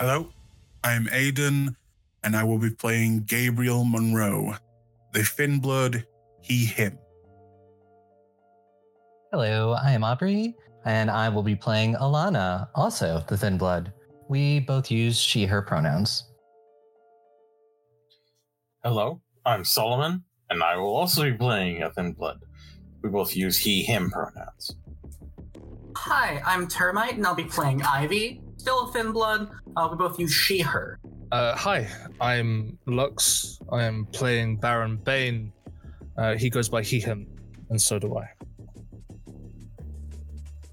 Hello, I'm Aidon, and I will be playing Gabriel Monroe, the Thin Blood, he, him. Hello, I am Aubrey, and I will be playing Alannah, also the Thin Blood. We both use she, her pronouns. Hello, I'm Solomon, and I will also be playing a Thin Blood. We both use he, him pronouns. Hi, I'm Termite, and I'll be playing Ivy. Still a Thin Blood. Uh, we both use she, her. Uh, hi, I'm Lux. I am playing Baron Bane. Uh, he goes by he, him, and so do I.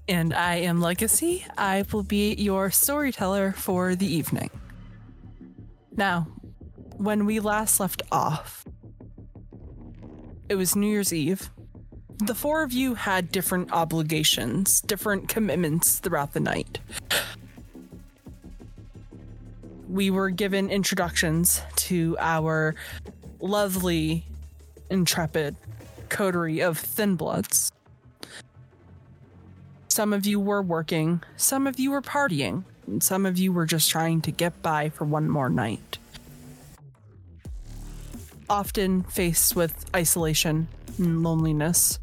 And I am Legacy. I will be your storyteller for the evening. Now, when we last left off, it was New Year's Eve. The four of you had different obligations, different commitments throughout the night. We were given introductions to our lovely, intrepid coterie of thin bloods. Some of you were working, some of you were partying, and some of you were just trying to get by for one more night. Often faced with isolation and loneliness,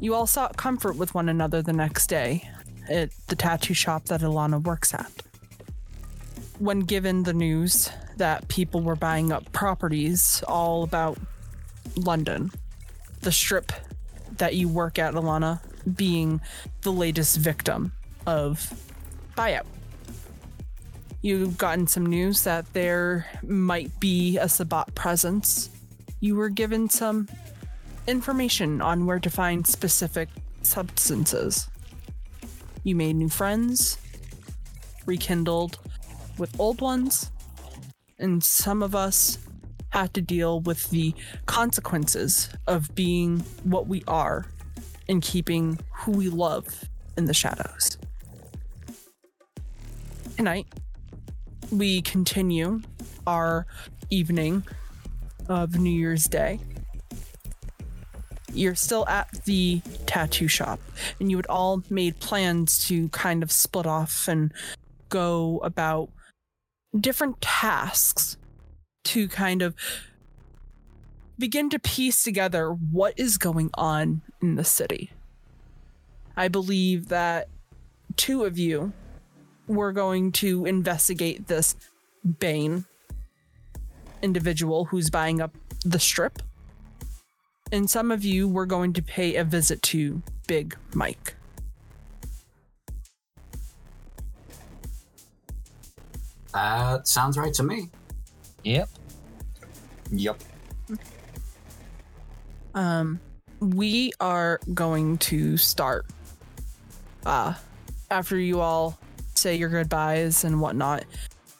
you all sought comfort with one another the next day at the tattoo shop that Alannah works at. When given the news that people were buying up properties all about London, the strip that you work at, Alannah, being the latest victim of buyout. You've gotten some news that there might be a Sabbat presence. You were given some information on where to find specific substances. You made new friends, rekindled with old ones, and some of us had to deal with the consequences of being what we are and keeping who we love in the shadows. Tonight, we continue our evening of New Year's Day. You're still at the tattoo shop, and you had all made plans to kind of split off and go about different tasks to kind of begin to piece together what is going on in the city. I believe that two of you were going to investigate this Bane individual who's buying up the strip. And some of you were going to pay a visit to Big Mike. That sounds right to me. Yep. Yep. Um, we are going to start. Uh, after you all say your goodbyes and whatnot,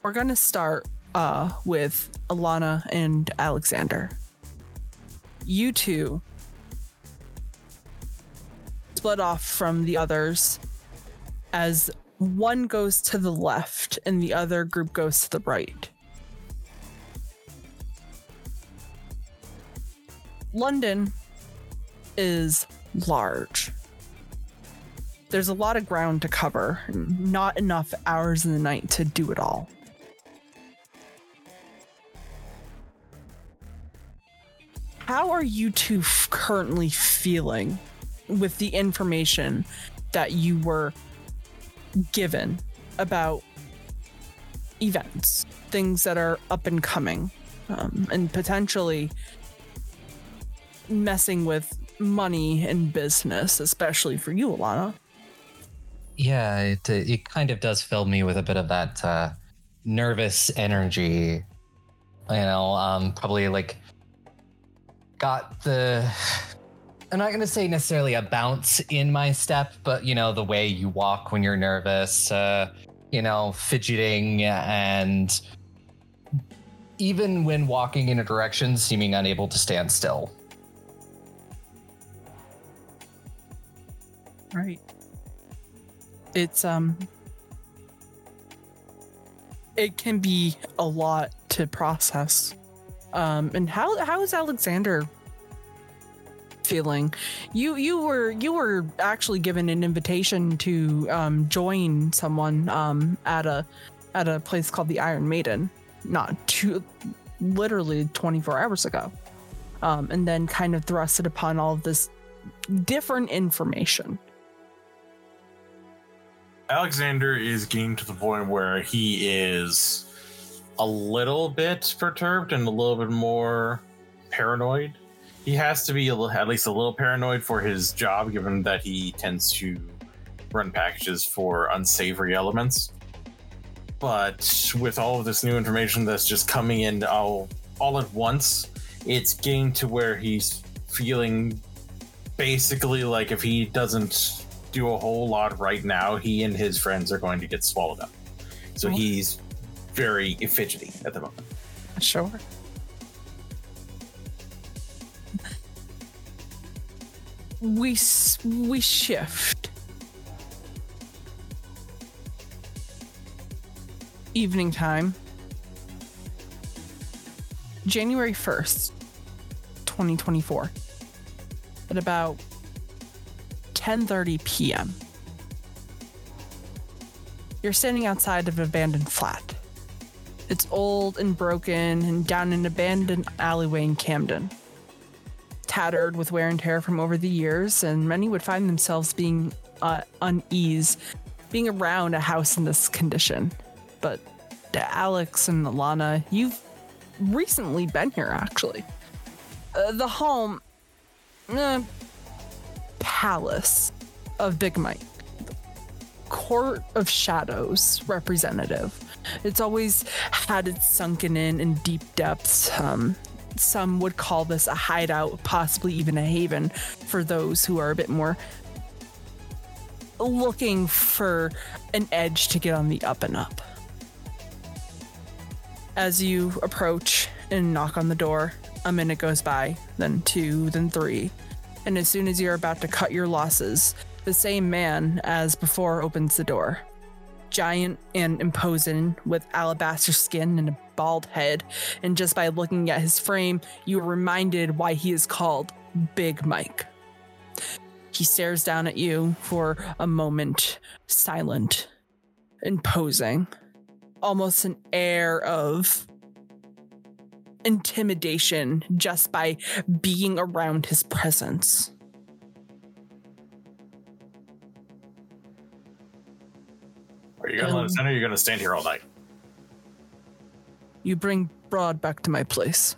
we're gonna start uh with Alannah and Alexander. You two split off from the others as one goes to the left and the other group goes to the right. London is large. There's a lot of ground to cover, not enough hours in the night to do it all. How are you two f- currently feeling with the information that you were given about events, things that are up and coming, um, and potentially messing with money and business, especially for you, Alannah. Yeah, it it kind of does fill me with a bit of that uh, nervous energy. You know, um, probably like got the. I'm not gonna say necessarily a bounce in my step, but you know the way you walk when you're nervous. Uh, you know, fidgeting and even when walking in a direction, seeming unable to stand still. Right. It's um it can be a lot to process. Um and how how is Alexander feeling? You you were you were actually given an invitation to um join someone um at a at a place called the Iron Maiden, not too, literally 24 hours ago. Um, and then kind of thrusted upon all of this different information. Alexander is getting to the point where he is a little bit perturbed and a little bit more paranoid. He has to be a little, at least a little paranoid for his job, given that he tends to run packages for unsavory elements. But with all of this new information that's just coming in all, all at once, it's getting to where he's feeling basically like if he doesn't do a whole lot right now, he and his friends are going to get swallowed up. So he's very fidgety at the moment. Sure. We we shift. Evening time. January 1st, 2024. At about 10:30 p.m. You're standing outside of an abandoned flat. It's old and broken and down an abandoned alleyway in Camden. Tattered with wear and tear from over the years, and many would find themselves being uh, unease being around a house in this condition. But Alex and Alannah, you've recently been here actually. Uh, the home, uh, palace of Big Mike, Court of Shadows representative. It's always had its sunken in in deep depths. Um, some would call this a hideout, possibly even a haven for those who are a bit more looking for an edge to get on the up and up. As you approach and knock on the door, a minute goes by, then two, then three. And as soon as you're about to cut your losses, the same man as before opens the door giant and imposing with alabaster skin and a bald head. And just by looking at his frame, you are reminded why he is called Big Mike. He stares down at you for a moment, silent, imposing, almost an air of intimidation just by being around his presence. Are you gonna let us Um, in, or are you gonna stand here all night? You bring Broad back to my place.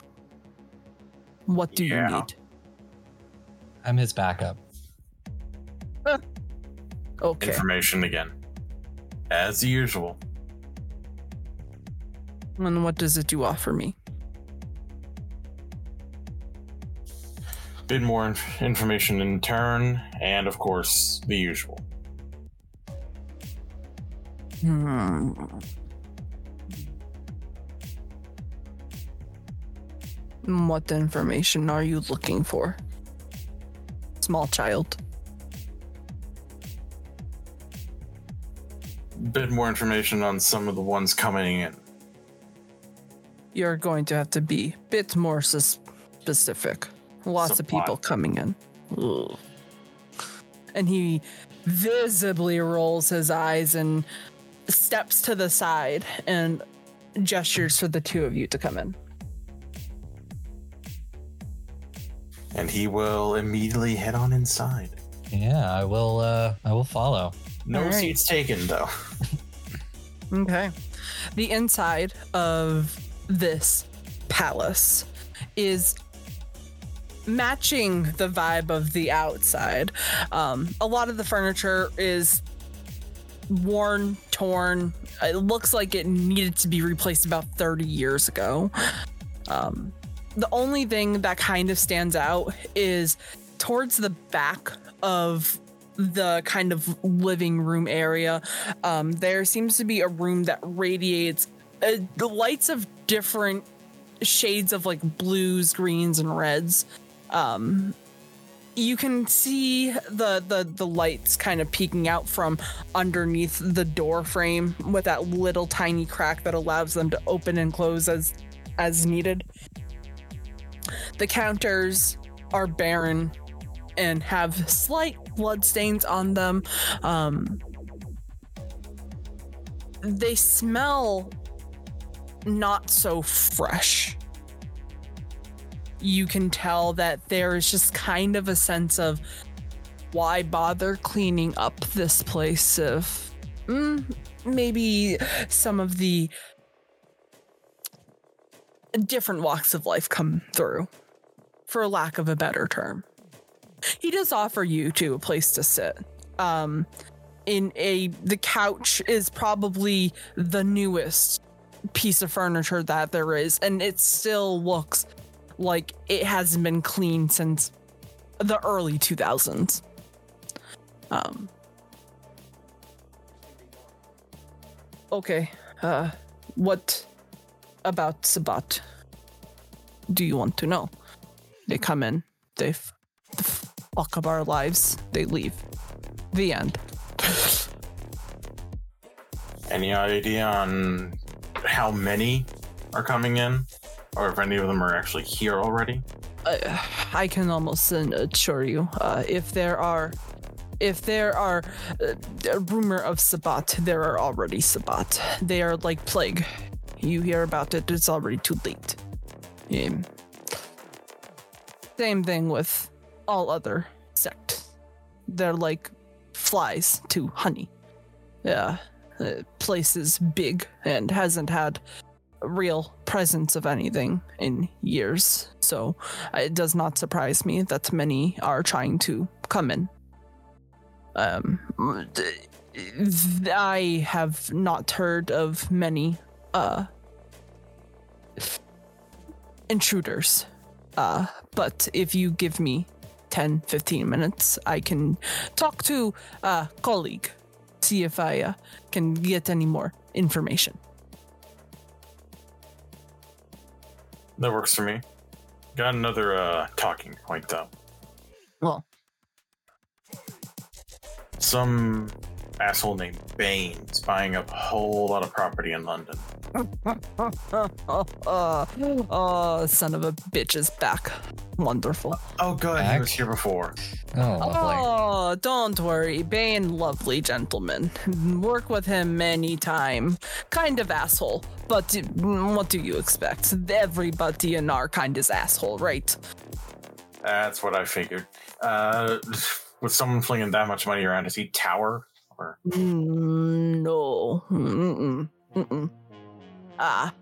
What do Yeah. you need? I'm his backup. Okay. Information again, as usual. And what does it you offer me? Bit more inf- information in turn, and of course the usual. Hmm. What information are you looking for? Small child. Bit more information on some of the ones coming in. You're going to have to be a bit more sus- specific. Lots of people coming in. Ugh. And he visibly rolls his eyes and steps to the side and gestures for the two of you to come in. And he will immediately head on inside. Yeah, I will. Uh, I will follow. No All right. seats taken, though. Okay. The inside of this palace is matching the vibe of the outside. Um, a lot of the furniture is worn, torn. It looks like it needed to be replaced about 30 years ago. Um, the only thing that kind of stands out is towards the back of the kind of living room area um, there seems to be a room that radiates uh, the lights of different shades of like blues, greens, and reds. Um, you can see the, the the lights kind of peeking out from underneath the door frame with that little tiny crack that allows them to open and close as as needed. The counters are barren and have slight blood stains on them. Um, they smell not so fresh. You can tell that there is just kind of a sense of why bother cleaning up this place if mm, maybe some of the different walks of life come through, for lack of a better term. He does offer you to a place to sit. Um, in a the couch is probably the newest piece of furniture that there is, and it still looks like it hasn't been cleaned since the early 2000s. Um. Okay. Uh, what about Sabbat do you want to know? They come in, they f- fuck up our lives, they leave. The end. Any idea on how many are coming in, or if any of them are actually here already? uh, I can almost uh, assure you, uh, if there are, if there are uh, a rumor of Sabbat, there are already Sabbat. They are like plague. You hear about it, it's already too late. Um, same thing with all other sects. They're like flies to honey. Yeah, the place is big and hasn't had a real presence of anything in years. So it does not surprise me that many are trying to come in. Um, I have not heard of many uh intruders. Uh, but if you give me 10, 15 minutes, I can talk to a colleague, see if I uh, can get any more information. That works for me. Got another uh, talking point though. Well, Some asshole named Bane is buying up a whole lot of property in London. oh, son of a bitch is back. Wonderful. Oh, good. He was here before. Oh, lovely. Oh, don't worry. Bane, lovely gentleman. Work with him many time. Kind of asshole, but what do you expect? Everybody in our kind is asshole, right? That's what I figured. Uh, with someone flinging that much money around, is he Tower? Or Mm, no. Mm-mm. Mm-mm. Ah.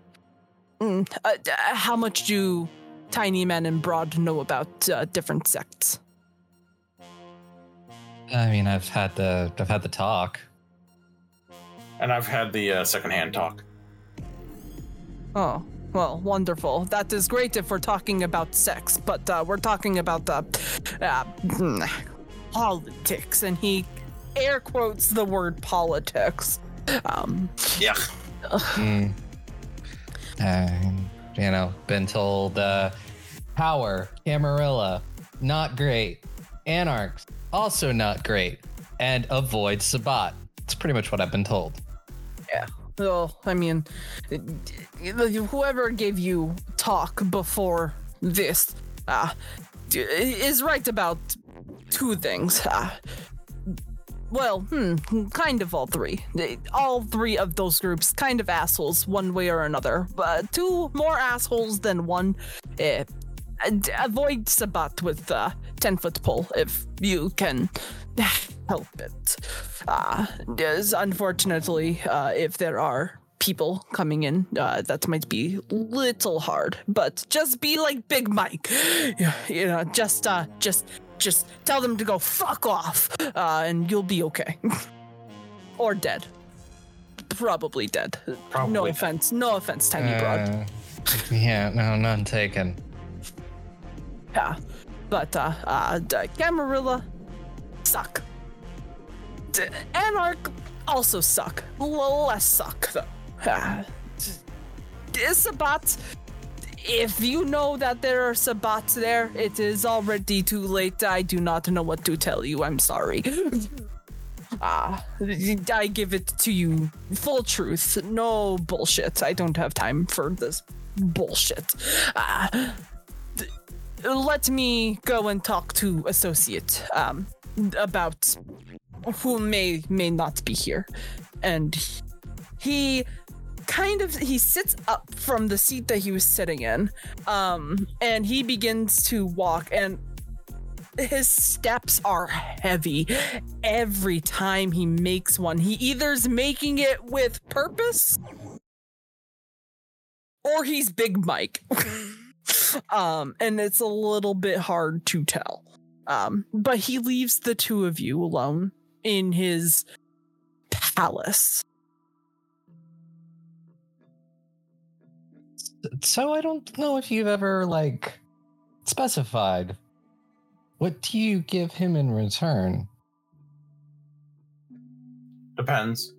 Mm. Uh, d- how much do tiny men and broad know about uh, different sects? I mean, I've had the I've had the talk. and I've had the uh, secondhand talk. Oh, well, wonderful. That is great if we're talking about sex, but uh, we're talking about uh, uh, mm, politics, and he air quotes the word politics. Um, Yeah. Hmm. Um, you know, been told uh, power, Camarilla, not great. Anarchs, also not great. And avoid Sabbat. It's pretty much what I've been told. Yeah. Well, I mean, whoever gave you talk before this uh, is right about two things. Uh, well, hmm, kind of all three. All three of those groups, kind of assholes, one way or another. But two more assholes than one. And avoid Sabbat with uh, 10 foot pole if you can help it. Uh, unfortunately, uh, if there are people coming in, uh, that might be little hard. But just be like Big Mike, you know, just uh, just just tell them to go fuck off, uh, and you'll be okay. or dead. Probably dead. Probably no dead. offense. No offense, Tiny Broad. Uh, yeah, no, none taken. Yeah, but uh, uh, Camarilla suck. D- Anarch also suck. L- less suck though. Ah, d- Sabbat. If you know that there are Sabbats there, it is already too late. I do not know what to tell you. I'm sorry. Ah, I give it to you full truth. No bullshit. I don't have time for this bullshit. Ah, let me go and talk to associate um about who may may not be here and he kind of he sits up from the seat that he was sitting in um and he begins to walk and his steps are heavy. Every time he makes one he either's making it with purpose or he's big mike. Um and it's a little bit hard to tell. Um but he leaves the two of you alone in his palace So I don't know if you've ever like specified what do you give him in return? Depends.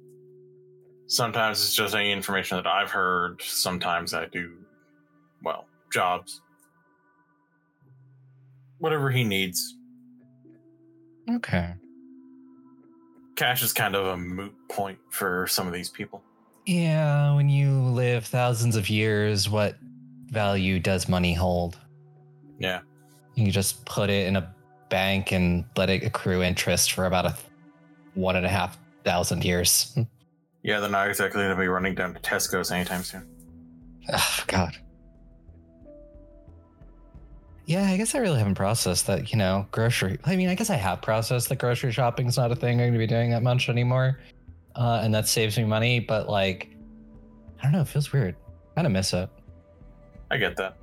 Sometimes it's just any information that I've heard. Sometimes I do, well, jobs. Whatever he needs. Okay. Cash is kind of a moot point for some of these people. Yeah, when you live thousands of years, what value does money hold? Yeah. You just put it in a bank and let it accrue interest for about a one and a half thousand years. Yeah, they're not exactly going to be running down to Tesco's anytime soon. Oh, God. Yeah, I guess I really haven't processed that, you know, grocery. I mean, I guess I have processed that grocery shopping's not a thing I'm going to be doing that much anymore. Uh, and that saves me money, but like, I don't know, it feels weird. Kind of miss it. I get that.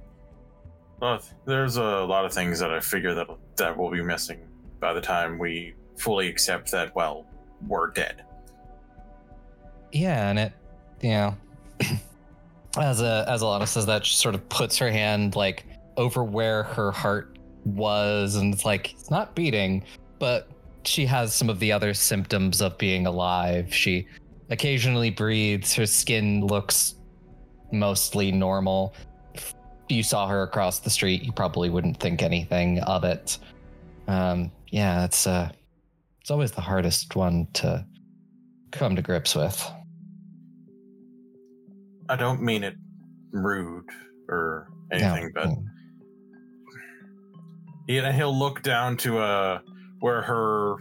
Well, there's a lot of things that I figure that that will be missing by the time we fully accept that. Well, we're dead. Yeah, and it, you know, as a as Alannah says that, she sort of puts her hand like over where her heart was, and it's like it's not beating, but she has some of the other symptoms of being alive. She occasionally breathes. Her skin looks mostly normal. If you saw her across the street, you probably wouldn't think anything of it. Um, yeah, it's uh, it's always the hardest one to come to grips with. I don't mean it rude or anything, No, but he, he'll look down to uh where her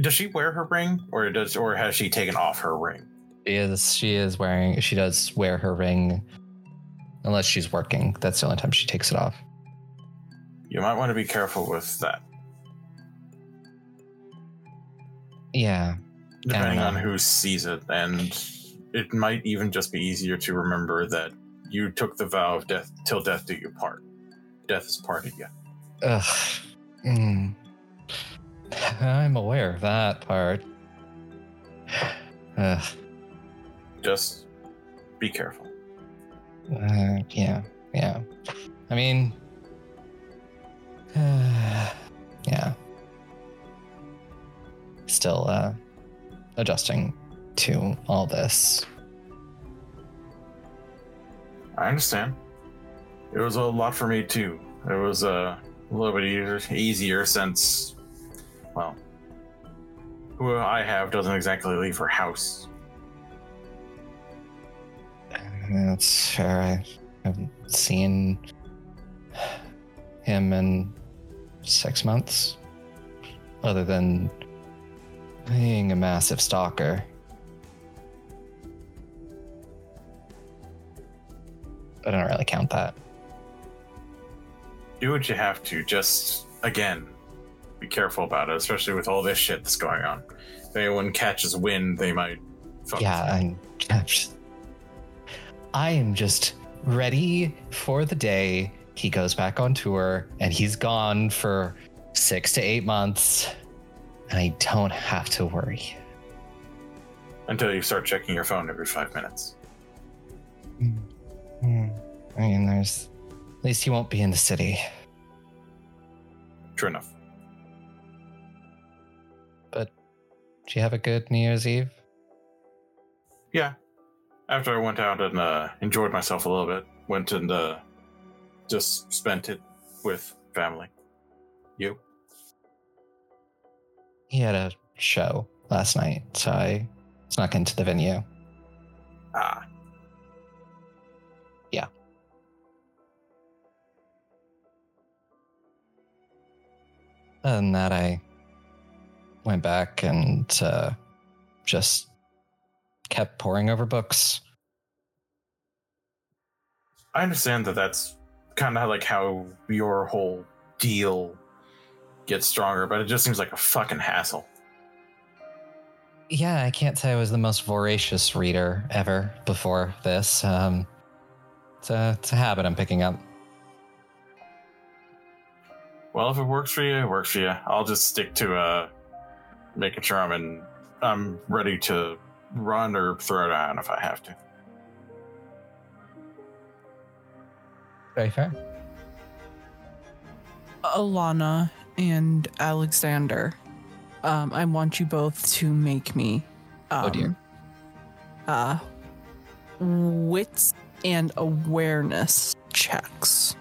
does she wear her ring or does or has she taken off her ring? Is she is wearing she does wear her ring unless she's working. That's the only time she takes it off. You might want to be careful with that, Yeah. depending on who sees it, and it might even just be easier to remember that you took the vow of death till death do you part. Death is parted you. Ugh. Mm. I'm aware of that part. Just be careful. Uh, yeah. Yeah. I mean yeah. Still uh adjusting to all this. I understand. It was a lot for me too. It was uh, a little bit easier since, well, who I have doesn't exactly leave her house. That's fair. I haven't seen him in six months, other than being a massive stalker. I don't really count that. Do what you have to. Just again, be careful about it, especially with all this shit that's going on. If anyone catches wind, they might. Fuck Yeah, I'm, I'm just, I am just ready for the day he goes back on tour and he's gone for six to eight months, and I don't have to worry. until you start checking your phone every five minutes. Hmm. I mean, there's at least he won't be in the city. True enough. Did you have a good New Year's Eve? Yeah. After I went out and uh, enjoyed myself a little bit, went and uh, just spent it with family. You? He had a show last night, so I snuck into the venue. Ah. Yeah. Other than that, I went back and uh, just kept poring over books. I understand that that's kind of like how your whole deal gets stronger, but it just seems like a fucking hassle. Yeah, I can't say I was the most voracious reader ever before this. Um, it's a, it's a habit I'm picking up. Well, if it works for you, it works for you. I'll just stick to uh, making sure I'm in. I'm ready to run or throw down if I have to. Very fair. Alannah and Alexander, um, I want you both to make me um, Oh, dear. uh wits and awareness checks.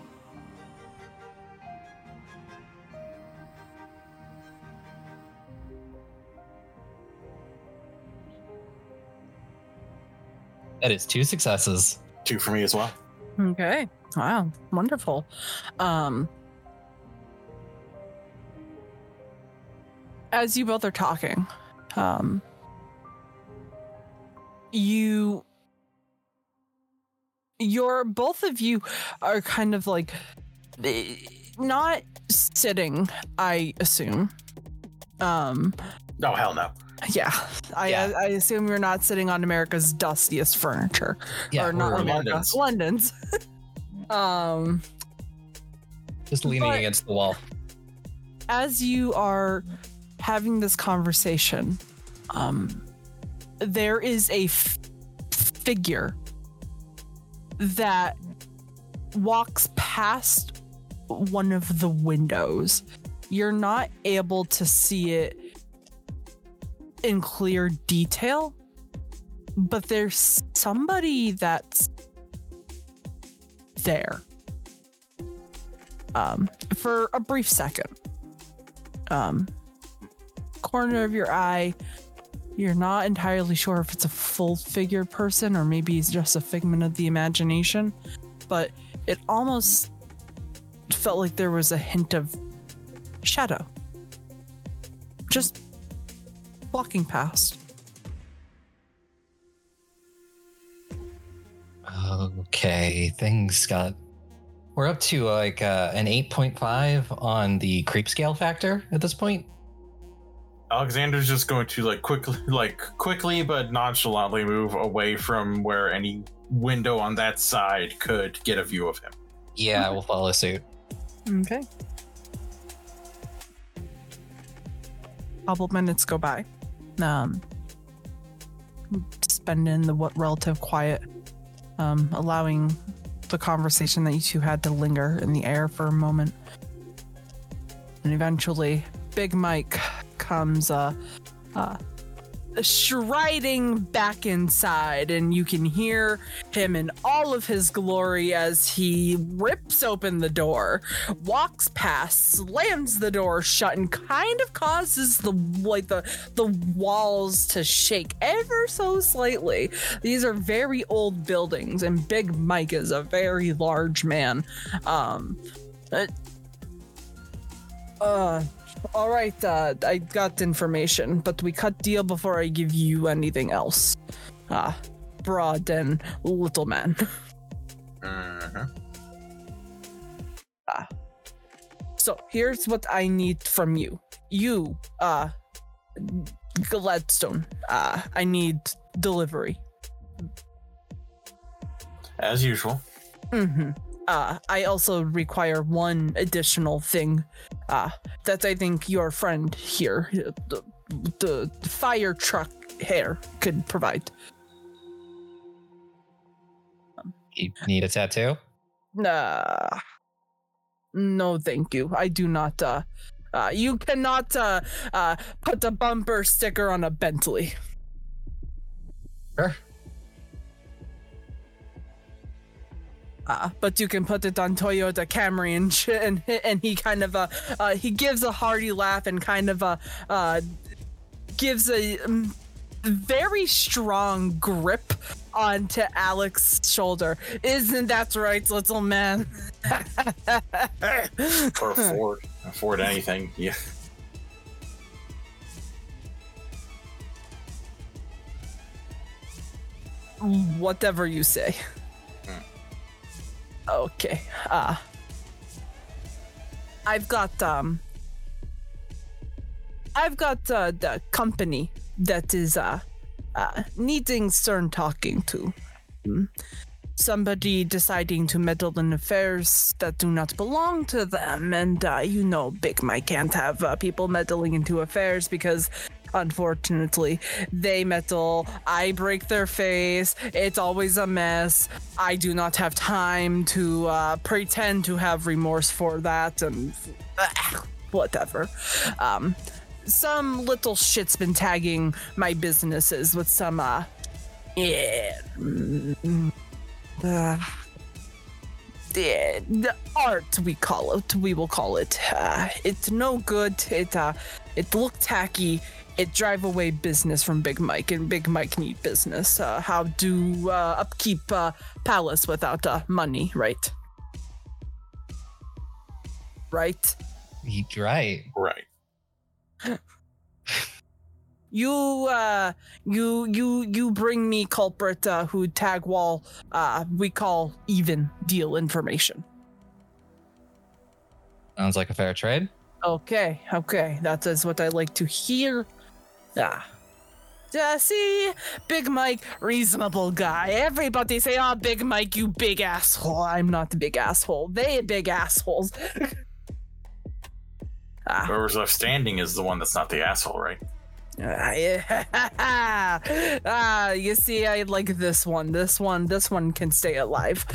That is two successes. Two for me as well. Okay. Wow. Wonderful. Um as you both are talking, um you you're both of you are kind of like eh, not sitting, I assume. Um Oh hell no! Yeah. I Yeah. I assume you're not sitting on America's dustiest furniture. Yeah, or not London's. London's. um just leaning against the wall. as you are having this conversation, um, there is a f- figure that walks past one of the windows. You're not able to see it in clear detail, but there's somebody that's there um, for a brief second. Um, corner of your eye, you're not entirely sure if it's a full figure person or maybe it's just a figment of the imagination, but it almost felt like there was a hint of shadow. Just walking past. Okay, things got. We're up to like uh, an 8.5 on the creep scale factor at this point. Alexander's just going to like quickly, like quickly but nonchalantly move away from where any window on that side could get a view of him. Yeah, we'll follow suit. Okay. Couple minutes go by. Um, spend in the what relative quiet, um, allowing the conversation that you two had to linger in the air for a moment, and eventually, Big Mike comes uh, uh, striding back inside, and you can hear him in all of his glory as he rips open the door, walks past, slams the door shut, and kind of causes the like the the walls to shake ever so slightly. These are very old buildings, and Big Mike is a very large man. Um, uh, uh all right, uh, I got information, but we cut deal before I give you anything else. Ah, broad and little man. Mhm. So here's what I need from you. You, uh, Gladstone, uh, I need delivery. As usual. Mm-hmm. Uh, I also require one additional thing, uh, that I think your friend here, the, the fire truck hair, could provide. You need a tattoo? Nah. No, thank you. I do not. Uh, uh, you cannot uh, uh, put a bumper sticker on a Bentley. Sure. Uh, but you can put it on Toyota Camry and shit, and and he kind of uh, uh he gives a hearty laugh and kind of uh, uh gives a um, very strong grip onto Alex's shoulder. Isn't that right, little man? Or afford afford anything. Yeah. Whatever you say. Okay. Uh I've got um I've got uh, the company that is uh, uh needing certain talking to. Hmm. Somebody deciding to meddle in affairs that do not belong to them, and uh, you know, Big Mike can't have uh, people meddling into affairs because unfortunately. They meddle, I break their face, it's always a mess. I do not have time to uh, pretend to have remorse for that, and uh, whatever. Um, some little shit's been tagging my businesses with some, uh, yeah. uh, the art we call it we will call it uh, it's no good it uh it looked tacky it drive away business from big mike and big mike need business uh how do uh upkeep uh palace without uh money right right Right. Right. you uh you you you bring me culprit uh who tag wall uh we call even deal information Sounds like a fair trade. Okay, okay, that is what I like to hear. Ah. Yeah, see, Big Mike, reasonable guy. Everybody say, "Oh, Big Mike, you big asshole." I'm not the big asshole. They big assholes. ah, Whoever's left standing is the one that's not the asshole, right? ah, yeah. ah, you see, I like this one. This one, this one can stay alive.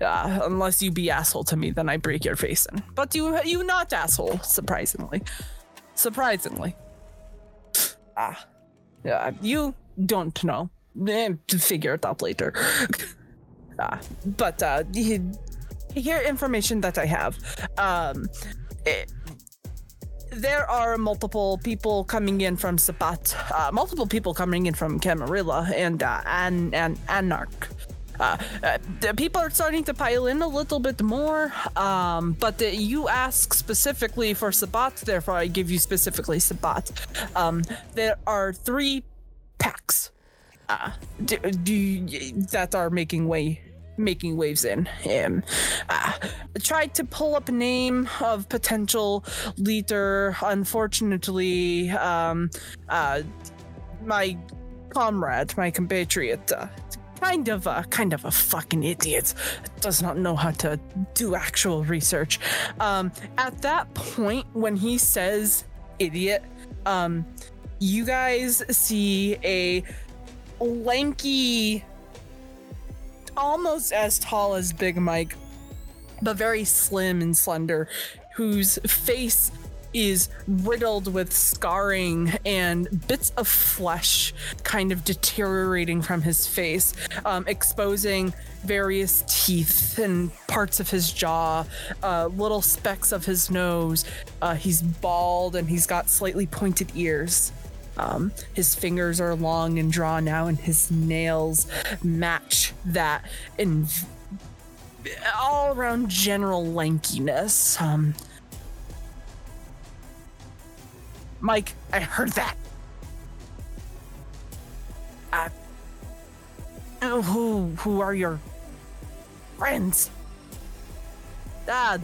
Uh, unless you be asshole to me, then I break your face in. But you, you not asshole. Surprisingly, surprisingly. Ah, yeah. You don't know. Eh, figure it out later. ah, but uh, he- here information that I have. Um, it, there are multiple people coming in from Sabbat, uh, multiple people coming in from Camarilla and uh, and and Anarch. Uh, uh, people are starting to pile in a little bit more, um, but uh, you ask specifically for Sabbat, therefore I give you specifically Sabbat. Um, there are three packs uh, do, that are making way making waves in. Um, uh, tried to pull up name of potential leader. Unfortunately, um, uh, my comrade, my compatriot, uh, kind of a kind of a fucking idiot. Does not know how to do actual research. Um, at that point, when he says idiot, um, you guys see a lanky almost as tall as Big Mike, but very slim and slender, whose face is riddled with scarring and bits of flesh kind of deteriorating from his face, um, exposing various teeth and parts of his jaw, uh, little specks of his nose. Uh, he's bald and he's got slightly pointed ears. Um, his fingers are long and drawn out, and his nails match that in all around general lankiness. Um, Mike, I heard that. Uh, who who are your friends? Uh,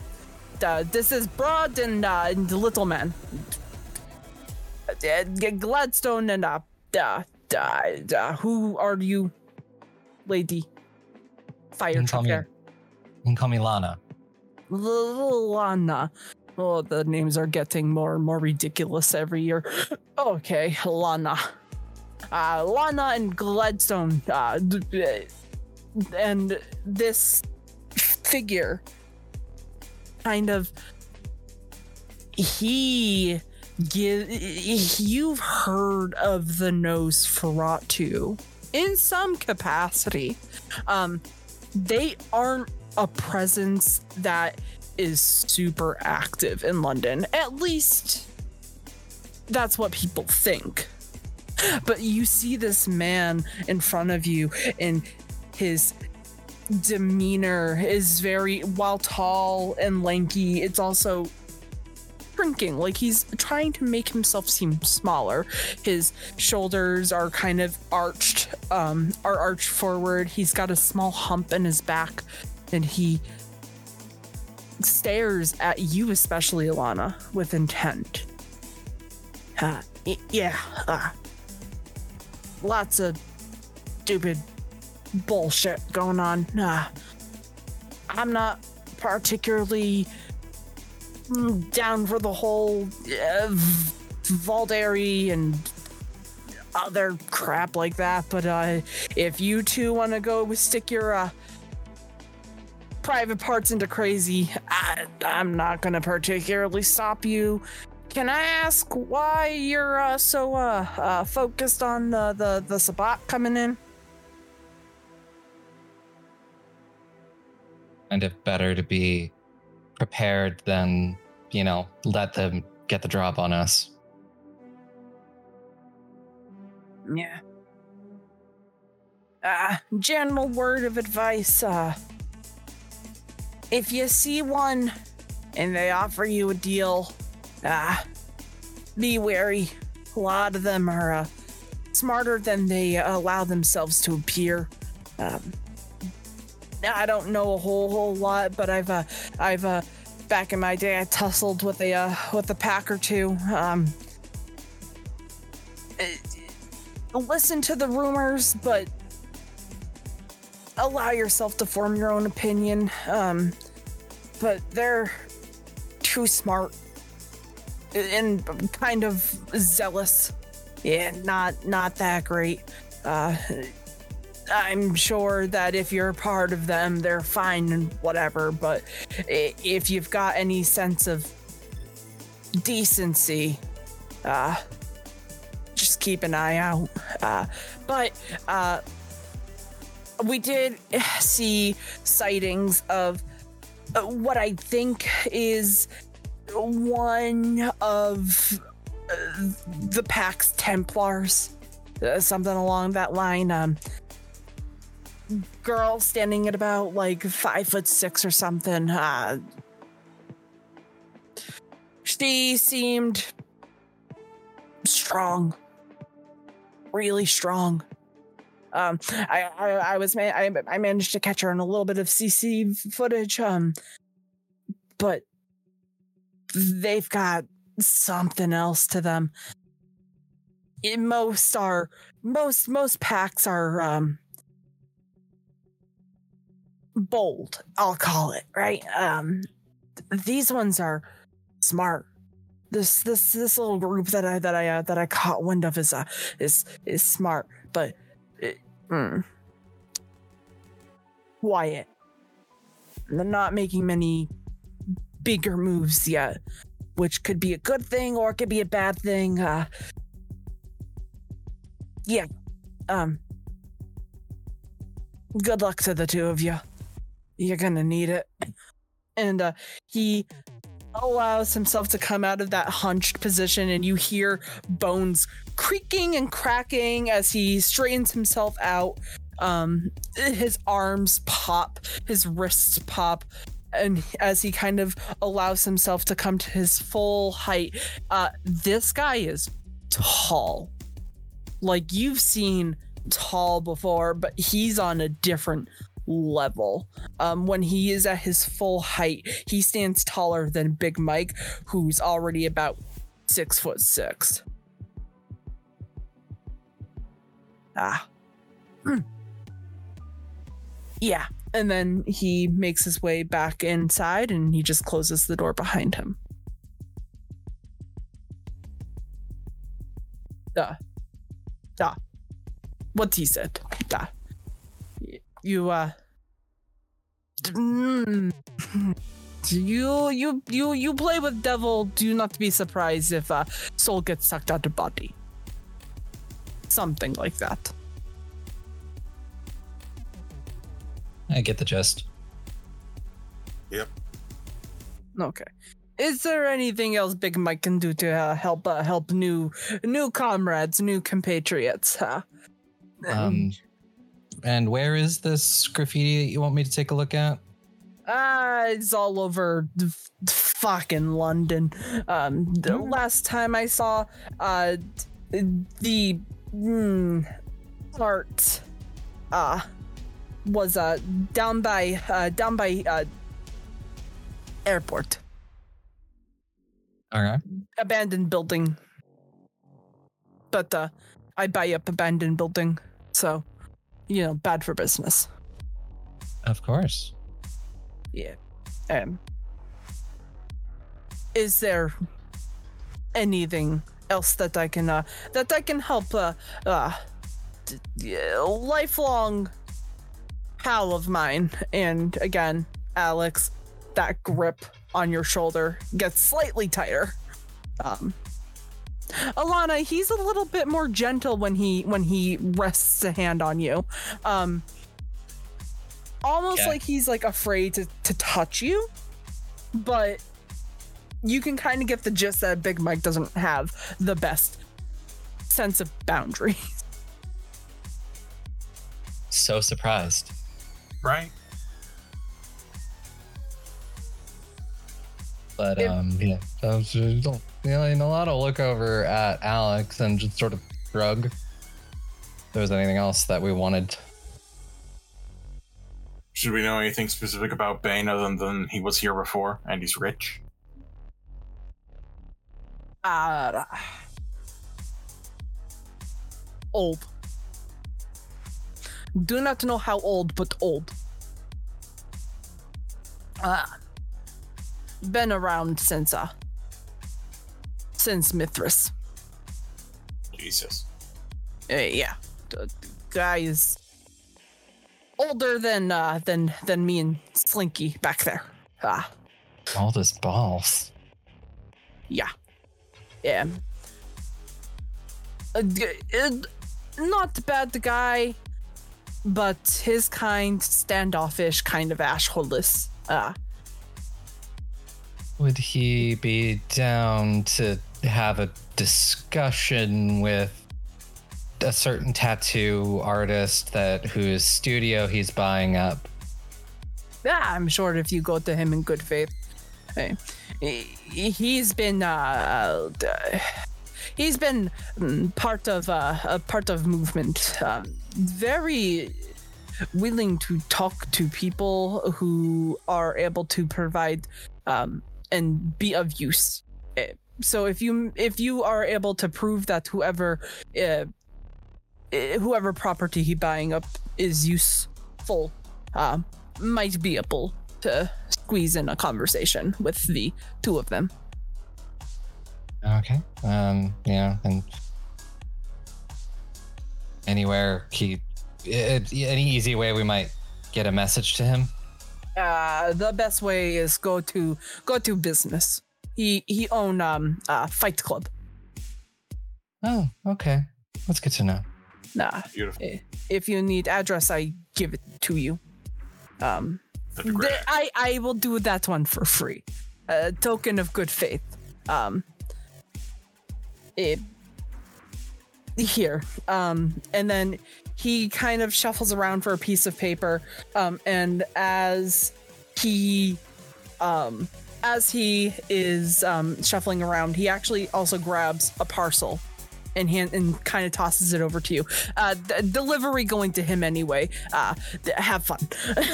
uh this is Broad and uh, and the Little Man. Uh, Gladstone and uh, uh, uh, uh, who are you, lady? Fire can call me-. You can call me Lana. Lana. Oh, the names are getting more and more ridiculous every year. Okay, Lana. Uh, Lana and Gladstone. Uh, and this figure kind of. He give you've heard of the Nosferatu in some capacity. Um, they aren't a presence that is super active in London. At least that's what people think. But you see this man in front of you, and his demeanor is very, while tall and lanky, it's also shrinking. Like he's trying to make himself seem smaller. His shoulders are kind of arched, um, are arched forward. He's got a small hump in his back, and he stares at you, especially Alannah, with intent. Uh, yeah, uh, lots of stupid bullshit going on. Uh, I'm not particularly down for the whole uh, v- Vaulderie and other crap like that, but uh, if you two want to go stick your uh, private parts into crazy, I, I'm not gonna particularly stop you. Can I ask why you're uh, so uh, uh, focused on the the the Sabbat coming in? Kind of better to be prepared than, you know, let them get the drop on us. Yeah. Uh, general word of advice, uh, if you see one and they offer you a deal, uh, be wary. A lot of them are, uh, smarter than they allow themselves to appear. Um, I don't know a whole whole lot, but I've, uh, I've, uh, back in my day, I tussled with a, uh, with a pack or two. Um, listen to the rumors, but allow yourself to form your own opinion. Um, but they're too smart and kind of zealous. Yeah, not not that great. Uh, I'm sure that if you're part of them, they're fine and whatever. But if you've got any sense of decency, uh, just keep an eye out. Uh, but uh, we did see sightings of uh, what I think is one of uh, the Pax Templars, uh, something along that line. Um, girl standing at about like five foot six or something. Uh, she seemed strong really strong. Um, I, I, I was, I, I managed to catch her in a little bit of CC footage. Um, but they've got something else to them. Most are most most packs are um bold. I'll call it right. Um, these ones are smart this this this little group that I that I uh, that I caught wind of is uh is is smart, but mm, quiet. They're not making many bigger moves yet, which could be a good thing or it could be a bad thing. Uh, yeah. Um. Good luck to the two of you. You're gonna need it. And uh, he allows himself to come out of that hunched position and you hear bones creaking and cracking as he straightens himself out um his arms pop his wrists pop and as he kind of allows himself to come to his full height uh this guy is tall like you've seen tall before but he's on a different level. Um, when he is at his full height, he stands taller than Big Mike, who's already about six foot six. Ah. Hmm. Yeah. And then he makes his way back inside and he just closes the door behind him. Duh. Duh. What he said. Duh you uh mm, you you you you play with devil do not be surprised if uh soul gets sucked out of body something like that I get the gist. Yep. Okay is there anything else big mike can do to uh, help uh, help new new comrades new compatriots huh Um, and where is this graffiti that you want me to take a look at? Uh, it's all over f- fucking London. Um, the last time I saw uh the mm, art uh was uh down by uh down by uh airport Okay. abandoned building. But uh I buy up abandoned building, so you know, bad for business. Of course. Yeah. Um Is there anything else that I can uh that I can help uh uh d- yeah, lifelong pal of mine and again Alex that grip on your shoulder gets slightly tighter. Um Alannah, he's a little bit more gentle when he when he rests a hand on you. Um almost Okay. like he's like afraid to, to touch you, but you can kind of get the gist that Big Mike doesn't have the best sense of boundaries. So surprised. Right? But If- um, yeah, so so, you know, Nalado look over at Alex and just sort of shrug. If there was anything else that we wanted, Should we know anything specific about Bane other than he was here before and he's rich? Uh, old. Do not know how old, but old. Uh, been around since uh since Mithras. Jesus. Uh, yeah, the the guy is older than uh than than me and Slinky back there. Ah, all this balls. yeah, yeah. Uh, not bad guy, but his kind standoffish, kind of ashholeless. Uh, Would he be down to have a discussion with a certain tattoo artist that whose studio he's buying up? Yeah, I'm sure if you go to him in good faith. Hey, he- he's been uh, uh, he's been mm, part of uh, a part of movement. Um, very willing to talk to people who are able to provide um, and be of use. Eh, So if you if you are able to prove that whoever uh, whoever property he buying up is useful, um, might be able to squeeze in a conversation with the two of them. Okay. Um. Yeah. And anywhere he, it, any easy way we might get a message to him. Uh, the best way is go to go to business. He he own um uh Fight Club. Oh. Okay. That's good to know. Nah, Beautiful. eh, if you need address, I give it to you. Um, That'd be great. th- I I will do that one for free. A token of good faith. Um, it, here. Um, and then he kind of shuffles around for a piece of paper. Um, and as he, um, as he is um, shuffling around, he actually also grabs a parcel and hand and kind of tosses it over to you. Uh, d- delivery going to him anyway. Uh, d- have fun.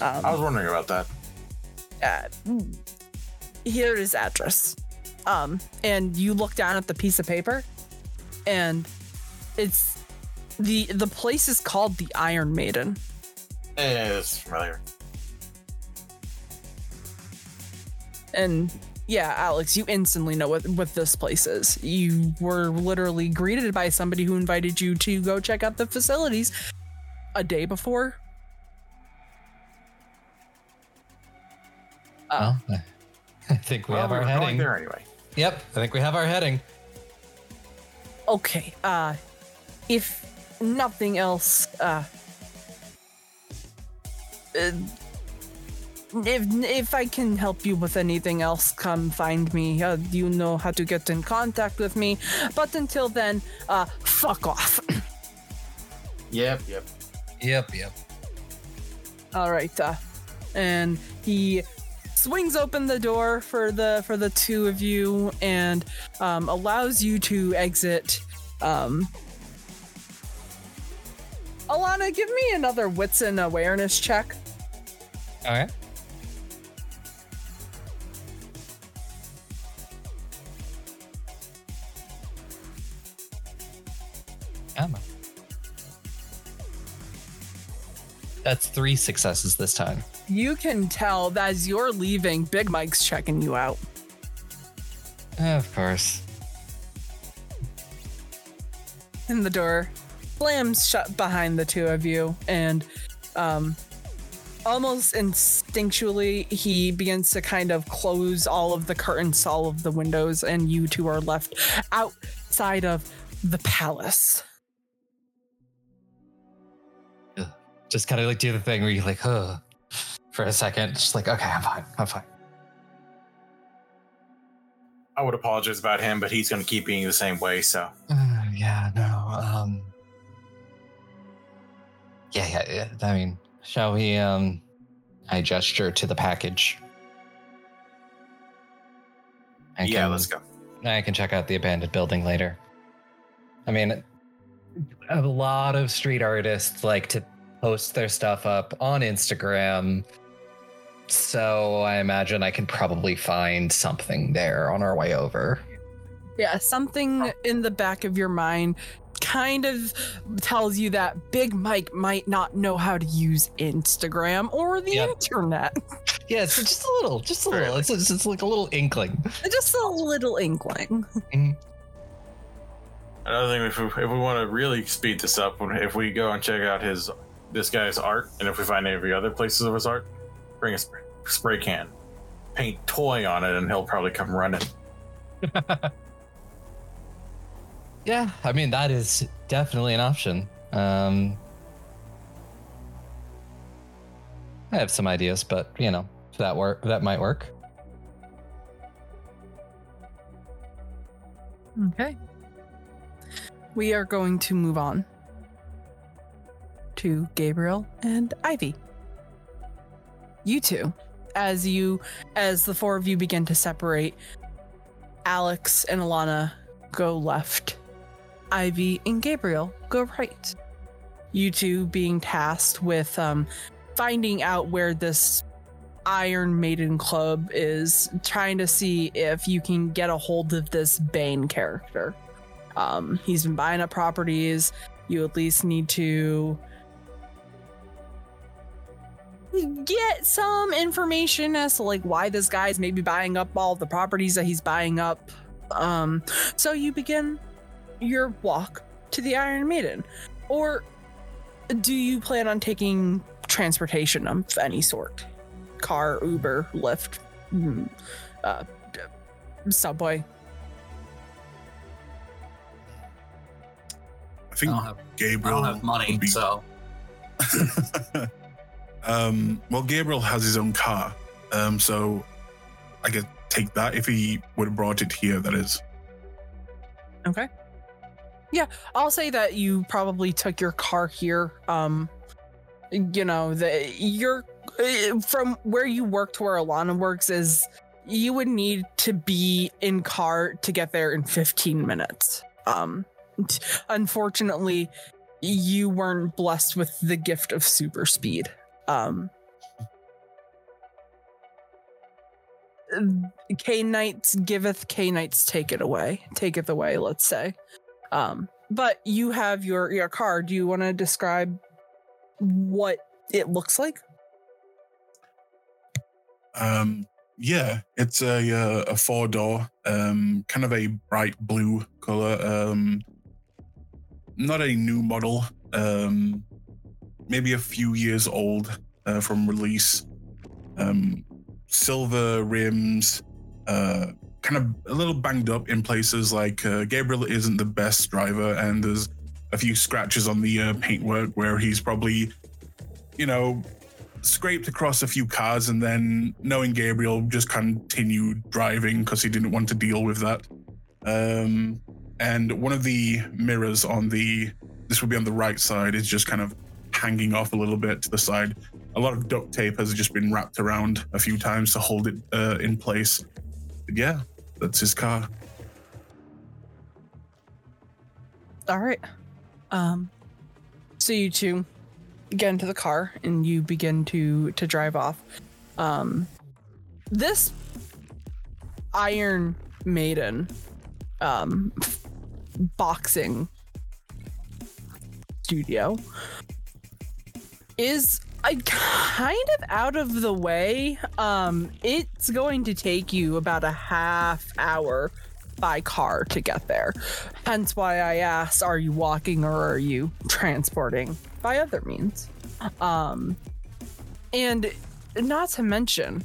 I was wondering about that. uh, here is address. Um, and you look down at the piece of paper, and it's the the place is called the Iron Maiden. It's familiar. And yeah, Alex, you instantly know what what this place is. You were literally greeted by somebody who invited you to go check out the facilities a day before. Uh, Well, I think we Well, have we our were going heading. there anyway. Yep. I think we have our heading. okay. Uh, if nothing else, uh, uh, if if I can help you with anything else, come find me. Uh, you know how to get in contact with me. But until then, uh, fuck off. Yep, yep. Yep. Yep. All right. Uh, and he swings open the door for the for the two of you and um, allows you to exit. Um, Alannah, give me another wits and awareness check. All right. Ammo. That's three successes this time. You can tell that as you're leaving, Big Mike's checking you out. Of course. And the door slams shut behind the two of you, and um, almost instinctually, he begins to kind of close all of the curtains, all of the windows, and you two are left outside of the palace. Just kind of like do the thing where you're like, huh, for a second. Just like, okay, I'm fine. I'm fine. I would apologize about him, but he's going to keep being the same way. So Uh, yeah, no. Um. Yeah, yeah, yeah. I mean, shall we? Um, I gesture to the package. I yeah, can- let's go. I can check out the abandoned building later. I mean, a lot of street artists like to post their stuff up on Instagram. So I imagine I can probably find something there on our way over. Yeah, something in the back of your mind kind of tells you that Big Mike might not know how to use Instagram or the Yep. internet. Yeah, it's just a little, just a little. It's, it's, it's like a little inkling. Just a little inkling. Mm-hmm. Another thing, if we, if we want to really speed this up, if we go and check out his this guy's art, and if we find every other places of his art, bring a spray, spray can, paint toy on it, and he'll probably come running. Yeah, I mean that is definitely an option. Um, I have some ideas, but you know that work that might work. Okay. We are going to move on to Gabriel and Ivy. You two, as you as the four of you begin to separate, Alex and Alannah go left. Ivy and Gabriel go right. You two being tasked with um, finding out where this Iron Maiden Club is trying to see if you can get a hold of this Bane character. Um, he's been buying up properties. You at least need to get some information as to like why this guy's maybe buying up all the properties that he's buying up. Um, so you begin your walk to the Iron Maiden, or do you plan on taking transportation of any sort? car, Uber, Lyft, mm, uh, subway. I I think don't have, I Gabriel don't have money, would be- so um, well, Gabriel has his own car, um, so I could take that if he would have brought it here. That is. Okay. Yeah, I'll say that you probably took your car here. Um, you know, the uh, from where you work to where Alannah works is you would need to be in car to get there in 15 minutes. Um, unfortunately, you weren't blessed with the gift of super speed. Um, K Knights giveth, K Knights take it away, taketh away, let's say. Um, but you have your your car. Do you want to describe what it looks like? Um, yeah, it's a uh, a four door, um, kind of a bright blue color. Um, not a new model. Um, maybe a few years old uh, from release. Um, silver rims. Uh, kind of a little banged up in places. Like uh, Gabriel isn't the best driver, and there's a few scratches on the uh, paintwork where he's probably, you know, scraped across a few cars and then knowing Gabriel just continued driving because he didn't want to deal with that. Um, and one of the mirrors on the this would be on the right side is just kind of hanging off a little bit to the side. a lot of duct tape has just been wrapped around a few times to hold it uh, in place. But yeah, that's his car. All right. Um, so you two get into the car and you begin to to drive off. Um, this Iron Maiden, um, boxing studio is uh, kind of out of the way. Um, it's going to take you about a half hour by car to get there. Hence why I asked, are you walking or are you transporting by other means? Um, and not to mention,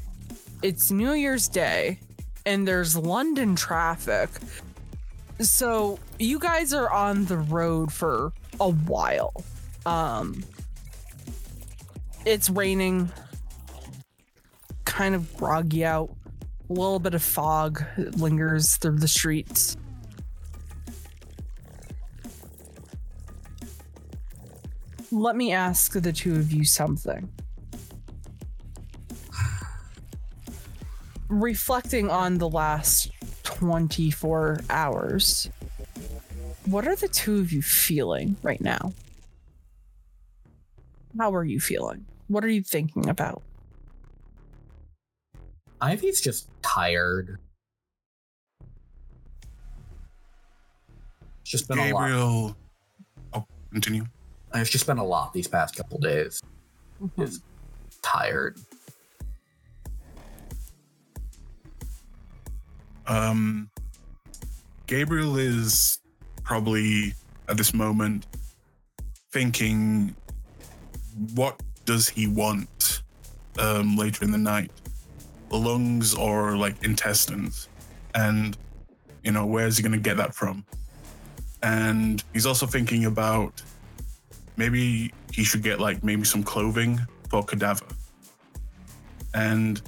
it's New Year's Day and there's London traffic. So you guys are on the road for a while. Um, it's raining, kind of groggy out. A little bit of fog lingers through the streets. Let me ask the two of you something. Reflecting on the last 24 hours, what are the two of you feeling right now? How are you feeling? What are you thinking about? Ivy's just tired. It's just been a lot. Gabriel. Oh, continue. It's just been a lot these past couple days. Is tired. Um, Gabriel is probably at this moment thinking, what does he want um, later in the night? Lungs or like intestines? And, you know, where's he going to get that from? And he's also thinking about maybe he should get like maybe some clothing for Cadaver. And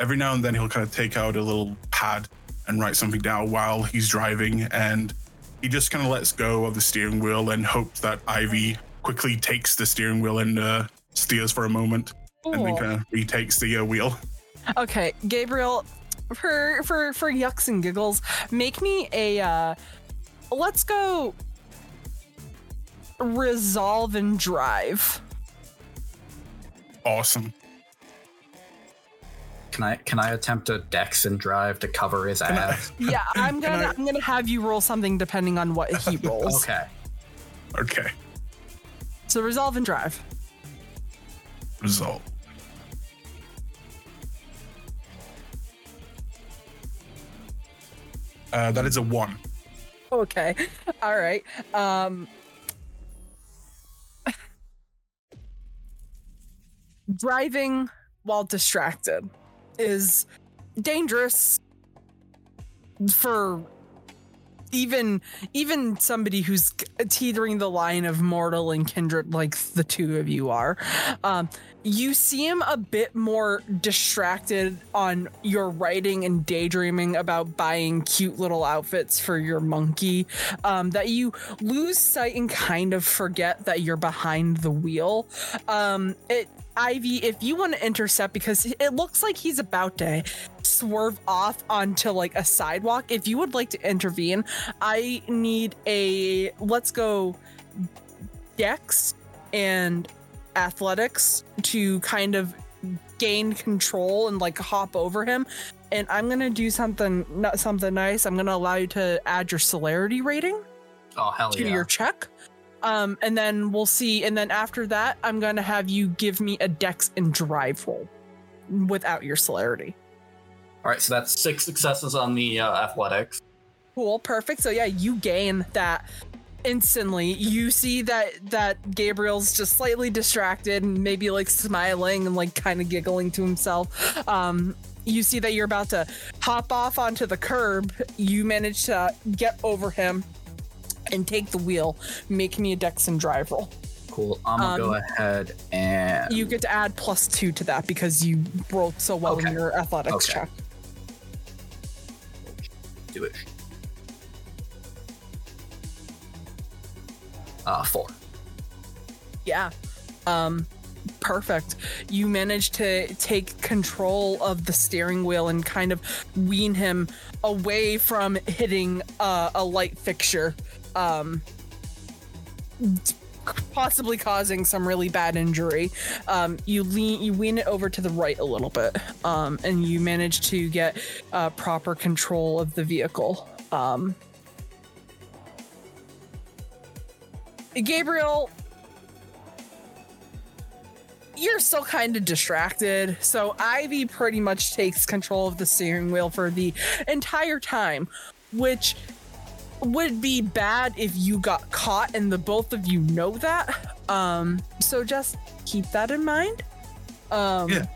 every now and then he'll kind of take out a little pad and write something down while he's driving and he just kind of lets go of the steering wheel and hopes that ivy quickly takes the steering wheel and uh, steers for a moment and then Cool. kind of retakes the uh, wheel Okay, Gabriel, for for for yucks and giggles, make me a uh let's go resolve and drive. awesome Can I can I attempt a dex and drive to cover his ass? Yeah, I'm gonna I- I'm gonna have you roll something depending on what he rolls. okay. okay So resolve and drive. Result uh, that is a one Okay. All right. Um driving while distracted is dangerous for even even somebody who's teetering the line of mortal and kindred like the two of you are um you seem a bit more distracted on your writing and daydreaming about buying cute little outfits for your monkey um, that you lose sight and kind of forget that you're behind the wheel. Um, it ivy if you want to intercept because it looks like he's about to swerve off onto like a sidewalk. If you would like to intervene i need a let's go dex and athletics to kind of gain control and like hop over him. And i'm gonna do something not something nice. I'm gonna allow you to add your celerity rating Oh hell to yeah. your check um and then we'll see and then after that i'm gonna have you give me a dex and drive roll without your celerity All right, so that's six successes on the uh, athletics. Cool, perfect. So yeah, you gain that instantly. You see that that Gabriel's just slightly distracted and maybe like smiling and like kind of giggling to himself. Um you see that you're about to hop off onto the curb. You manage to get over him and take the wheel. Make me a dex and drive roll. Cool. I'm gonna go Um, ahead and You get to add plus two to that because you rolled so well in your athletics Okay. check. do it. Uh, four. Yeah. Um Perfect. You manage to take control of the steering wheel and kind of wean him away from hitting uh, a light fixture, um, possibly causing some really bad injury. Um, you lean, you wean it over to the right a little bit, um, and you manage to get uh, proper control of the vehicle. Um, Gabriel, you're still kind of distracted. So Ivy pretty much takes control of the steering wheel for the entire time, which would be bad if you got caught and the both of you know that. Um, so just keep that in mind. Um, Yeah.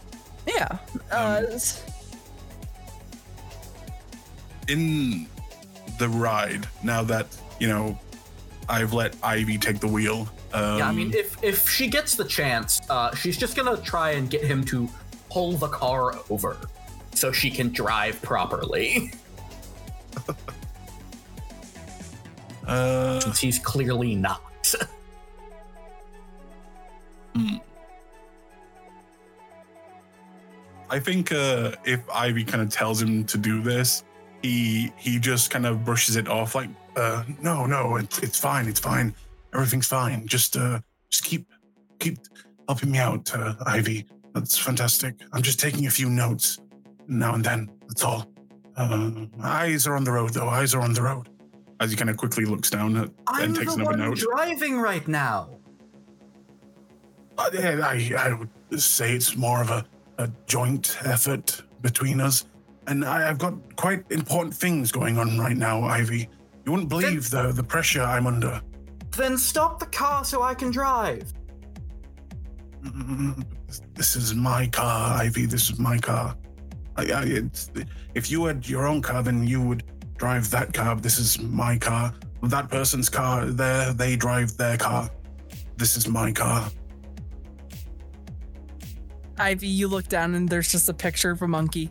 Yeah. Uh, s- in the ride now that you know I've let Ivy take the wheel. Um, yeah, I mean, if if she gets the chance, uh, she's just gonna try and get him to pull the car over so she can drive properly. uh, Since he's clearly not. I think uh, if Ivy kind of tells him to do this, he he just kind of brushes it off like, uh, no, no, it's it's fine, it's fine, everything's fine. Just uh, just keep keep helping me out, uh, Ivy. That's fantastic. I'm just taking a few notes now and then. That's all. Uh, eyes are on the road, though. Eyes are on the road. As he kind of quickly looks down at, and takes the another note. driving right now. Uh, I, I would say it's more of a, a joint effort between us. And I, I've got quite important things going on right now, Ivy. You wouldn't believe the, the pressure I'm under. Then stop the car so I can drive. Mm, This is my car, Ivy. This is my car. I, I, it's, if you had your own car, then you would drive that car. This is my car. That person's car, there, they drive their car. This is my car. Ivy, you look down and there's just a picture of a monkey.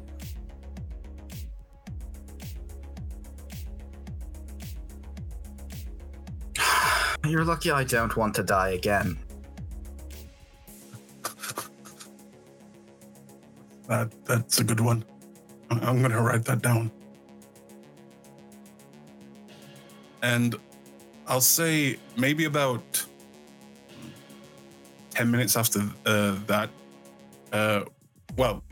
You're lucky I don't want to die again. That that's a good one. I- I'm gonna write that down. And I'll say maybe about ten minutes after uh, that. Uh, well,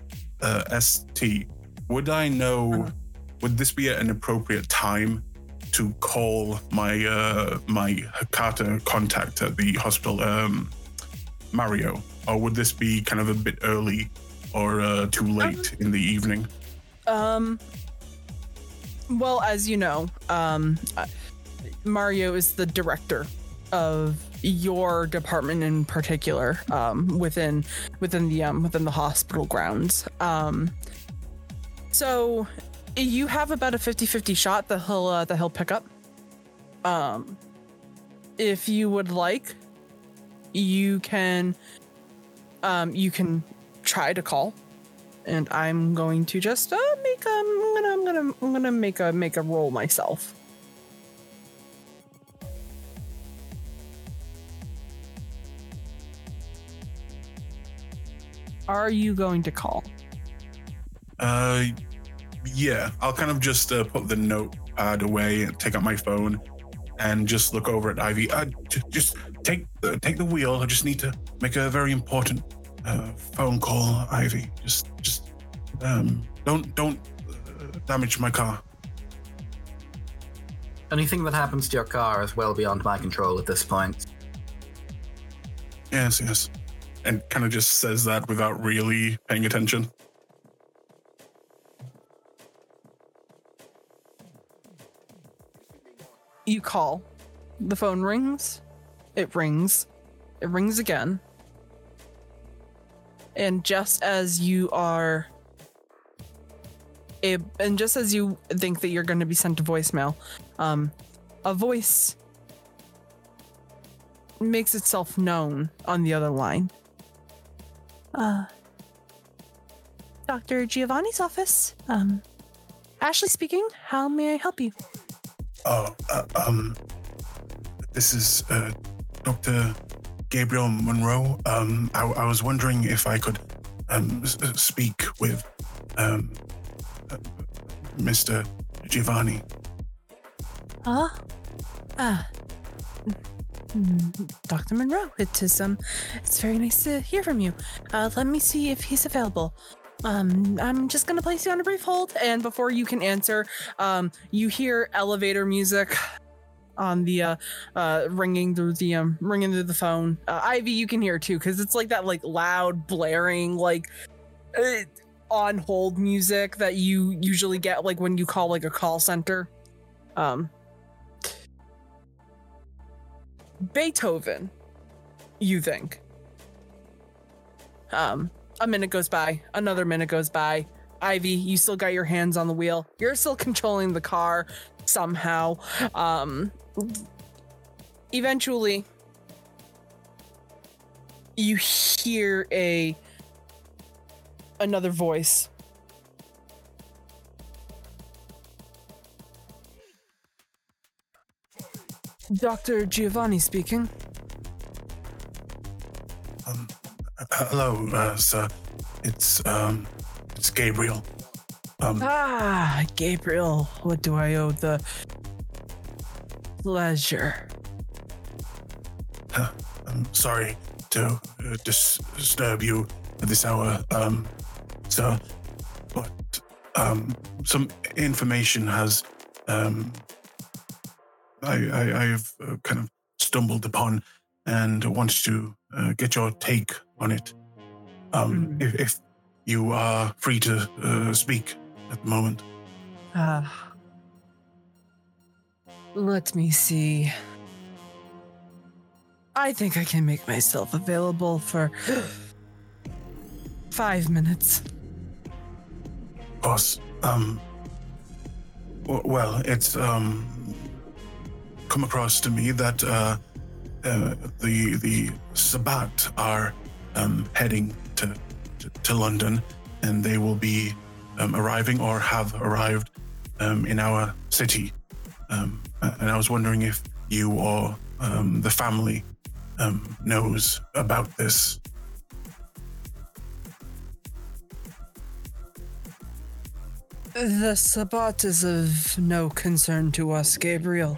uh, St. Would I know? Would this be an appropriate time to call my uh, my Hecata contact at the hospital, um, Mario, or would this be kind of a bit early or uh, too late in the evening? Um. Well, as you know, um, uh, Mario is the director of your department in particular, um, within within the um within the hospital grounds. Um. So, you have about a 50-50 shot that he'll uh, that he'll pick up. Um. If you would like, you can. Um, you can try to call and I'm going to just uh, make a I'm gonna I'm gonna I'm gonna make a make a roll myself. Are you going to call? Uh, yeah, I'll kind of just uh, put the notepad away and take out my phone and just look over at Ivy. Uh, j- just take the take the wheel. I just need to make a very important uh, phone call, Ivy. Just just um, don't don't uh, damage my car. Anything that happens to your car is well beyond my control at this point. Yes, yes. And kind of just says that without really paying attention. You call. The phone rings. It rings. It rings again. And just as you are a- and just as you think that you're going to be sent to voicemail, um, a voice makes itself known on the other line. Uh, Dr. Giovanni's office. Um, Ashley speaking. How may I help you? Oh, uh, um, this is uh, Doctor Gabriel Monroe. Um, I, I was wondering if I could um, s- s- speak with um, uh, Mr. Giovanni. Huh? Ah. Mm, Dr. Monroe, it is um it's very nice to hear from you. Uh let me see if he's available. Um I'm just gonna place you on a brief hold and before you can answer, um you hear elevator music on the uh uh ringing through the um ringing through the phone. Uh, Ivy you can hear too cuz it's like that like loud blaring like uh, on hold music that you usually get like when you call like a call center. Um Beethoven, you think. Um, a minute goes by, another minute goes by. Ivy, you still got your hands on the wheel. You're still controlling the car somehow. Um, eventually, you hear a another voice. Dr. Giovanni speaking. Um, hello, uh, sir. It's um, it's Gabriel. Um, Ah, Gabriel, what do I owe the pleasure? I'm sorry to uh, dis- disturb you at this hour, um, sir, but um, some information has um, I, I I've uh, kind of stumbled upon and wanted to uh, get your take on it. Um, Mm. if, if you are free to uh, speak at the moment. Ah. let me see. I think I can make myself available for five minutes. Of course. Um. Well, it's um. Come across to me that uh, uh the the Sabbat are um heading to to, to London, and they will be um, arriving or have arrived um in our city. Um, and I was wondering if you or um the family knows about this. The Sabbat is of no concern to us, Gabriel.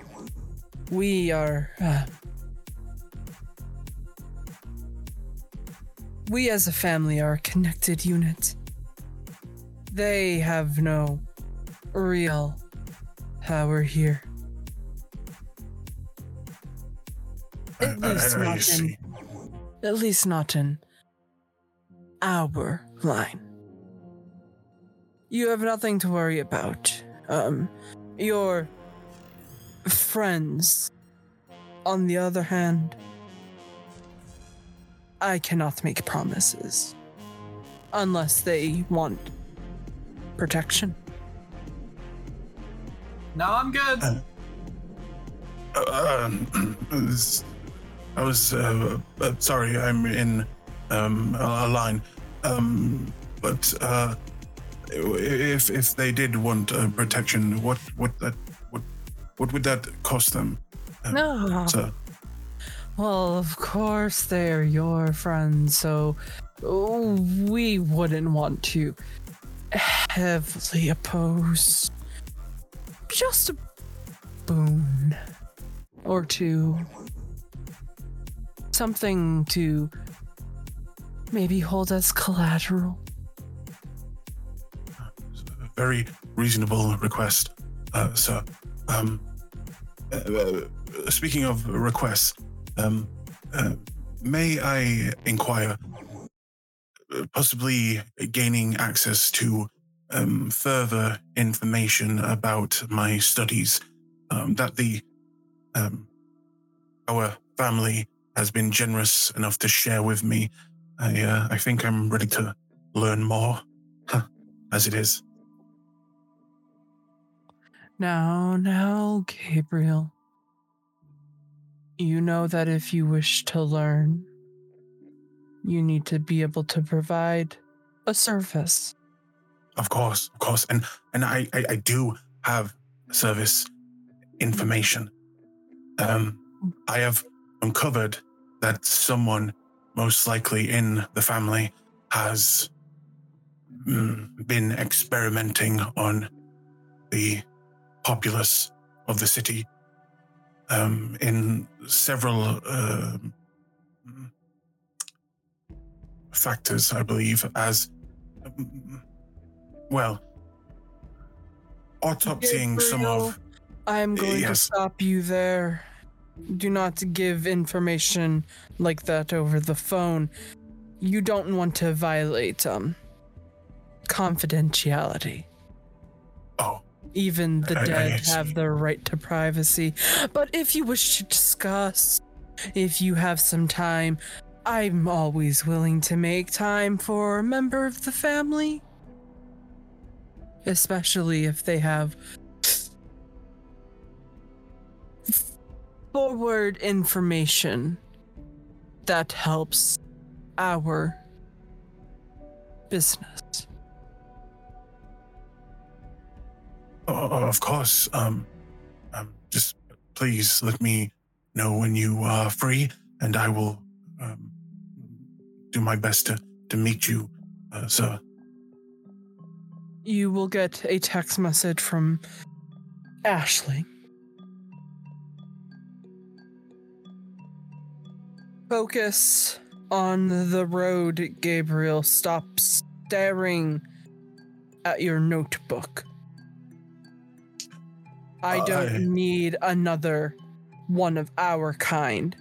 We are. Uh, we as a family are a connected unit. They have no real power here. At I- I- least I not in, at least not in our line. You have nothing to worry about. Um, your friends, on the other hand, I cannot make promises unless they want protection. No, I'm good. Uh, Um, this- I was uh, uh, sorry. I'm in um, a, a line, um, but uh, if if they did want uh, protection, what what that what would that cost them? Uh, No. So Well, of course they're your friends, so oh, we wouldn't want to heavily oppose just a boon or two. Something to maybe hold as collateral. a very reasonable request, uh, sir. Um, uh, uh, speaking of requests, um, uh, may I inquire, uh, possibly gaining access to um, further information about my studies um, that the um, our family has been generous enough to share with me. I uh, I think I'm ready to learn more, as it is. Now, now, Gabriel. You know that if you wish to learn, you need to be able to provide a service. Of course, of course, and and I I, I do have service information. Um, I have uncovered that someone, most likely in the family, has mm, been experimenting on the populace of the city um, in several um factors, I believe, as um, well, autopsying some of. I'm going to Yes. stop you there. Do not give information like that over the phone. You don't want to violate um confidentiality. Oh, Even the I- I dead see. have the right to privacy. But if you wish to discuss, if you have some time, I'm always willing to make time for a member of the family. Especially if they have forward information that helps our business. O- of course. Um, um, just please let me know when you are free, and I will um, do my best to to meet you, uh, sir. You will get a text message from Ashley. Focus on the road, Gabriel. Stop staring at your notebook. I Uh, don't I- need another one of our kind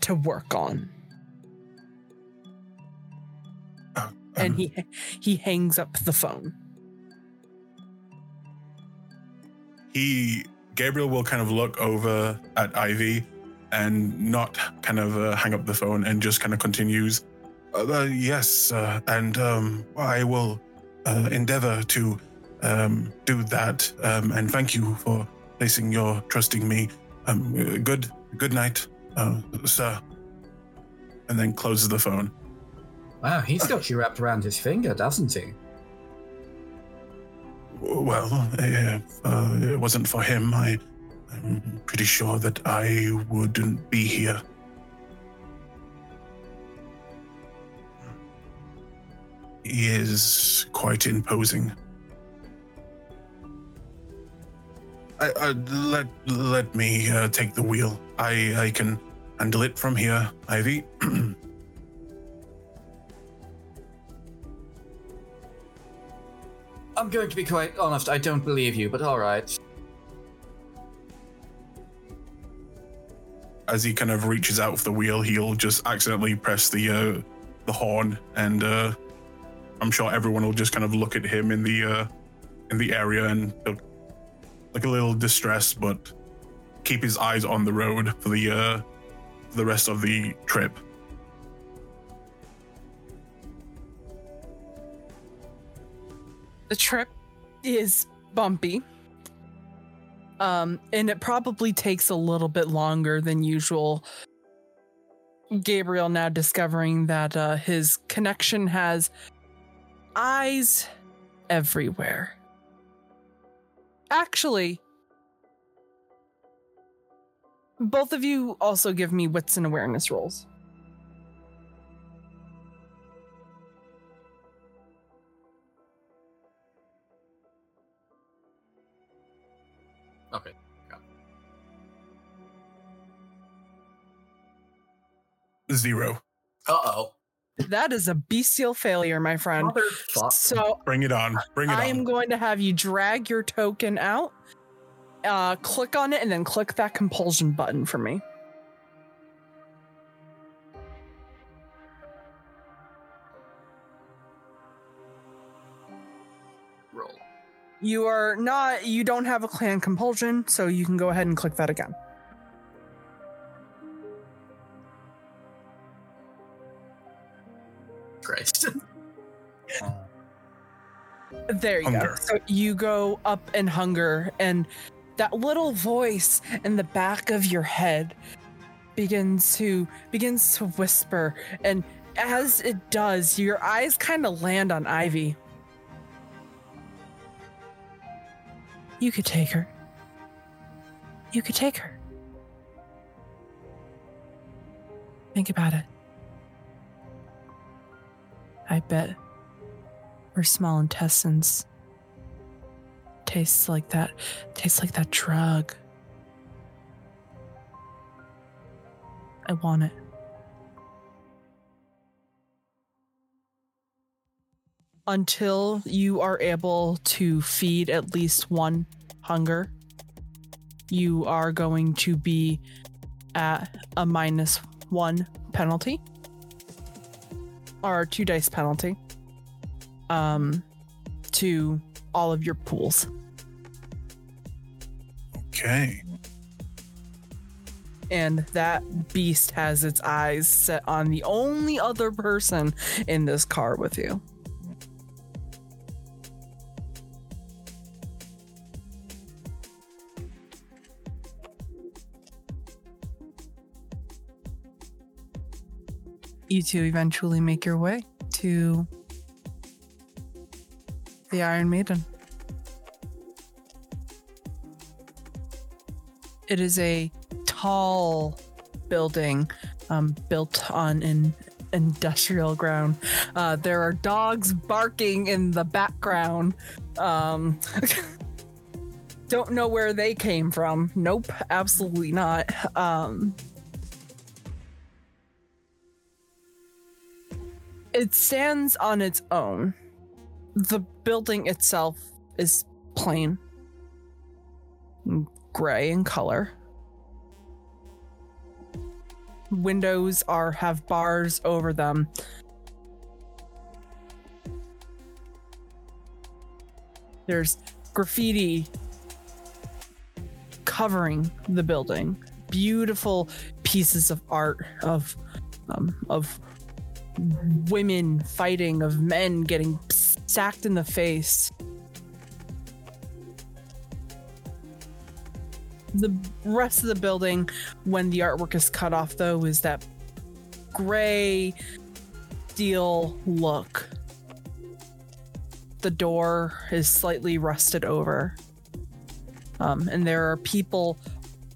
to work on. Uh, And um, he he hangs up the phone. he Gabriel will kind of look over at Ivy and not kind of uh, hang up the phone and just kind of continues. Uh, uh, yes, uh, and um, I will uh, endeavor to um, do that. Um, and thank you for placing your trusting me. Um, good, good night, uh, sir. And then closes the phone. Wow, he's got you wrapped around his finger, doesn't he? Well, if uh, it wasn't for him, I, I'm pretty sure that I wouldn't be here. He is quite imposing. I, I, let let me uh, take the wheel. I I can handle it from here, Ivy. I'm going to be quite honest, I don't believe you, but alright. as he kind of reaches out for the wheel, he'll just accidentally press the uh, the horn, and uh, I'm sure everyone will just kind of look at him in the uh, in the area and like a little distressed, but keep his eyes on the road for the uh, for the rest of the trip. the trip is bumpy. Um, and it probably takes a little bit longer than usual. Gabriel now discovering that uh, his connection has eyes everywhere. Actually, both of you also give me wits and awareness rolls. Okay. Zero. Uh oh. That is a bestial failure, my friend. So Bring it on. Bring it on. I am going to have you drag your token out, uh, click on it, and then click that compulsion button for me. Roll. You are not, you don't have a clan compulsion, so you can go ahead and click that again. Christ. There you Hunger. go. So you go up in hunger, and that little voice in the back of your head begins to begins to whisper, and as it does, your eyes kind of land on Ivy. You could take her. You could take her. Think about it. I bet her small intestines tastes like that tastes like that drug. I want it. Until you are able to feed at least one hunger, you are going to be at a minus one penalty or two dice penalty um to all of your pools Okay. and that beast has its eyes set on the only other person in this car with you you two eventually make your way to the Iron Maiden. It is a tall building um, built on an industrial ground. Uh, there are dogs barking in the background. Um, don't know where they came from. Nope, absolutely not. Um, it stands on its own. The building itself is plain, gray in color. Windows are have bars over them. There's graffiti covering the building. Beautiful pieces of art of um, of women fighting, of men getting sacked in the face. The rest of the building, when the artwork is cut off, though, is that gray steel look. The door is slightly rusted over. Um, and there are people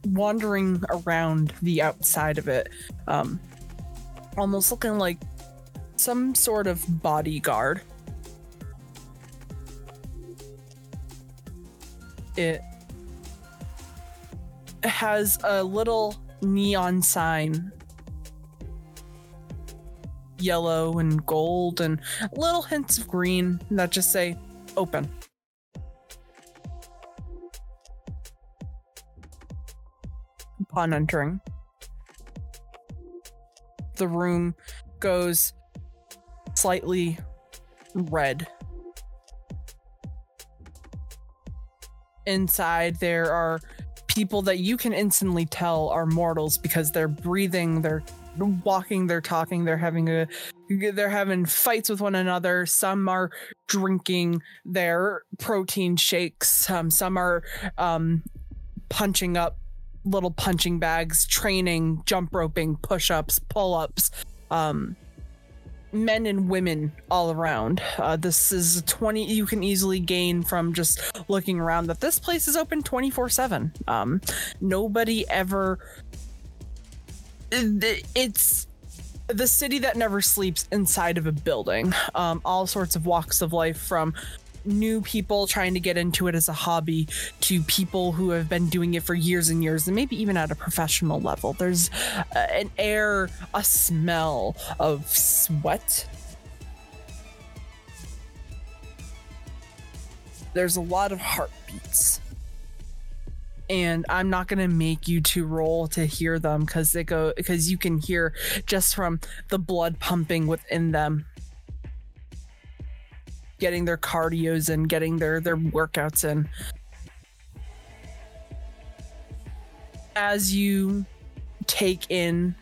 wandering around the outside of it, um, almost looking like some sort of bodyguard. It has a little neon sign, yellow and gold, and little hints of green that just say open. Upon entering, the room goes slightly red. Inside, there are people that you can instantly tell are mortals because they're breathing, they're walking, they're talking, they're having a they're having fights with one another. Some are drinking their protein shakes. Um, some are um, punching up little punching bags, training, jump roping, push ups, pull ups. Um, men and women all around. Uh, this is 20 you can easily gain from just looking around that this place is open 24 7. Um, nobody ever. It's the city that never sleeps inside of a building. Um, all sorts of walks of life from new people trying to get into it as a hobby to people who have been doing it for years and years and maybe even at a professional level. There's uh, an air, a smell of sweat. There's a lot of heartbeats. And I'm not gonna make you to roll to hear them because they go because you can hear just from the blood pumping within them getting their cardios in, getting their their workouts in. As you take in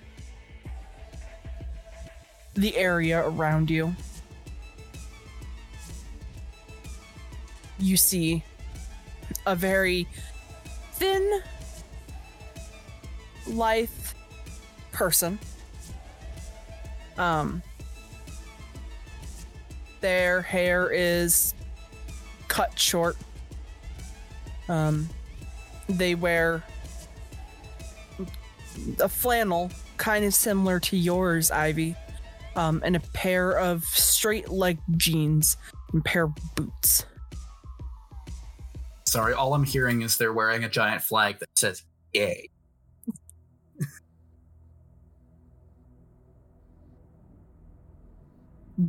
the area around you, you see a very thin, lithe person. Um, their hair is cut short. Um, they wear a flannel kind of similar to yours, Ivy, um, and a pair of straight leg jeans and pair of boots. Sorry, all I'm hearing is they're wearing a giant flag that says "gay."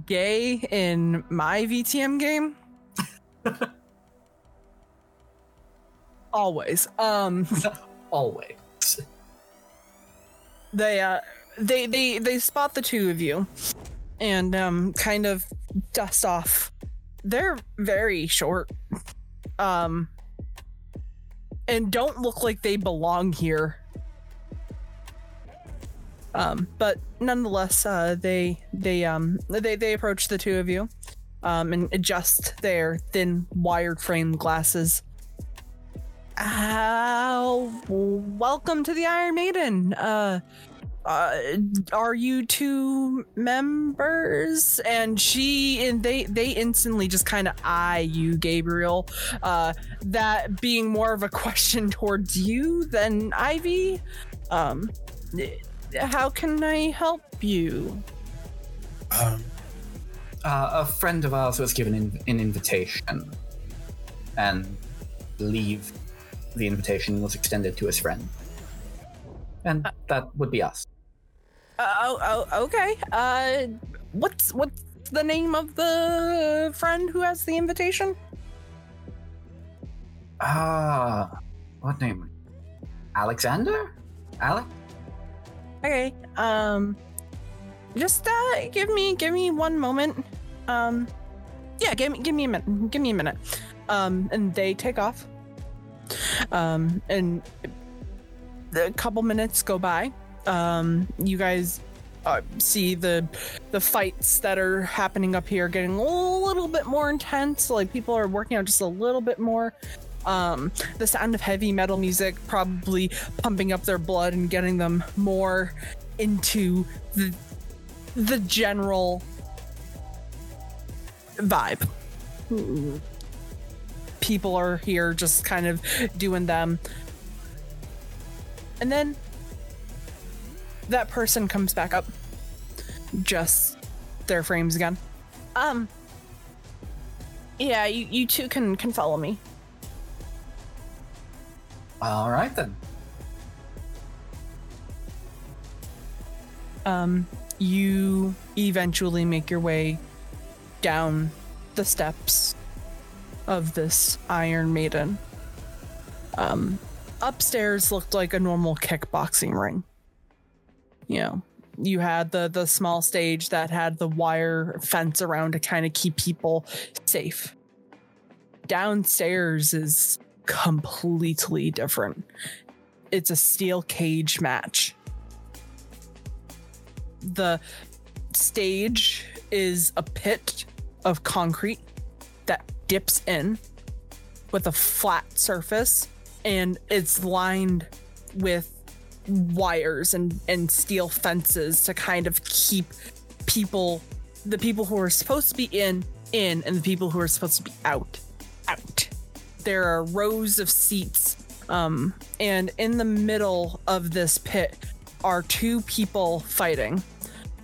Gay in my VTM game. Always. Um. Always. they uh they they they spot the two of you and um kind of dust off they're very short um and don't look like they belong here um but nonetheless uh they they um they they approach the two of you um and adjust their thin wired frame glasses uh, welcome to the Iron Maiden. Uh, uh, are you two members? And she and they they instantly just kind of eye you, Gabriel. Uh, that being more of a question towards you than Ivy. Um, how can I help you? Um, Uh, a friend of ours was given in, an invitation, and believe the invitation was extended to his friend, and that would be us. Uh, oh, oh, okay. Uh, what's what's the name of the friend who has the invitation? Ah, what name? Alexander? Alex? Okay. Um, just uh, give me give me one moment. Um, yeah, give me give me a minute. Give me a minute. Um, and they take off. Um, and a couple minutes go by. Um, you guys uh, see the the fights that are happening up here getting a little bit more intense. Like people are working out just a little bit more. Um, the sound of heavy metal music probably pumping up their blood and getting them more into the the general vibe. People are here just kind of doing them. And then that person comes back up. Just their frames again. Um Yeah, you, you two can can follow me. All right then. um, you eventually make your way down the steps of this Iron Maiden. Um, upstairs looked like a normal kickboxing ring. You know, you had the the small stage that had the wire fence around to kind of keep people safe. Downstairs is completely different. It's a steel cage match the stage is a pit of concrete that dips in with a flat surface and it's lined with wires and, and steel fences to kind of keep people the people who are supposed to be in in and the people who are supposed to be out out there are rows of seats um, and in the middle of this pit are two people fighting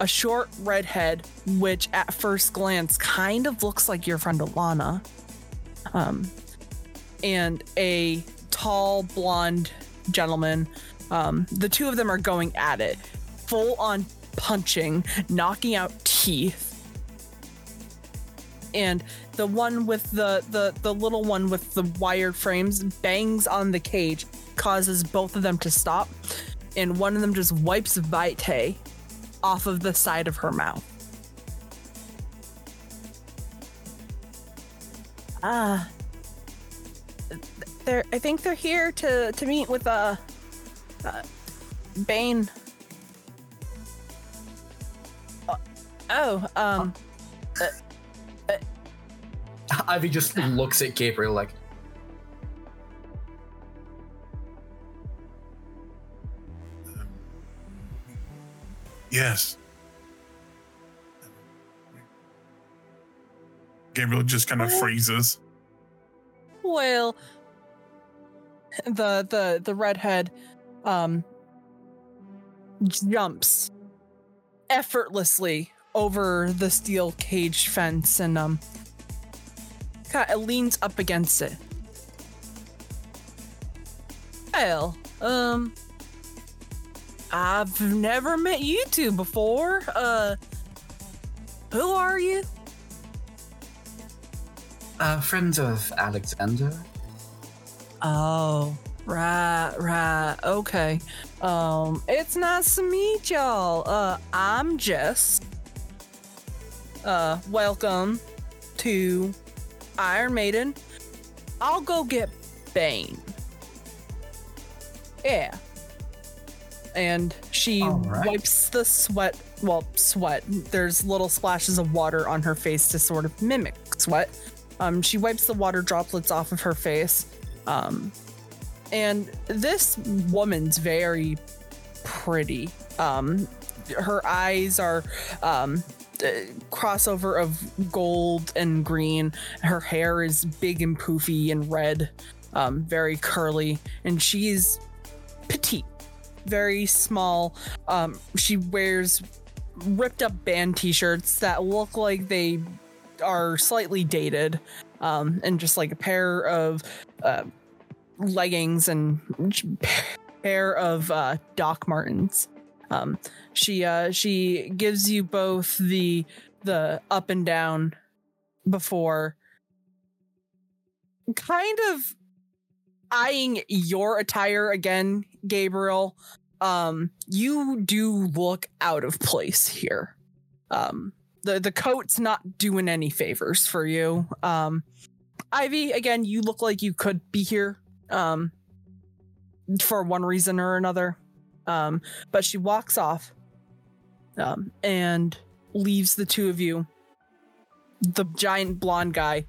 a short redhead, which at first glance kind of looks like your friend Alannah, um, and a tall blonde gentleman. Um, the two of them are going at it, full on punching, knocking out teeth. And the one with the, the the little one with the wired frames bangs on the cage, causes both of them to stop, and one of them just wipes Vitae off of the side of her mouth. Ah. they're I think they're here to to meet with uh, uh Bane. Uh, oh, um Ivy just looks at Gabriel like, yes. Gabriel just kind of freezes. well the the the redhead um jumps effortlessly over the steel cage fence and um of leans up against it. Well, um I've never met you two before. Uh who are you? Uh, friends of Alexander. Oh, right, right. Okay. Um, it's nice to meet y'all. Uh, I'm Jess. Uh, welcome to Iron Maiden. I'll go get Bane. Yeah. And she right. wipes the sweat. Well, sweat. There's little splashes of water on her face to sort of mimic sweat. Um, she wipes the water droplets off of her face. Um, and this woman's very pretty. Um, her eyes are um, crossover of gold and green. Her hair is big and poofy and red, um, very curly, and she's petite, very small. Um, she wears ripped up band t-shirts that look like they are slightly dated, um, and just like a pair of uh, leggings and pair of uh, Doc Martens. Um, she uh, she gives you both the the up and down before kind of eyeing your attire again, Gabriel. Um, you do look out of place here. Um, the the coat's not doing any favors for you. Um, Ivy, again, you look like you could be here. Um, for one reason or another. Um, but she walks off um, and leaves the two of you, the giant blonde guy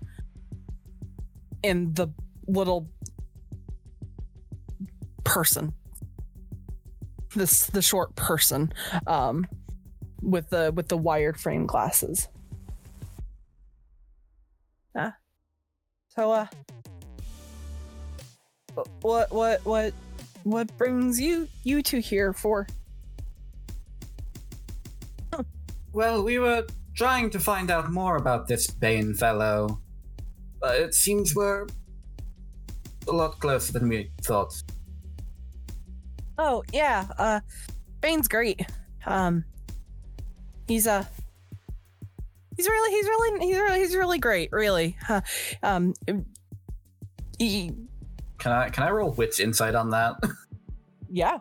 and the little person. This the short person um, with the with the wired frame glasses. Uh, so uh what what what what brings you you two here for? Well, we were trying to find out more about this Bane fellow. But it seems we're a lot closer than we thought. Oh yeah, uh, Bane's great. Um, he's uh he's really he's really he's really he's really great. Really, huh. um, he, Can I can I roll wits insight on that? yeah.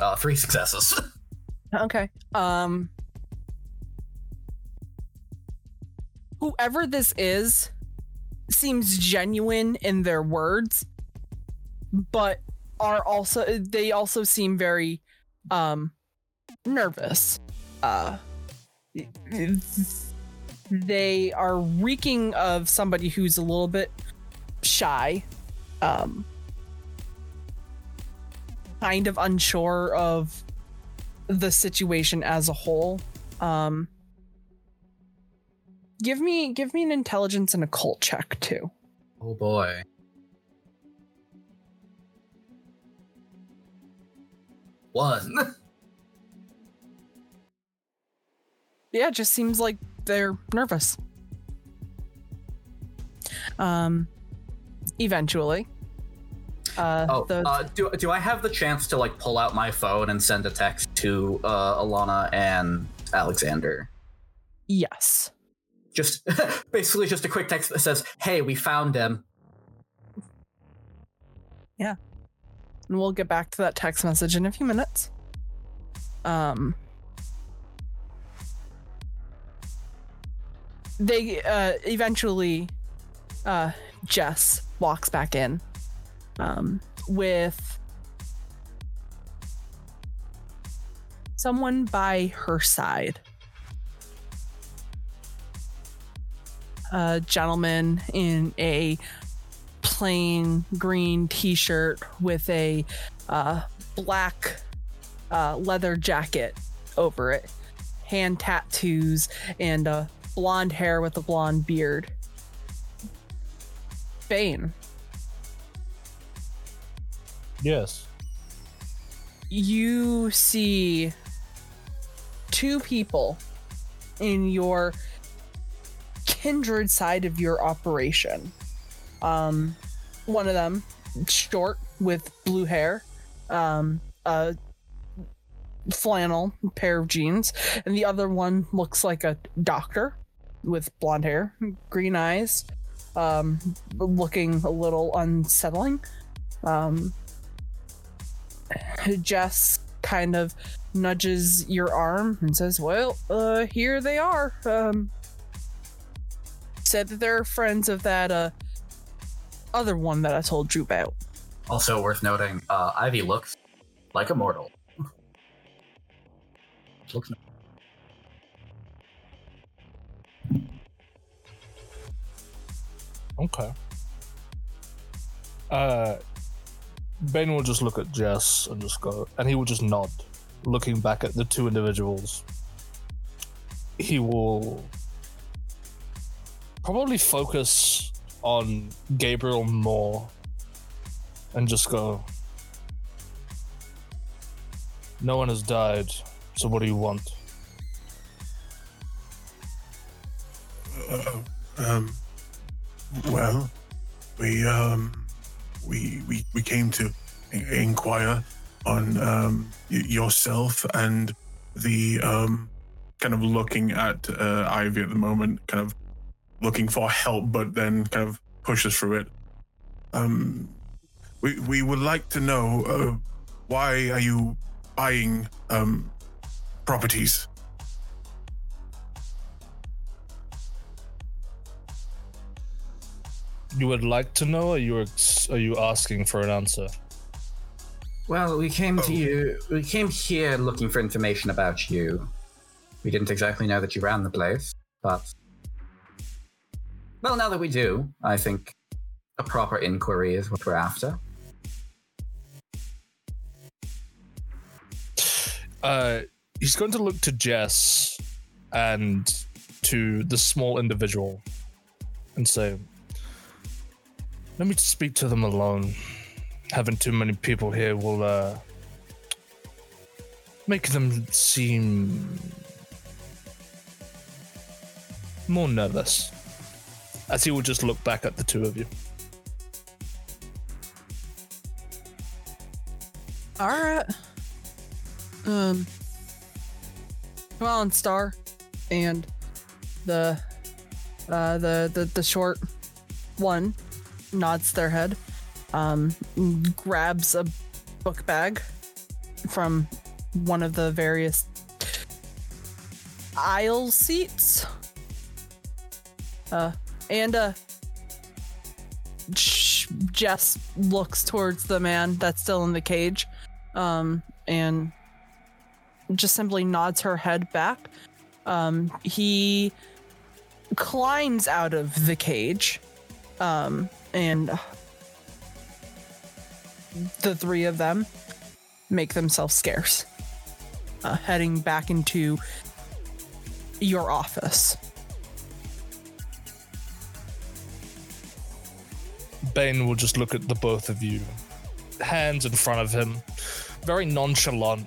Uh, three successes. Okay. Um whoever this is seems genuine in their words but are also they also seem very um nervous. Uh they are reeking of somebody who's a little bit shy. Um kind of unsure of the situation as a whole. Um, give me give me an intelligence and occult check too. oh boy. One. Yeah, it just seems like they're nervous. Um, eventually, uh, Oh, the uh, do do I have the chance to like pull out my phone and send a text to uh, Alannah and Alexander? yes, Just basically just a quick text that says, "Hey, we found him." Yeah, and we'll get back to that text message in a few minutes. Um, they uh, eventually, uh, Jess walks back in, um, with someone by her side. A gentleman in a plain green t-shirt with a uh, black uh, leather jacket over it, hand tattoos, and uh, blonde hair with a blonde beard. Bane, Yes. you see two people in your kindred side of your operation. Um, one of them short with blue hair, um, a flannel pair of jeans, and the other one looks like a doctor with blonde hair, green eyes, um, looking a little unsettling. Um, Jess kind of nudges your arm and says, "Well, uh, here they are." Um, said that they're friends of that uh other one that I told you about. Also worth noting, uh, Ivy looks like a mortal. looks Okay. Uh, Ben will just look at Jess and just go, and he will just nod, looking back at the two individuals. He will probably focus on Gabriel more and just go, No one has died, so what do you want? Uh, um, well, we um, we we we came to in- inquire on um yourself and the um kind of looking at uh, Ivy at the moment, kind of looking for help, but then kind of pushes through it. Um, we we would like to know uh, why are you buying um properties? You would like to know, or you ex- are you asking for an answer? Well, we came to you. We came here looking for information about you. We didn't exactly know that you ran the place, but well, now that we do, I think a proper inquiry is what we're after. Uh, he's going to look to Jess and to the small individual and say, Let me speak to them alone. Having too many people here will uh, make them seem more nervous. As he will just look back at the two of you. All right. Um. Come on, Star, and the, uh, the the the short one nods their head, um, grabs a book bag from one of the various aisle seats. Uh, and uh, Jess looks towards the man that's still in the cage, um, and just simply nods her head back. Um, he climbs out of the cage, um, and the three of them make themselves scarce, uh, heading back into your office. Bane will just look at the both of you, hands in front of him, very nonchalant.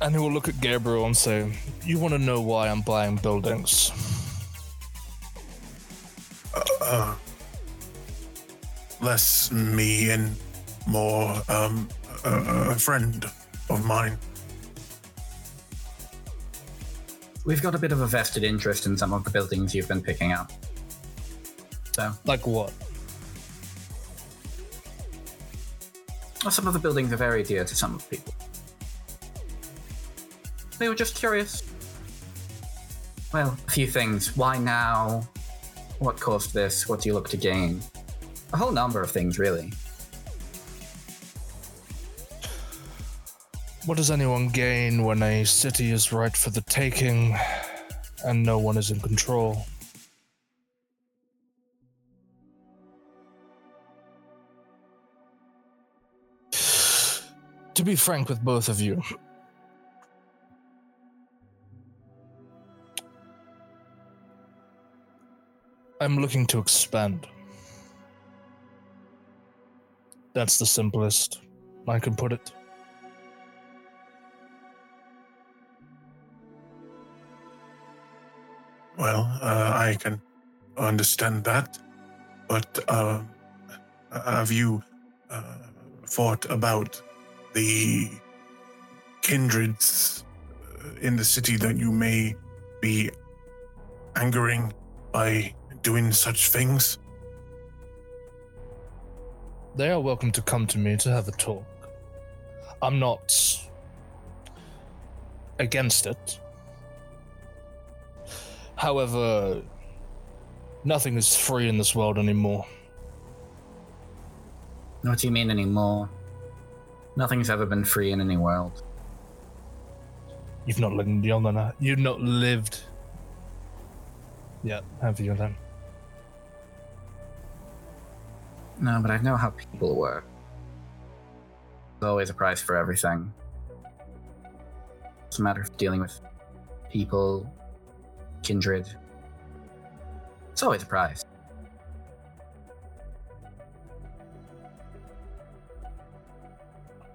And he will look at Gabriel and say, You want to know why I'm buying buildings? Uh, less me and more um, a, a friend of mine. We've got a bit of a vested interest in some of the buildings you've been picking up. So, Like what? well, some of the buildings are very dear to some of the people. They were just curious. Well, a few things. Why now? What caused this? What do you look to gain? A whole number of things, really. What does anyone gain when a city is right for the taking and no one is in control? To be frank with both of you, I'm looking to expand. That's the simplest I can put it. Well, uh, I can understand that, but uh, have you uh, thought about the kindreds uh, in the city that you may be angering by doing such things? They are welcome to come to me to have a talk. I'm not against it. However, nothing is free in this world anymore. What do you mean anymore? Nothing's ever been free in any world. You've not lived young enough. You've not lived yet, have you then? No, but I know how people work. There's always a price for everything. It's a matter of dealing with people, kindred. It's always a price.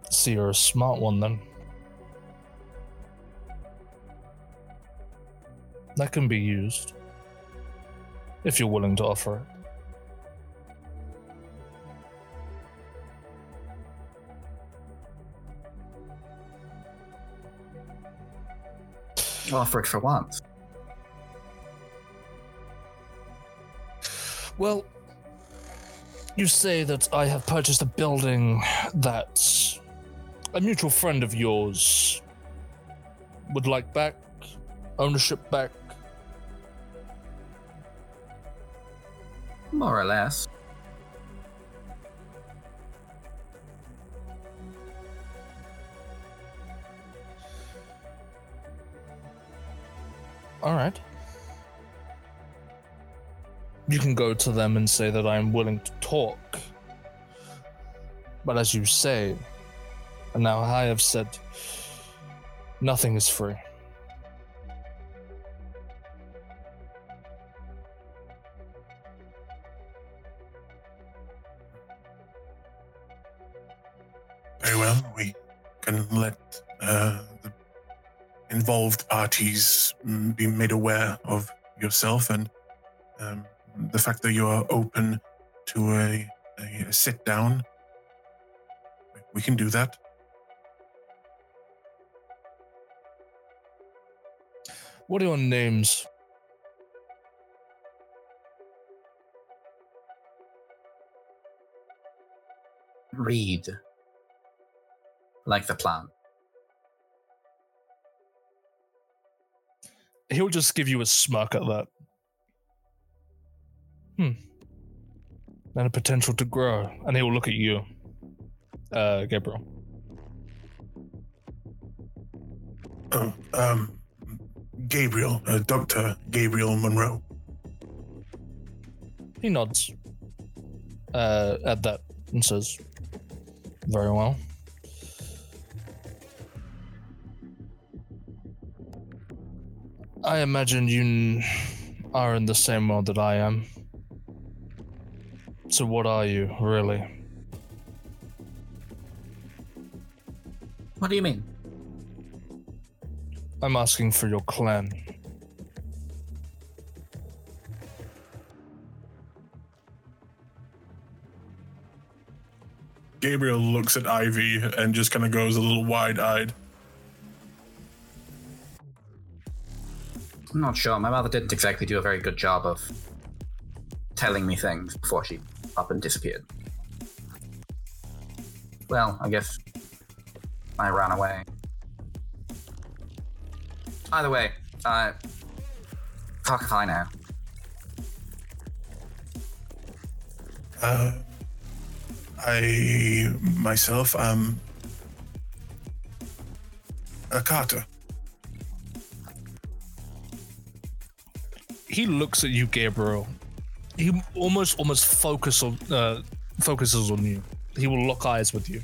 So you're a smart one then. That can be used. If you're willing to offer it. Offer it for once. Well, you say that I have purchased a building that a mutual friend of yours would like back, ownership back. More or less. All right. You can go to them and say that I am willing to talk. But as you say, and now I have said, nothing is free. Involved parties mm, be made aware of yourself and um, the fact that you are open to a, a, a sit down. We can do that. What are your names? Reed. Like the plant. He'll just give you a smirk at that. Hmm. And a potential to grow. And he'll look at you, uh, Gabriel. Oh, um, Gabriel, uh, Dr. Gabriel Monroe. He nods uh, at that and says, Very well. I imagine you are in the same world that I am. So, what are you, really? What do you mean? I'm asking for your clan. Gabriel looks at Ivy and just kind of goes a little wide eyed. I'm not sure. My mother didn't exactly do a very good job of telling me things before she up and disappeared. Well, I guess I ran away. Either way, uh, fuck if I know. Uh, I myself am Hecata. He looks at you, Gabriel. He almost almost focus on uh, focuses on you. He will lock eyes with you.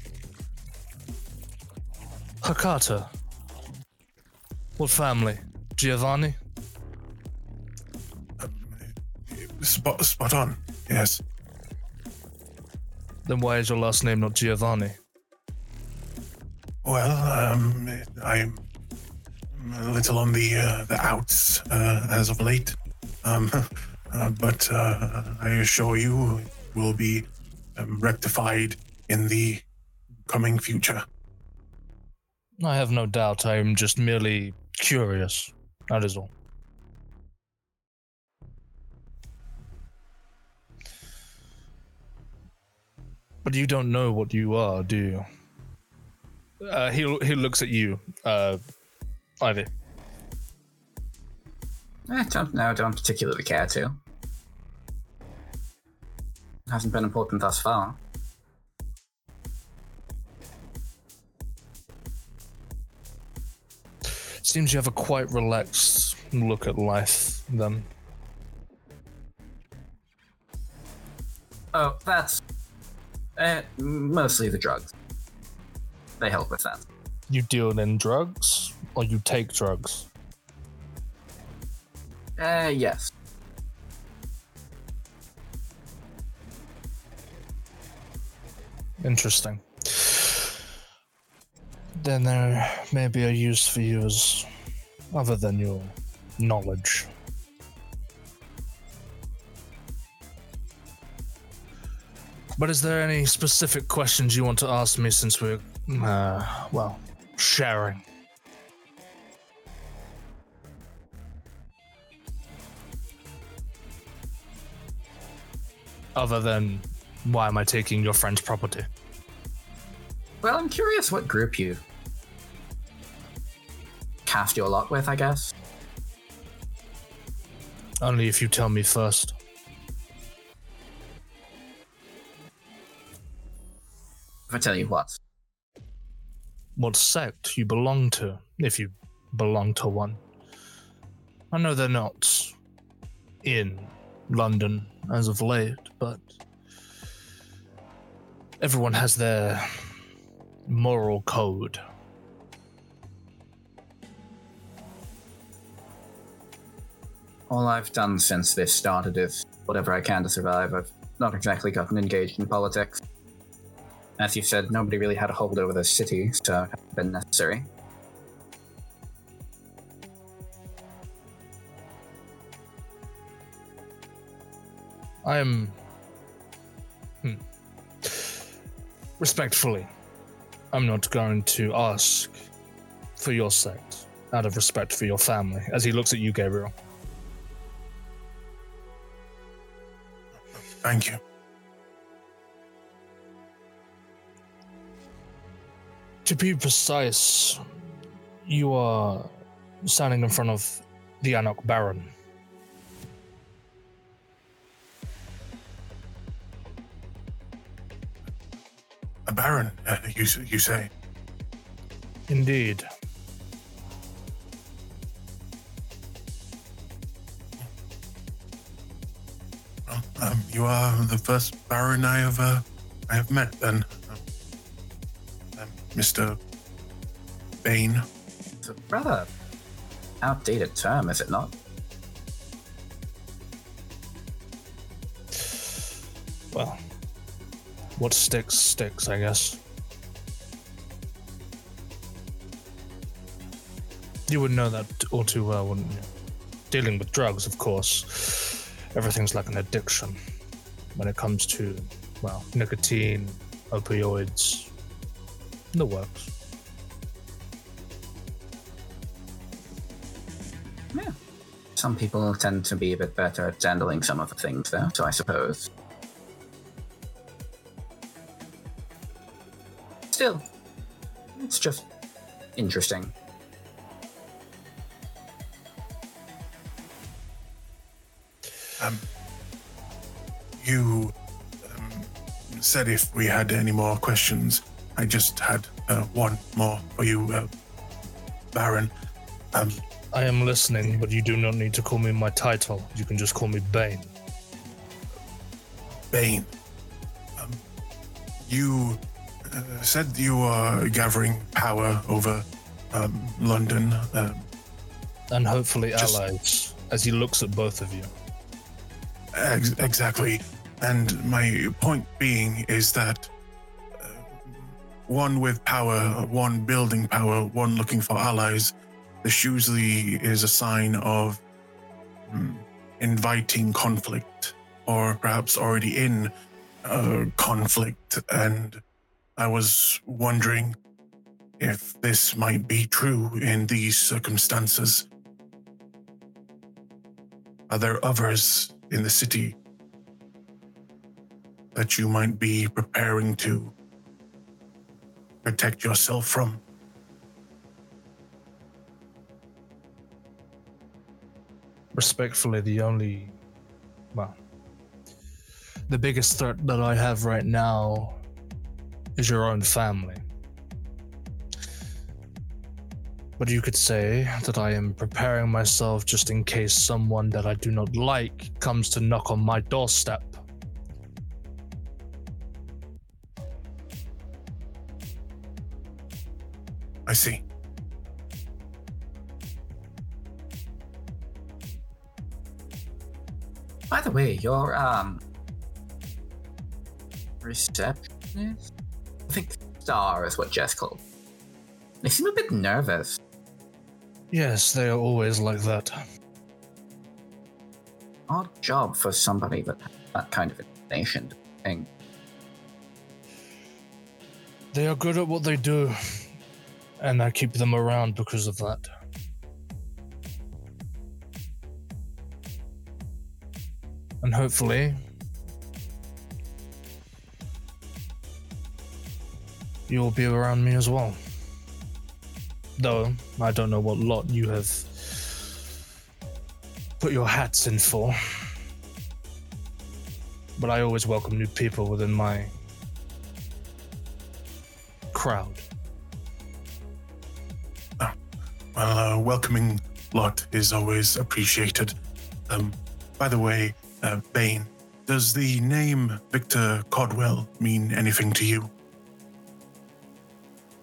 Hecata. What family? Giovanni? Spot, spot on. Yes. Then why is your last name not Giovanni? Well, um, I'm a little on the uh, the outs uh, as of late, um, uh, but uh, I assure you, it will be um, rectified in the coming future. I have no doubt. I am just merely curious. That is all. But you don't know what you are, do you? Uh, he he looks at you, uh, Ivy. I don't know, don't particularly care to. It Hasn't been important thus far. Seems you have a quite relaxed look at life, then. Oh, that's uh, mostly the drugs. They help with that. You deal in drugs, or you take drugs? Uh, yes. Interesting. Then there may be a use for you as other than your knowledge. But is there any specific questions you want to ask me since we're, uh, well, sharing? Other than, why am I taking your friend's property? Well, I'm curious what group you cast your lot with, I guess. Only if you tell me first. If I tell you what. what sect you belong to, if you belong to one. I know they're not in London as of late, but everyone has their moral code. All I've done since this started is whatever I can to survive. I've not exactly gotten engaged in politics. As you said, nobody really had a hold over the city, so it hasn't been necessary. I am. Hmm. Respectfully, I'm not going to ask for your sect out of respect for your family, as he looks at you, Gabriel. Thank you. To be precise, you are standing in front of the Anarch Baron. Baron, uh, you you say? Indeed. Well, um, you are the first baron I have uh, I have met. Then, um, um, Mister Bane. It's a rather outdated term, is it not? What sticks, sticks, I guess. You would know that all too well, wouldn't you? Dealing with drugs, of course, everything's like an addiction. When it comes to, well, nicotine, opioids, the works. Yeah. Some people tend to be a bit better at handling some of the things, though, so I suppose. It's just interesting. Um, you um, said if we had any more questions, I just had uh, one more for you, uh, Baron. Um, I am listening, but you do not need to call me my title. You can just call me Bane. Bane. Um, you said you are gathering power over um, London. Um, And hopefully Just- allies, as he looks at both of you. ex- exactly. And my point being is that uh, one with power, one building power, one looking for allies, this usually is a sign of mm, inviting conflict, or perhaps already in uh, conflict. And I was wondering if this might be true in these circumstances. Are there others in the city that you might be preparing to protect yourself from? Respectfully, the only. Well. The biggest threat that I have right now is your own family. But you could say that I am preparing myself just in case someone that I do not like comes to knock on my doorstep. I see. By the way, your um receptionist? I think Star is what Jess called. They seem a bit nervous. Yes, they are always like that. Odd job for somebody that that kind of information. Thing. They are good at what they do, and I keep them around because of that. And hopefully, you'll be around me as well. Though, I don't know what lot you have put your hats in for. But I always welcome new people within my crowd. Well, a welcoming lot is always appreciated. Um, by the way, uh, Bane, does the name Victor Codwell mean anything to you?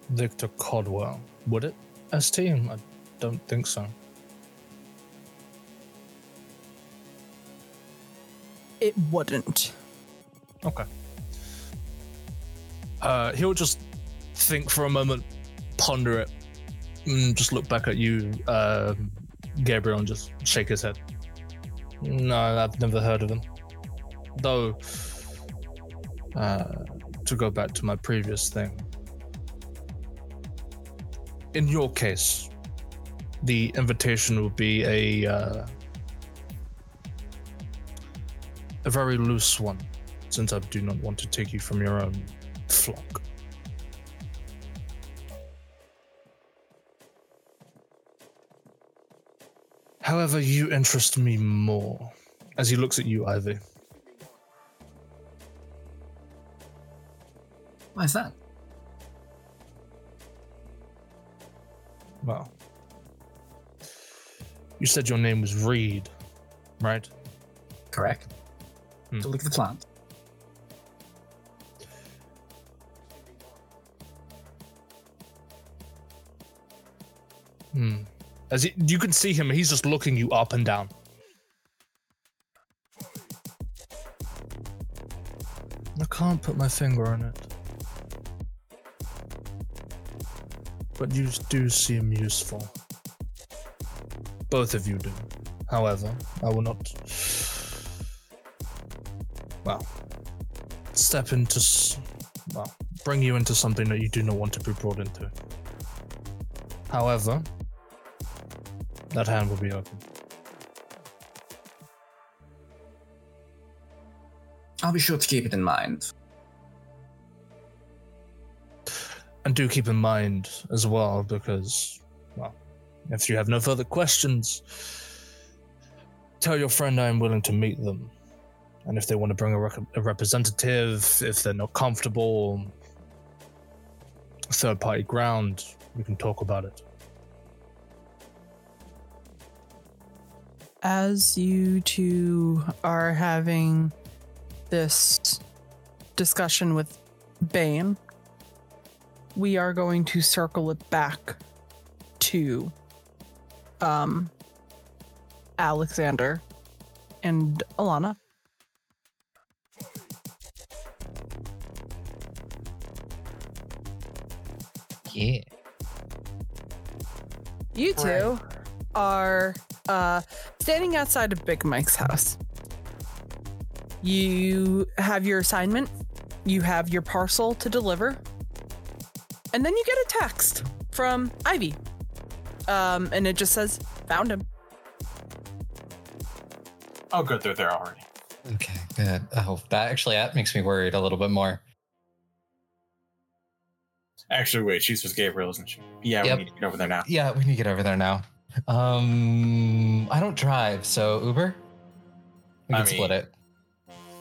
Victor Codwell. Would it? ST? I don't think so. It wouldn't. Okay. Uh, he'll just think for a moment, ponder it, and just look back at you, uh, Gabriel, and just shake his head. No, I've never heard of him. Though, uh, to go back to my previous thing, in your case, the invitation would be a uh, a very loose one, since I do not want to take you from your own flock. However, you interest me more. As he looks at you, Ivy. Why is that? Well, you said your name was Reed, right? Correct. Hmm. To look at the plant. Hmm. As he, you can see him, he's just looking you up and down. I can't put my finger on it. But you do seem useful. Both of you do. However, I will not. Well, step into. Well, bring you into something that you do not want to be brought into. However, that hand will be open. I'll be sure to keep it in mind. Do keep in mind as well, because, well, if you have no further questions, tell your friend I am willing to meet them. And if they want to bring a, rec- a representative, if they're not comfortable, third party ground, we can talk about it. As you two are having this discussion with Bane, we are going to circle it back to um Alexander and Alannah. Yeah. You two right. are uh, standing outside of Big Mike's house. You have your assignment, you have your parcel to deliver and then you get a text from Ivy. Um, and it just says, Found him. Oh, good, they're there already. Okay, good. Oh, that actually that makes me worried a little bit more. Actually, wait, she's with Gabriel, isn't she? Yeah, Yep. we need to get over there now. Yeah, we need to get over there now. Um, I don't drive, so Uber. We I can split it.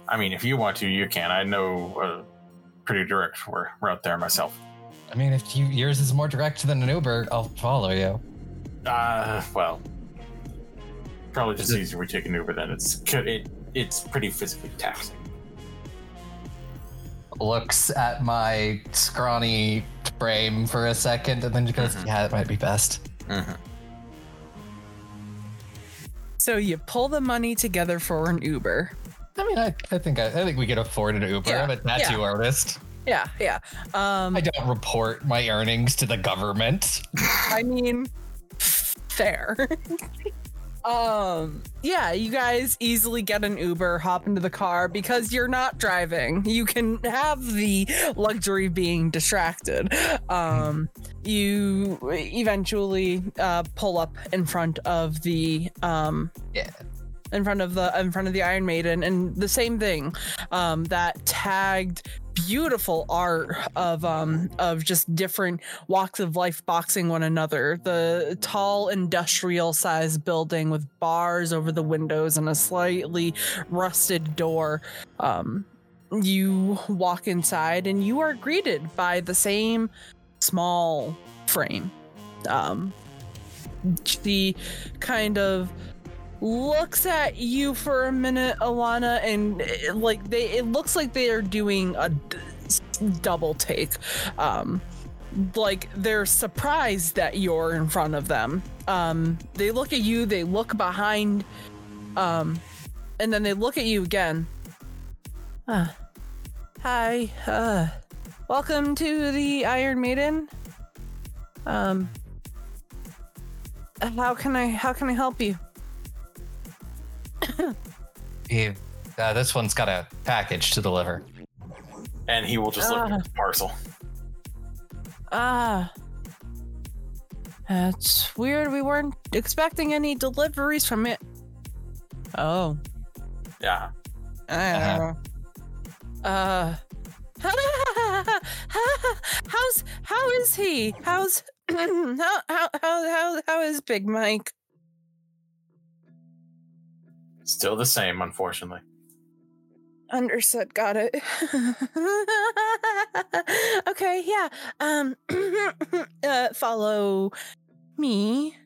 I mean, if you want to, you can. I know a pretty direct r- route there myself. I mean, if you yours is more direct than an Uber, I'll follow you. Uh, well, probably just Is it- easier we take an Uber then. It's it it's pretty physically taxing. Looks at my scrawny frame for a second, and then just goes, Mhm. "Yeah, it might be best." Mm-hmm. So you pull the money together for an Uber. I mean, I, I think I, I think we can afford an Uber. Yeah, I'm a tattoo artist. Yeah, yeah. Um, I don't report my earnings to the government. I mean, fair. um, yeah, you guys easily get an Uber, hop into the car because you're not driving. You can have the luxury of being distracted. Um, you eventually uh, pull up in front of the um, Yeah. in front of the in front of the Iron Maiden, and the same thing. Um, that tagged beautiful art of um of just different walks of life boxing one another. The tall industrial sized building with bars over the windows and a slightly rusted door. Um you walk inside and you are greeted by the same small frame. Um she kind of looks at you for a minute, Alannah, and it, like they, it looks like they are doing a d- double take. Um, like they're surprised that you're in front of them. Um, they look at you, they look behind, um, and then they look at you again. Uh, hi, uh, welcome to the Iron Maiden. Um, how can I how can I help you? You, uh, this one's got a package to deliver. And he will just look Ah. at the parcel. Ah. That's weird. We weren't expecting any deliveries from it. Oh. Yeah. I don't know. Uh. How's how is he? How's how how how how how is Big Mike? Still the same, unfortunately. Understood. Got it. okay. Yeah. Um. uh, follow me.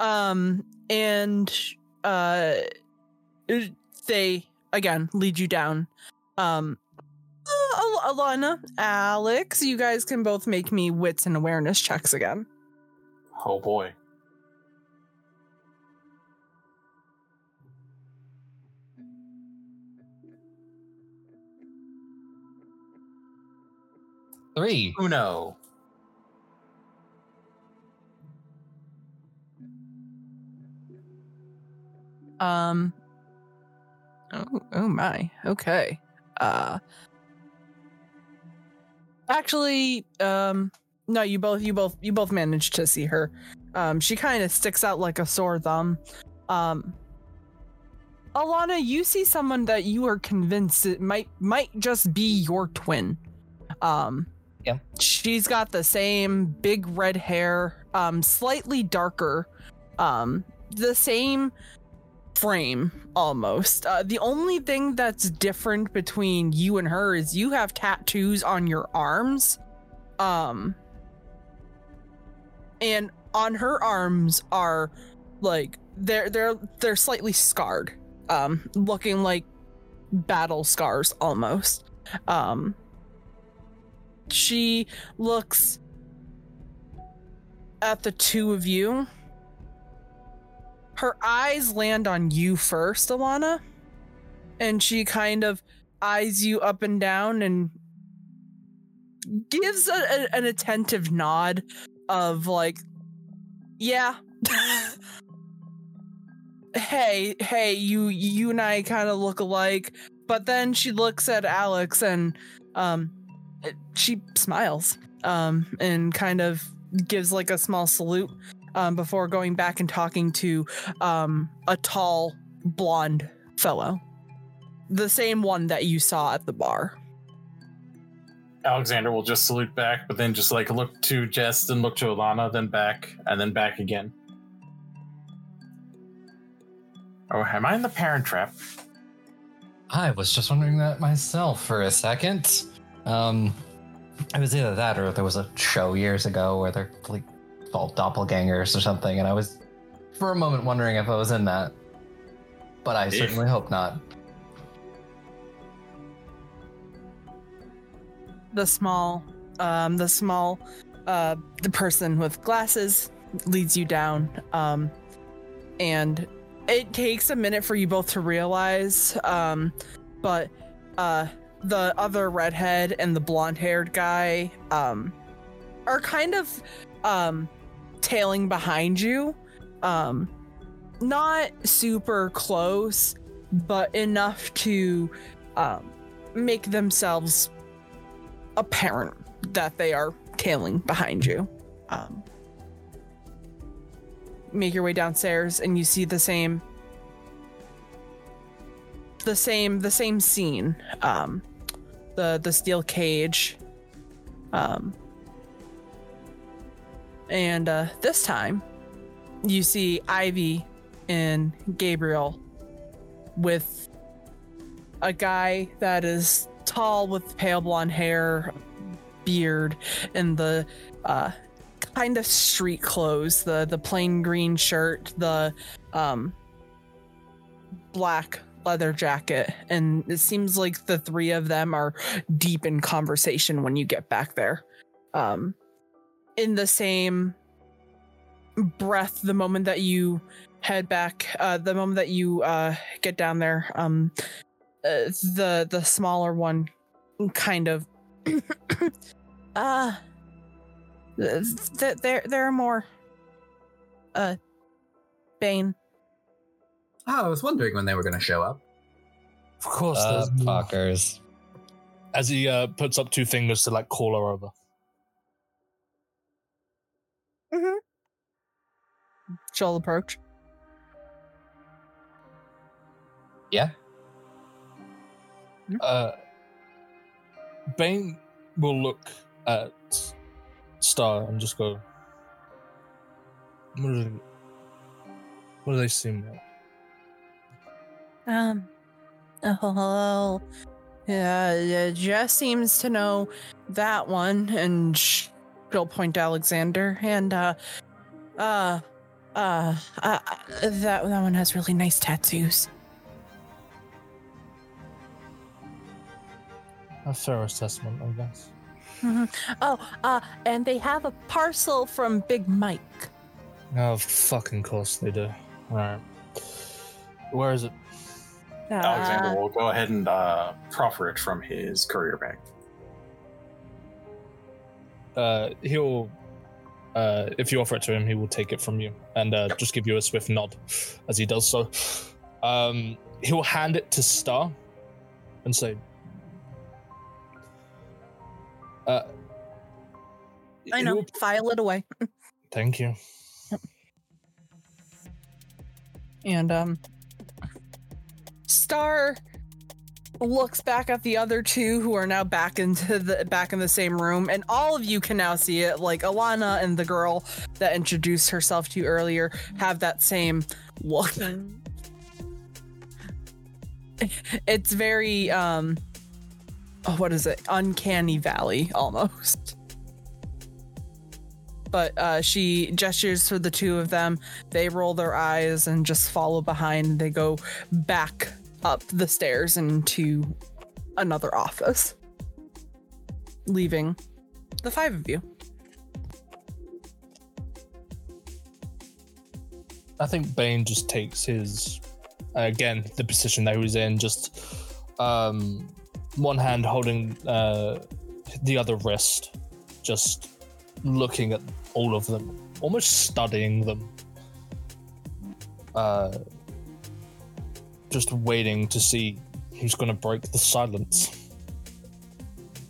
Um. And uh, they again lead you down. Um. uh, Al- Alannah, Alex, you guys can both make me wits and awareness checks again. Oh boy. Three. Uno. Um. Oh, oh my. Okay. Uh. Actually, um, no, you both, you both, you both managed to see her. Um, she kind of sticks out like a sore thumb. Um. Alannah, you see someone that you are convinced it might might just be your twin. Um. Yeah. She's got the same big red hair, um, slightly darker, um, the same frame almost. Uh, the only thing that's different between you and her is you have tattoos on your arms. Um and on her arms are like they're they're they're slightly scarred. Um looking like battle scars almost. Um she looks at the two of you her eyes land on you first, Alannah. And she kind of eyes you up and down and gives a, a- an attentive nod of like, yeah. hey, hey, you you and I kind of look alike. But then she looks at Alex and um she smiles um and kind of gives like a small salute um before going back and talking to um a tall blonde fellow. The same one that you saw at the bar. Alexander will just salute back, but then just like look to Jess, then look to Alannah, then back, and then back again. Oh, am I in the parent trap? I was just wondering that myself for a second. Um, it was either that or there was a show years ago where they're like called doppelgangers or something, and I was for a moment wondering if I was in that. But I If. certainly hope not. the small um the small uh the person with glasses leads you down um and it takes a minute for you both to realize um but uh the other redhead and the blonde haired guy um are kind of um tailing behind you um not super close but enough to um make themselves apparent that they are tailing behind you. Um, make your way downstairs, and you see the same, the same, the same scene. Um, the the steel cage. Um, and uh, this time, you see Ivy and Gabriel with a guy that is tall with pale blonde hair, beard, and the uh, kind of street clothes the the plain green shirt, the um, black leather jacket, and it seems like the three of them are deep in conversation when you get back there. Um, in the same breath, the moment that you head back, uh, the moment that you uh, get down there, um, uh, the the smaller one kind of uh th- there there are more uh bane Oh, I was wondering when they were going to show up. Of course, Uh, there's more. fuckers. as he uh, puts up two fingers to like call her over. she'll approach Yeah. Uh, Bane will look at Star and just go, "What do they, what do they seem like?" Um oh hello yeah, yeah jess seems to know that one and sh- she'll point alexander and uh uh uh, uh that that one has really nice tattoos A fair assessment, I guess. Mhm. Oh, uh, and they have a parcel from Big Mike. Oh, fucking course they do. All right. Where is it? Alexander Uh, will go ahead and uh, proffer it from his courier bag. Uh, he'll. Uh, if you offer it to him, he will take it from you and uh, just give you a swift nod as he does so. Um, he'll hand it to Star and say, uh, I know. he'll- File it away. Thank you. And um, Star looks back at the other two who are now back into the back in the same room, and all of you can now see it. Like Alannah and the girl that introduced herself to you earlier have that same look. it's very um, oh, what is it? Uncanny Valley almost. But uh, she gestures for the two of them. They roll their eyes and just follow behind. They go back up the stairs into another office, leaving the five of you. I think Bane just takes his again the position that he was in, just um, one hand holding uh, the other wrist, just looking at all of them, almost studying them. Uh, just waiting to see who's going to break the silence.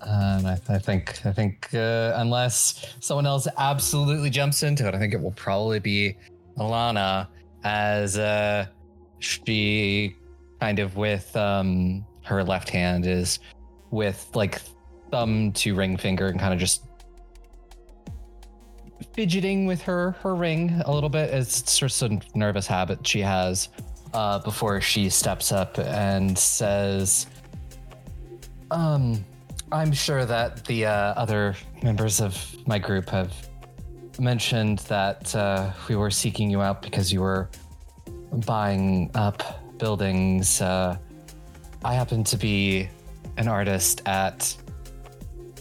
And I, I think I think uh, unless someone else absolutely jumps into it, I think it will probably be Alannah as uh, she kind of with um, her left hand is with like thumb to ring finger and kind of just fidgeting with her her ring a little bit. It's just a nervous habit she has uh, before she steps up and says, "Um." I'm sure that the uh, other members of my group have mentioned that uh, we were seeking you out because you were buying up buildings. Uh, I happen to be an artist at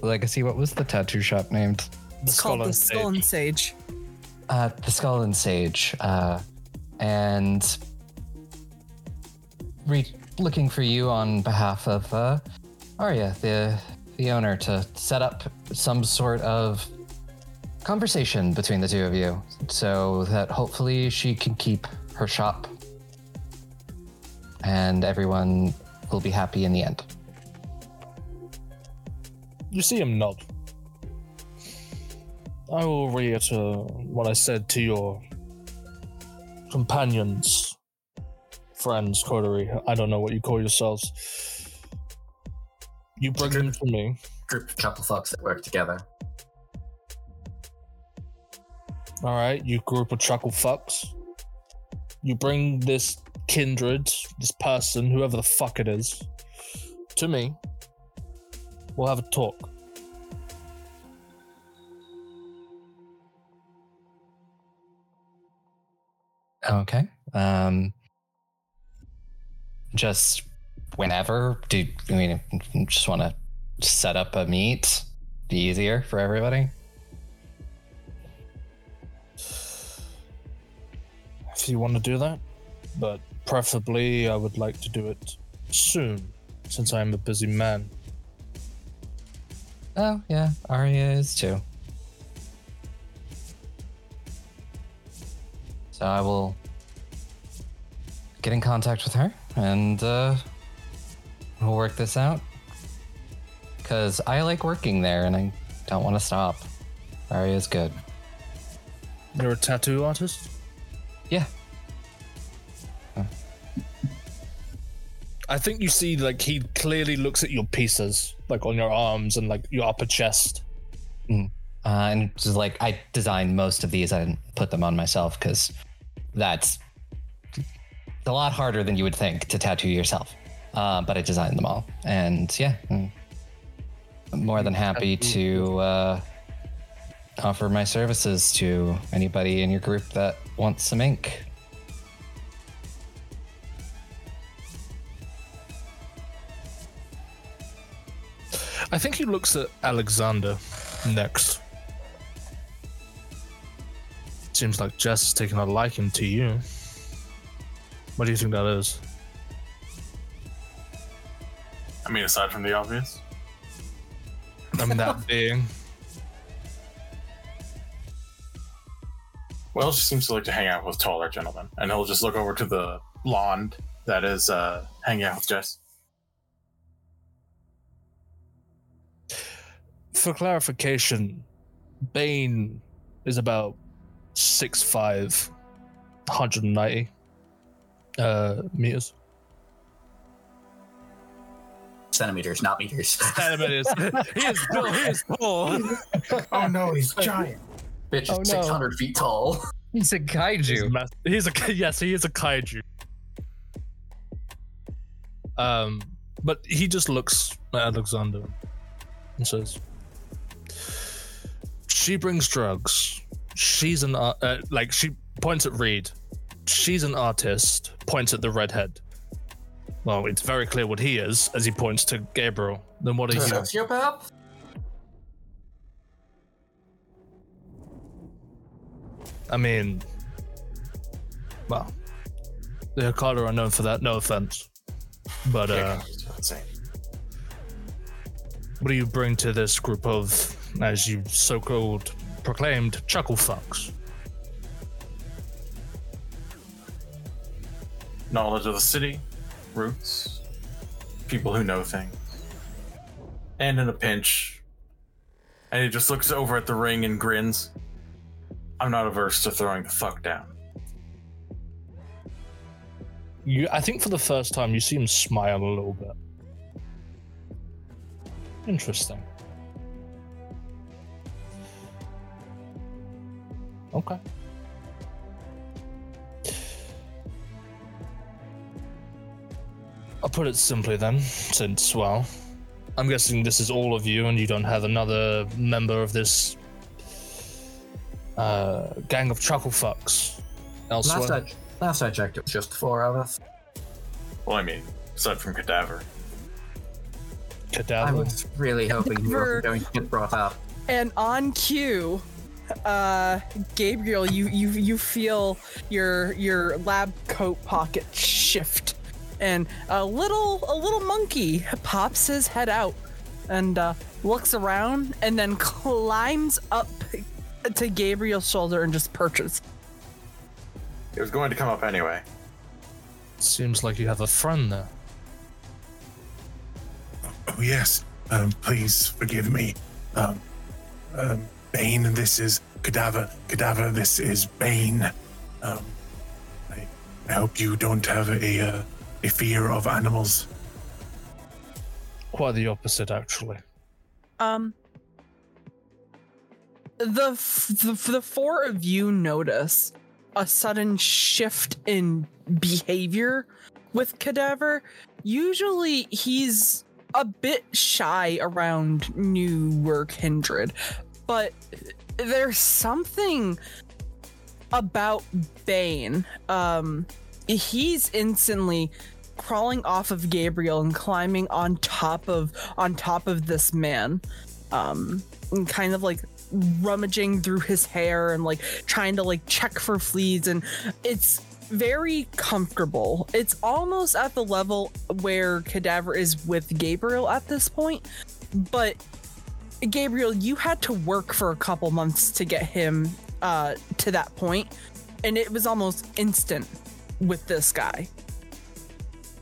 Legacy. What was the tattoo shop named? The It's called Skull the and Skull and Sage. Uh, the Skull and Sage. Uh, and re- looking for you on behalf of uh, Arya, the the owner, to set up some sort of conversation between the two of you, so that hopefully she can keep her shop, and everyone will be happy in the end. You see him nod. I will reiterate what I said to your companions, friends, coterie. I don't know what you call yourselves. You bring them to me. Group of chuckle fucks that work together. All right, you group of chuckle fucks. You bring this kindred, this person, whoever the fuck it is, to me. We'll have a talk. Okay. Um, just whenever. Do I mean just want to set up a meet? Be easier for everybody. If you want to do that, but preferably I would like to do it soon, since I am a busy man. Oh yeah, Arya is too. So I will get in contact with her and uh, we'll work this out. Cause I like working there and I don't want to stop. Arya's good. You're a tattoo artist? Yeah. I think you see, like, he clearly looks at your pieces, like on your arms and like your upper chest. Uh, and just like I designed most of these, I didn't put them on myself because that's a lot harder than you would think to tattoo yourself. Uh, but I designed them all, and yeah, I'm more than happy to uh, offer my services to anybody in your group that wants some ink. I think he looks at Alexander next. Seems like Jess is taking a liking to you. What do you think that is? I mean, aside from the obvious. I mean, that being. Well, she seems to like to hang out with taller gentlemen, and he'll just look over to the blonde that is uh, hanging out with Jess. For clarification, Bane is about 6'5, 190 uh, meters. Centimeters, not meters. Centimeters. he is tall. He is tall. Oh no, he's giant. Bitch Oh, is no. 600 feet tall. He's a He's, kaiju. mass- he's a yes, he is a kaiju. Um, but he just looks at Alexander and says, "She brings drugs. She's an art- uh, like she points at Reed. She's an artist. Points at the redhead. Well, it's very clear what he is as he points to Gabriel. Then what are you? Sociopath? I mean, well, the Hecata are known for that. No offense, but uh, What do you bring to this group of, as you so called proclaimed, chuckle fucks? Knowledge of the city, roots, people who know things. And in a pinch, and he just looks over at the ring and grins. I'm not averse to throwing the fuck down. You, I think for the first time, you see him smile a little bit. Interesting. Okay. I'll put it simply then, since, well, I'm guessing this is all of you and you don't have another member of this uh, gang of chuckle fucks elsewhere. Last I, last I checked, it was just four of us. Well, I mean, aside from Cadaver. Cadaver? I was really hoping you Never- were going to get brought up. And on cue, uh, Gabriel, you you you feel your your lab coat pocket shift, and a little a little monkey pops his head out and uh, looks around, and then climbs up to Gabriel's shoulder and just perches. It was going to come up anyway. Seems like you have a friend there. Oh yes. Um, please forgive me. Um, um, Bane, this is Cadaver. Cadaver, this is Bane. Um, I, I hope you don't have a uh, a fear of animals. Quite the opposite, actually. Um, the f- the, the four of you notice a sudden shift in behavior with Cadaver. Usually, he's a bit shy around Newer Kindred, but there's something about Bane. Um, he's instantly crawling off of Gabriel and climbing on top of on top of this man. Um, and kind of like rummaging through his hair and like trying to like check for fleas and it's very comfortable. It's almost at the level where Cadaver is with Gabriel at this point, but Gabriel, you had to work for a couple months to get him uh, to that point, and it was almost instant with this guy.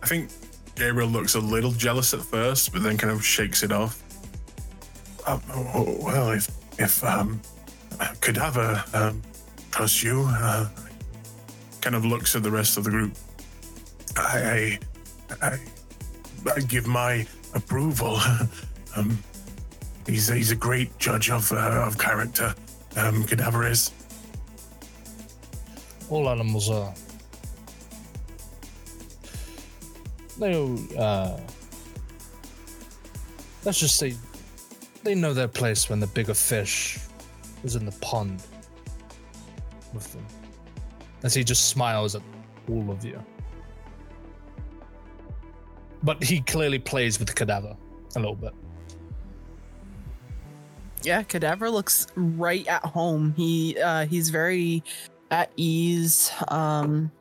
I think Gabriel looks a little jealous at first, but then kind of shakes it off. Um, oh, well, if if um, Cadaver um, trusts you, uh, kind of looks at the rest of the group. I I, I, I give my approval. um, he's he's a great judge of uh, of character. Um, Cadaver is. All animals are. They, uh, let's just say, they know their place when the bigger fish is in the pond with them. As he just smiles at all of you. But he clearly plays with Cadaver a little bit. Yeah, Cadaver looks right at home. He uh he's very at ease. Um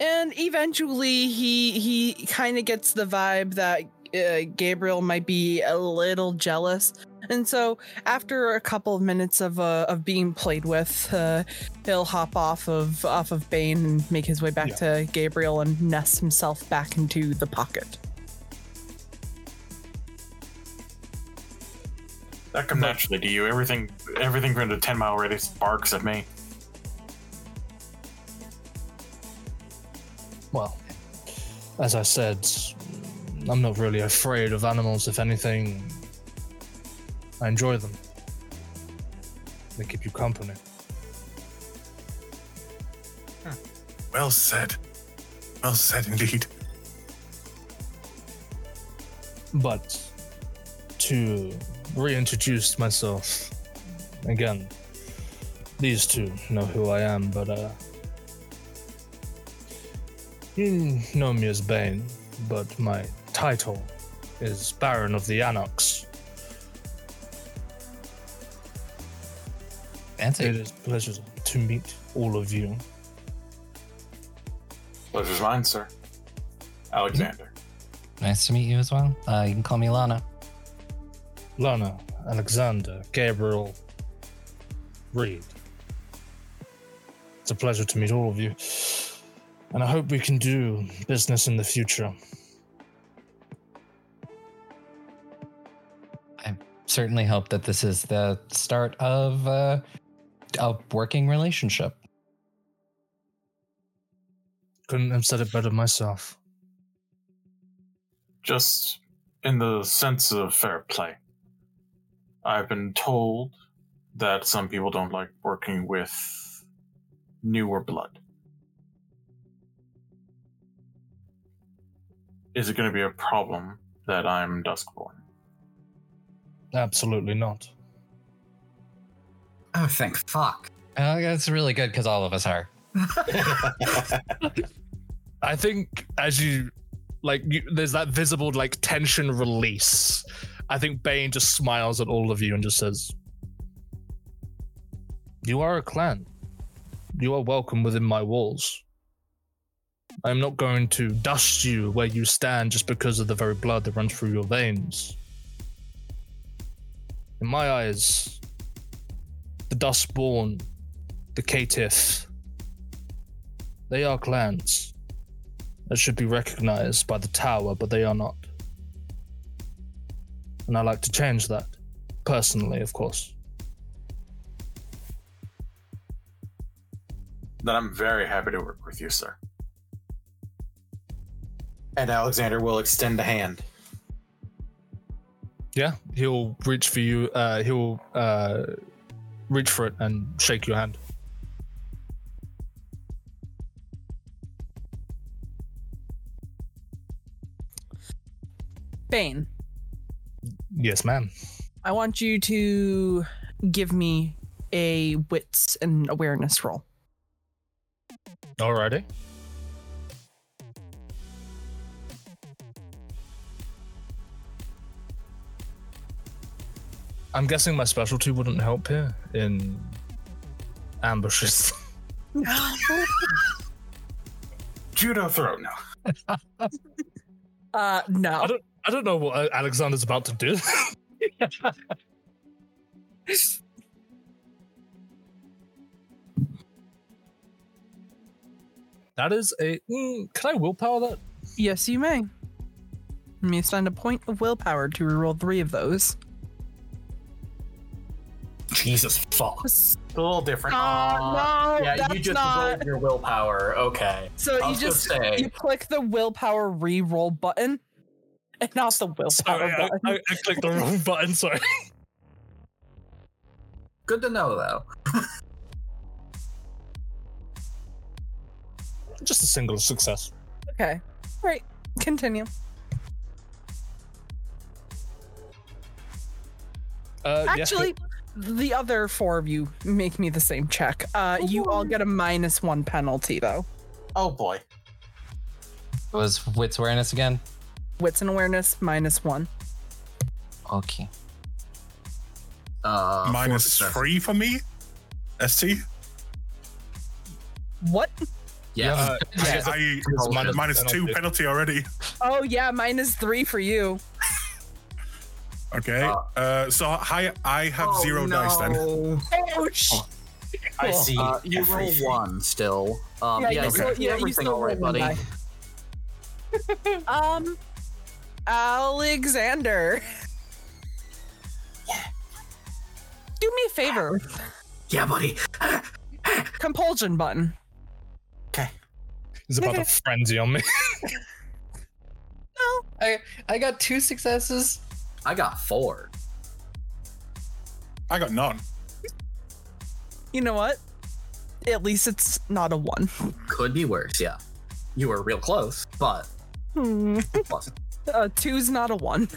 and eventually he he kind of gets the vibe that uh, Gabriel might be a little jealous. And so after a couple of minutes of uh, of being played with, uh, he'll hop off of off of Bane and make his way back to Gabriel and nest himself back into the pocket. That comes naturally to you. Everything, everything from the ten mile radius barks at me. Well, as I said, I'm not really afraid of animals. If anything, I enjoy them. They keep you company. Hmm. Well said. Well said indeed. But to reintroduce myself again, these two know who I am, but uh, you know me as Bane, but my title is Baron of the Anarchs. Fancy. It is a pleasure to meet all of you. Pleasure's mine, sir. Alexander. Nice to meet you as well. Uh, you can call me Lana. Lana, Alexander, Gabriel, Reed. It's a pleasure to meet all of you. And I hope we can do business in the future. I certainly hope that this is the start of uh, a working relationship. Couldn't have said it better myself. Just in the sense of fair play. I've been told that some people don't like working with newer blood. Is it going to be a problem that I'm Duskborn? Absolutely not. Oh, thank fuck. Uh, that's really good because all of us are. I think as you like, you, there's that visible like tension release. I think Bane just smiles at all of you and just says, "You are a clan. You are welcome within my walls. I am not going to dust you where you stand just because of the very blood that runs through your veins. In my eyes, the Duskborn, the Caitiff, they are clans that should be recognized by the tower, but they are not. And I like to change that. Personally, of course. Then I'm very happy to work with you, sir. And Alexander will extend a hand. Yeah, he'll reach for you. Uh, he'll uh, reach for it and shake your hand. Bane, Yes, ma'am. I want you to give me a wits and awareness roll. Alrighty. I'm guessing my specialty wouldn't help here in ambushes. Judo throw, no. Uh, no. I don't. I don't know what uh, Alexander's about to do. that is a. Mm, can I willpower that? Yes, you may. You may spend a point of willpower to reroll three of those. Jesus fuck. It's a little different. Uh, no, yeah, that's you just not- rolled your willpower. Okay. So you just say- you click the willpower re-roll button, and not the willpower Sorry, I, button. I, I clicked the wrong button. Sorry. Good to know, though. Just a single success. Okay, right. Continue. Uh, yeah, Actually, the other four of you make me the same check. Uh, you all get a minus one penalty though. Oh boy. It was wits awareness again. Wits and awareness minus one. Okay. Uh, four Minus three for me. ST. What? Yes. Uh, Yeah. I, It's minus, minus two penalty. penalty already. Oh yeah, minus three for you. Okay. Uh, Uh, so I I have Oh, zero dice then. no. Ouch. I see. Uh, you roll one still. Um, Yeah, yeah, you you still- yeah, you everything still all right, buddy. Um, Alexander. Do me a favor. Yeah, buddy. Compulsion button. Okay. He's about to frenzy on me. No. I I got two successes. I got four. I got none. You know what? At least it's not a one. Could be worse, yeah. You were real close, but Hmm. plus. Uh, two's not a one.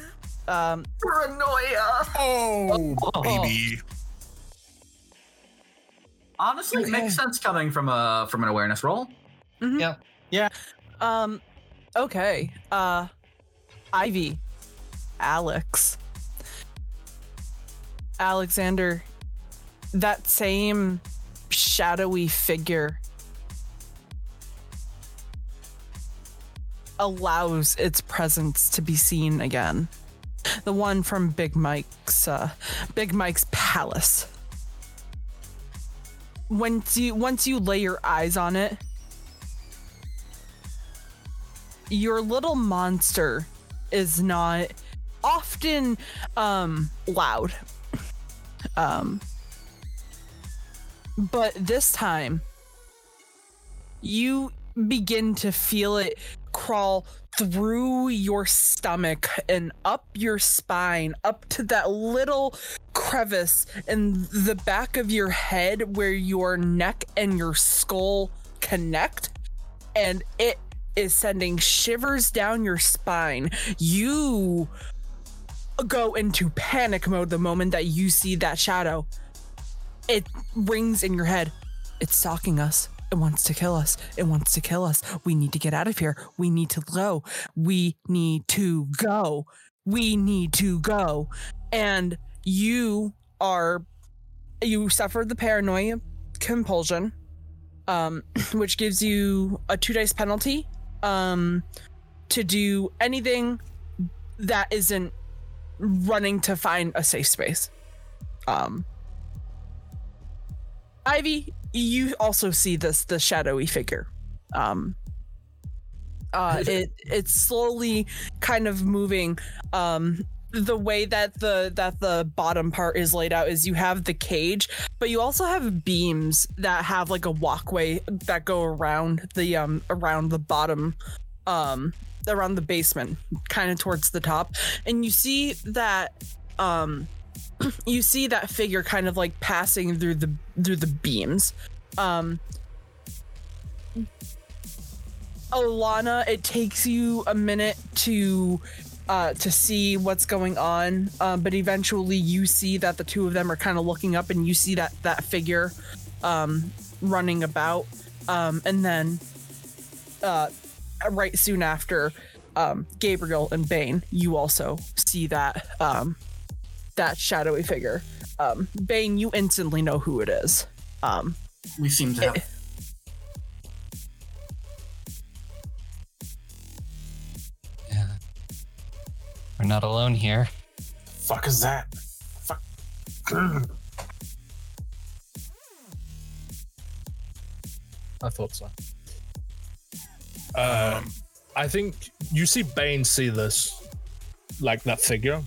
Um, Paranoia. Oh, Oh. baby. Honestly, it makes sense coming from a from an awareness roll. Mhm. Yeah. Yeah. Um, okay. Uh, Ivy, Alex, Alexander, that same shadowy figure allows its presence to be seen again. the one from Big Mike's uh, Big Mike's palace. Once you once you lay your eyes on it, your little monster is not often um loud. Um but this time you begin to feel it crawl through your stomach and up your spine, up to that little crevice in the back of your head where your neck and your skull connect. And it is sending shivers down your spine. You go into panic mode the moment that you see that shadow. It rings in your head. It's stalking us. It wants to kill us. It wants to kill us. We need to get out of here. We need to go. We need to go. We need to go. And you are, you suffered the paranoia compulsion, um, which gives you a two dice penalty, um, to do anything that isn't running to find a safe space. Um, Ivy, you also see this the shadowy figure. Um, uh, it it's slowly kind of moving. Um, the way that the that the bottom part is laid out is you have the cage, but you also have beams that have like a walkway that go around the um around the bottom um around the basement kind of towards the top and you see that um you see that figure kind of like passing through the through the beams. Um Alana, it takes you a minute to uh, to see what's going on, um, but eventually you see that the two of them are kind of looking up, and you see that that figure um, running about, um, and then uh, right soon after, um, Gabriel and Bane, you also see that um, that shadowy figure. Um, Bane, you instantly know who it is. Um, We seem to have. Yeah. We're not alone here. Fuck is that? Fuck. I thought so. Um, I think you see Bane see this, like that figure,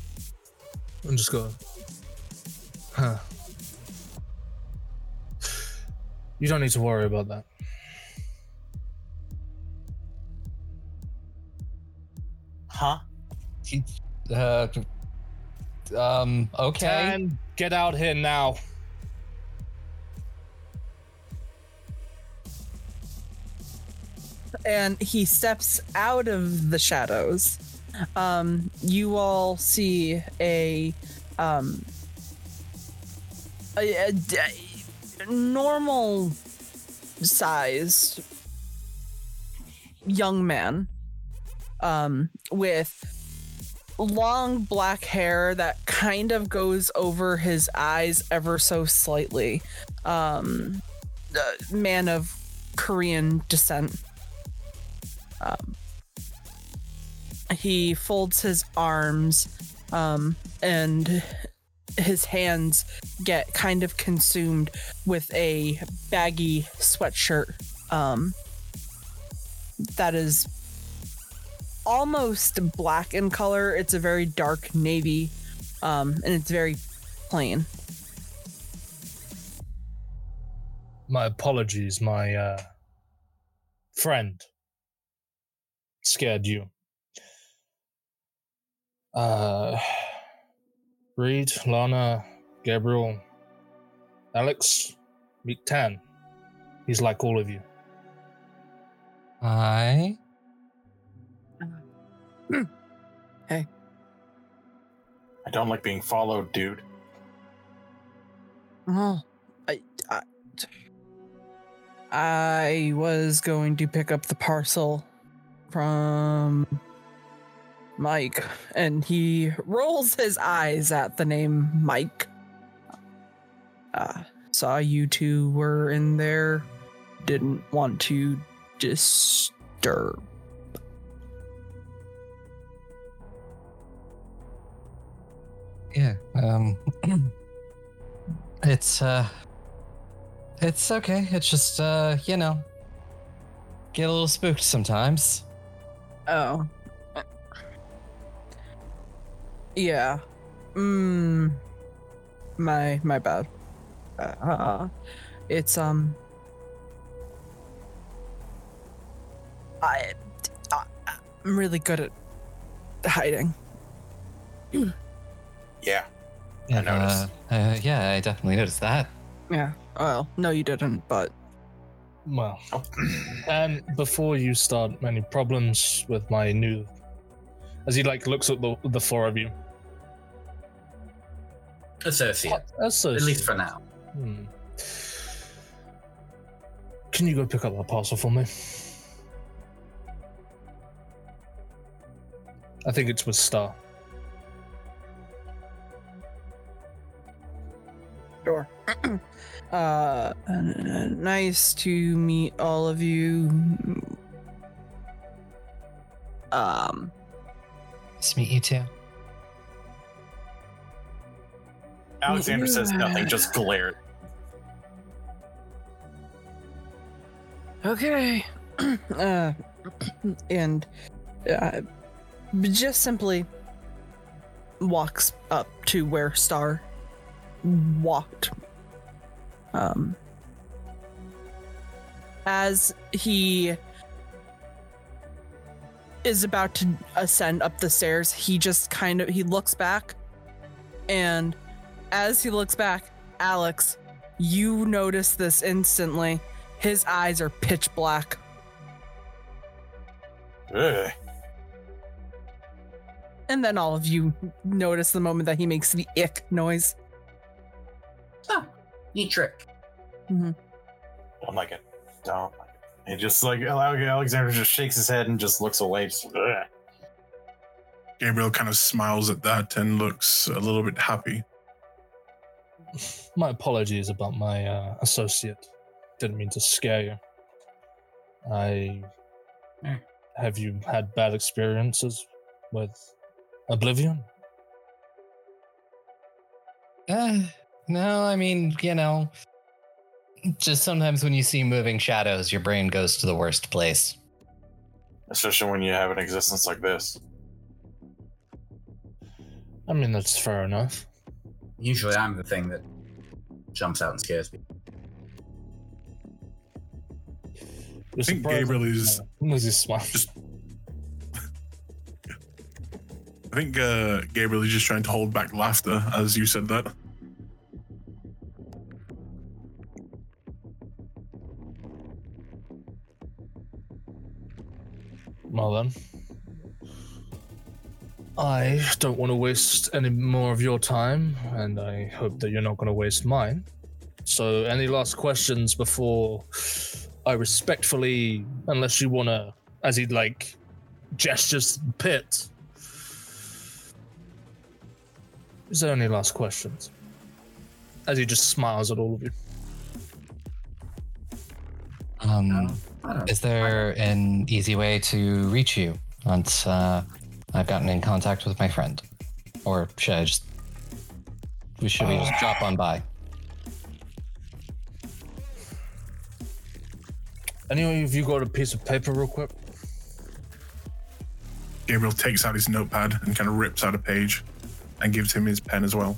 and just go, huh. You don't need to worry about that. Huh? He- Uh, um, okay. Tan, get out here now. and he steps out of the shadows. Um, you all see a um, a, a d- normal sized young man um, with long black hair that kind of goes over his eyes ever so slightly. Um, a man of Korean descent. Um, he folds his arms um, and his hands get kind of consumed with a baggy sweatshirt um, that is almost black in color. It's a very dark navy um, and it's very plain. My apologies, my uh, friend scared you. Uh, Reed, Lana, Gabriel, Alex, meet Tan. He's like all of you. Hi. I don't like being followed, dude. Oh, I, I, I was going to pick up the parcel from Mike, and he rolls his eyes at the name Mike. Uh, saw you two were in there, didn't want to disturb. Yeah. Um. it's uh. It's okay. It's just uh, you know, get a little spooked sometimes. Oh. Yeah. Mm. My my bad. Uh, it's um. I, I I'm really good at hiding. Yeah. Yeah, noticed. Uh, uh, yeah, I definitely noticed that. Yeah. Well, no, you didn't. But Well, Oh. and before you start any problems with my new, as he like looks at the the four of you, Associate, that's at least for now. Hmm. Can you go pick up that parcel for me? I think it's with Star. Sure. uh, nice to meet all of you. Um, Nice to meet you too. Alexander says nothing, just glared. okay. uh, and uh, just simply walks up to where Star walked. Um, as he is about to ascend up the stairs, he just kind of he looks back, and as he looks back, Alex, you notice this instantly. His eyes are pitch black. Ugh. And then all of you notice the moment that he makes the ick noise. Oh, neat trick. Mm-hmm. Don't like it. Don't like it. It just like Alexander just shakes his head and just looks away. Just. Gabriel kind of smiles at that and looks a little bit happy. My apologies about my uh, associate. Didn't mean to scare you. I. Eh. Have you had bad experiences with Oblivion? Uh, no, I mean, you know, just sometimes when you see moving shadows, your brain goes to the worst place. Especially when you have an existence like this. I mean, that's fair enough. Usually, I'm the thing that jumps out and scares me. I think Gabriel is- Uh, As he. Just- I think uh, Gabriel is just trying to hold back laughter as you said that. Well then. I don't want to waste any more of your time, and I hope that you're not going to waste mine. So, any last questions before I respectfully, unless you want to, as he'd like gestures to pit. Is there any last questions? As he just smiles at all of you. Um, is there an easy way to reach you once uh, I've gotten in contact with my friend? Or should I just. We should we just drop on by? Any of you got a piece of paper, real quick? Gabriel takes out his notepad and kind of rips out a page and gives him his pen as well.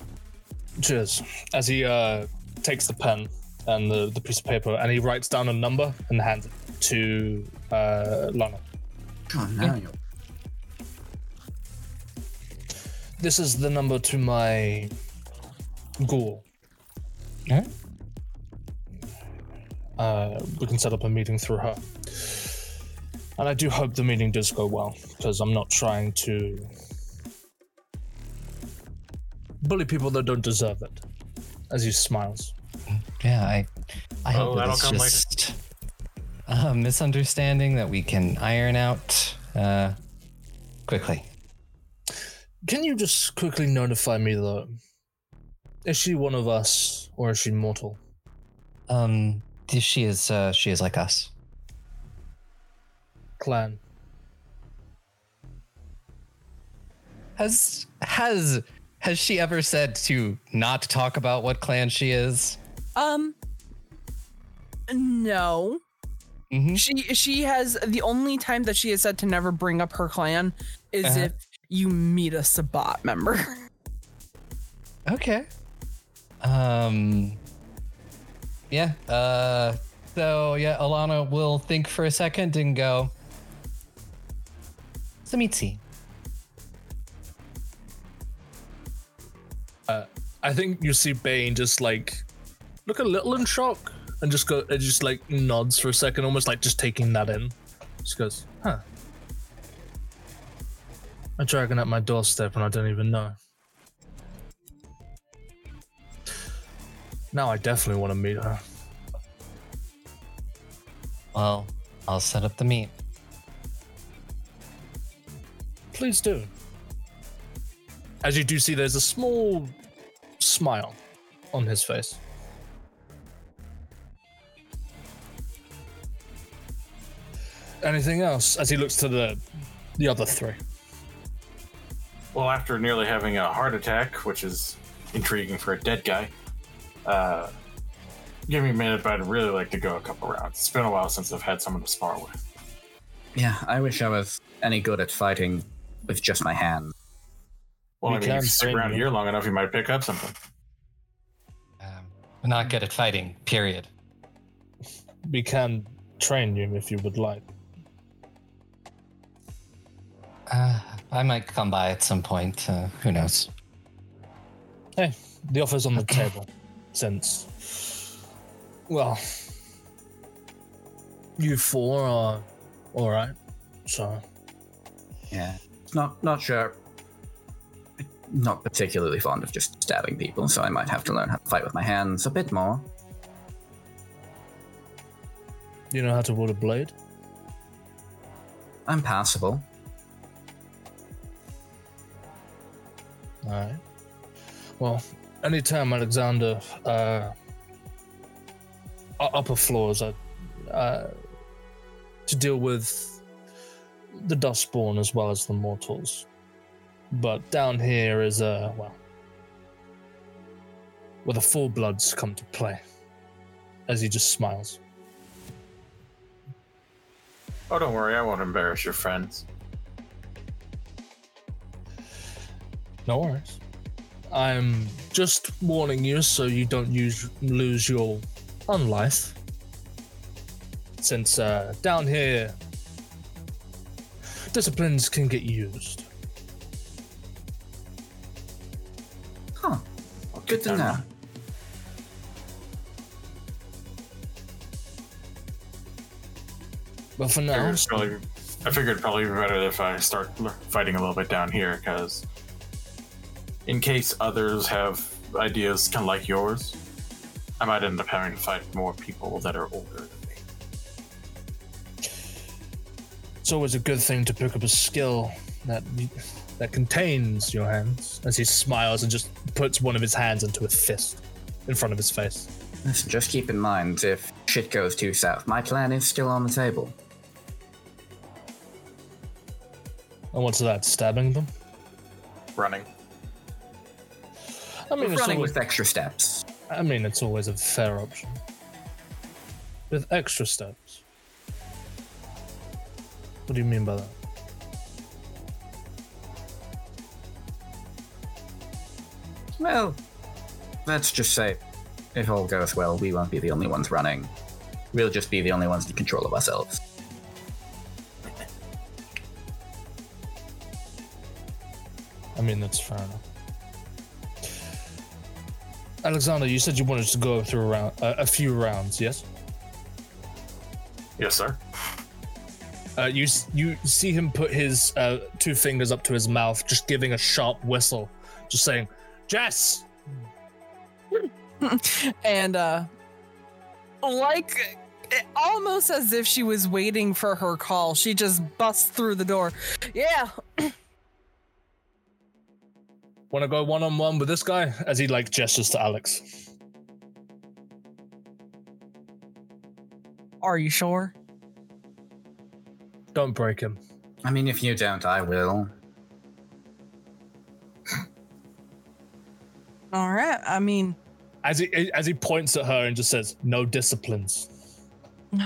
Cheers. As he uh, takes the pen and the, the piece of paper and he writes down a number and hands it to uh, Lana. Oh, now you This is the number to my ghoul. Yeah. Uh, we can set up a meeting through her. And I do hope the meeting does go well, because I'm not trying to bully people that don't deserve it. As he smiles. Yeah, I, I Oh, hope that that'll it's come later. a misunderstanding that we can iron out uh, quickly. Can you just quickly notify me though? Is she one of us, or is she mortal? Um, she is, uh, she is like us. Clan. Has has Has she ever said to not talk about what clan she is? Um, no. Mhm. She she has the only time that she has said to never bring up her clan is Uh-huh. if you meet a Sabbat member. Okay. Um. Yeah. Uh. So yeah, Alana will think for a second and go. Tzimisce. Uh, I think you see Bane just like look a little in shock and just go and just like nods for a second, almost like just taking that in. She goes, huh. A dragon at my doorstep and I don't even know. Now I definitely want to meet her. Well, I'll set up the meet. Please do. As you do see, there's a small smile on his face. Anything else? As he looks to the the other three. Well, after nearly having a heart attack, which is intriguing for a dead guy, uh, give me a minute, but I'd really like to go a couple rounds. It's been a while since I've had someone to spar with. Yeah, I wish I was any good at fighting with just my hands. Well, We I mean, if can you stick around here long enough, you might pick up something. Um, we're not good at fighting. Period. We can train you if you would like. Uh, I might come by at some point. Uh, who knows? Hey, the offer's on the table. Since, well, you four are all right. So Yeah, not not sure. Not particularly fond of just stabbing people, so I might have to learn how to fight with my hands a bit more. you know how to wield a blade. I'm passable. All right. Well, anytime Alexander, uh, upper floors uh, to deal with the Duskborn as well as the mortals, but down here is uh, well, where the full bloods come to play. As he just smiles. Oh, don't worry, I won't embarrass your friends. No worries. I'm just warning you so you don't use, lose your unlife. Since uh, down here, disciplines can get used. Huh. Good to know. But for I now, figured, probably, I figured probably be better if I start fighting a little bit down here, because in case others have ideas kind of like yours, I might end up having to fight more people that are older than me. it's always a good thing to pick up a skill that that contains your hands. As he smiles and just puts one of his hands into a fist in front of his face. Listen, just keep in mind if shit goes too south, my plan is still on the table. And what's that? Stabbing them? Running. I mean, it's Running always, with extra steps. I mean, it's always a fair option. With extra steps. What do you mean by that? Well, let's just say, if all goes well, we won't be the only ones running. We'll just be the only ones in control of ourselves. I mean, that's fair enough. Alexander, you said you wanted to go through a, round, uh, a few rounds, yes? Yes, sir. Uh, you you see him put his uh, two fingers up to his mouth, just giving a sharp whistle, just saying, "Jess." and uh like almost as if she was waiting for her call she just busts through the door yeah Want to go one on one with this guy? As he like gestures to Alex. are you sure Don't break him. I mean, if you don't, I will. All right. I mean, As he as he points at her and just says, "No disciplines."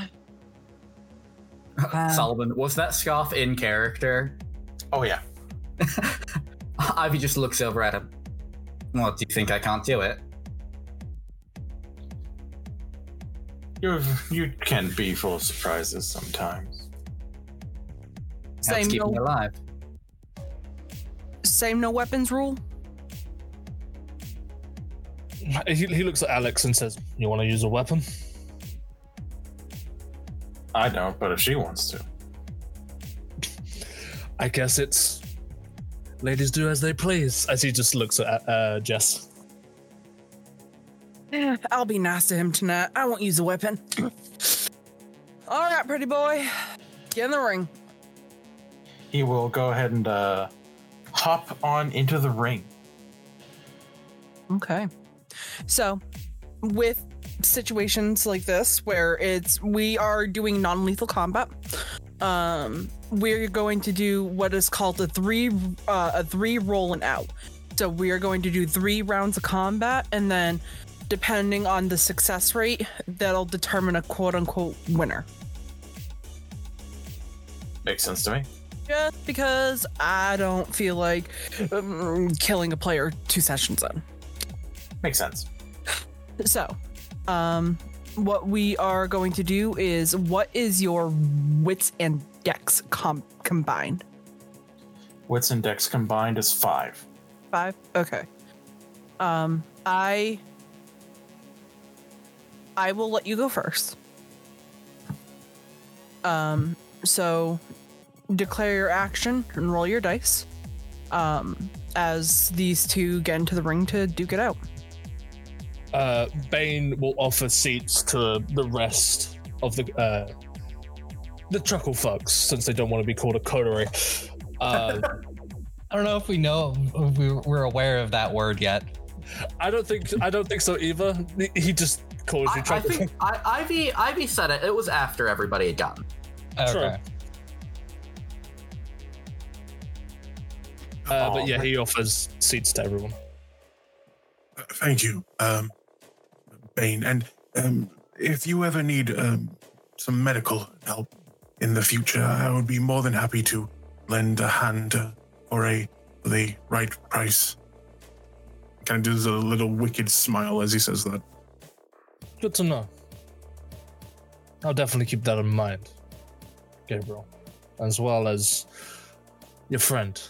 Wow. Solomon, was that scarf in character? Oh yeah. Ivy just looks over at him. What, do you think I can't do it? You you can be full of surprises sometimes. Helps same keep me no, alive. same no weapons rule. He, he looks at Alex and says, "You want to use a weapon?" I don't, but if she wants to. I guess it's ladies do as they please. As he just looks at uh, Jess. I'll be nice to him tonight. I won't use a weapon. All right, pretty boy, get in the ring. He will go ahead and uh, hop on into the ring. Okay. So, with situations like this where it's we are doing non-lethal combat, um, we're going to do what is called a three uh, a three roll and out. So we are going to do three rounds of combat, and then depending on the success rate, that'll determine a quote unquote winner. Makes sense to me. Just because I don't feel like um, killing a player two sessions in. Makes sense. So, um, what we are going to do is what is your wits and dex com- combined? Wits and Dex combined is five. Five? Okay. Um, I I will let you go first. Um, so declare your action and roll your dice. Um, as these two get into the ring to duke it out. Uh, Bane will offer seats to the rest of the uh, the chuckle fucks since they don't want to be called a coterie. Uh, I don't know if we know if we- we're aware of that word yet. I don't think I don't think so either. He- He just calls I, you I truckle. think I, Ivy Ivy said it. It was after everybody had gotten. Okay. Sure. Uh, but yeah, he offers seats to everyone. Uh, Thank you, um, Bane. And um, if you ever need um, some medical help in the future, I would be more than happy to lend a hand for a for the right price. Kind of does a little wicked smile as he says that. Good to know. I'll definitely keep that in mind, Gabriel, as well as your friend,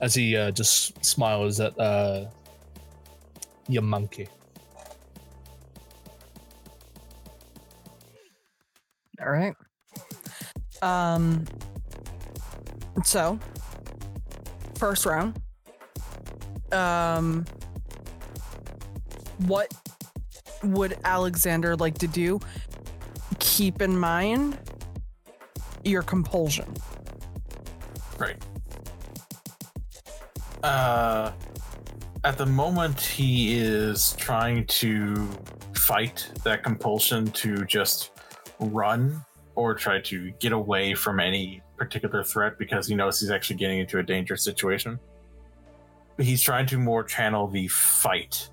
as he uh, just smiles at uh, your monkey. All right. Um. So, first round. Um. What would Alexander like to do? Keep in mind your compulsion. Right. Uh, at the moment, he is trying to fight that compulsion to just run or try to get away from any particular threat because he knows he's actually getting into a dangerous situation. He's trying to more channel the fight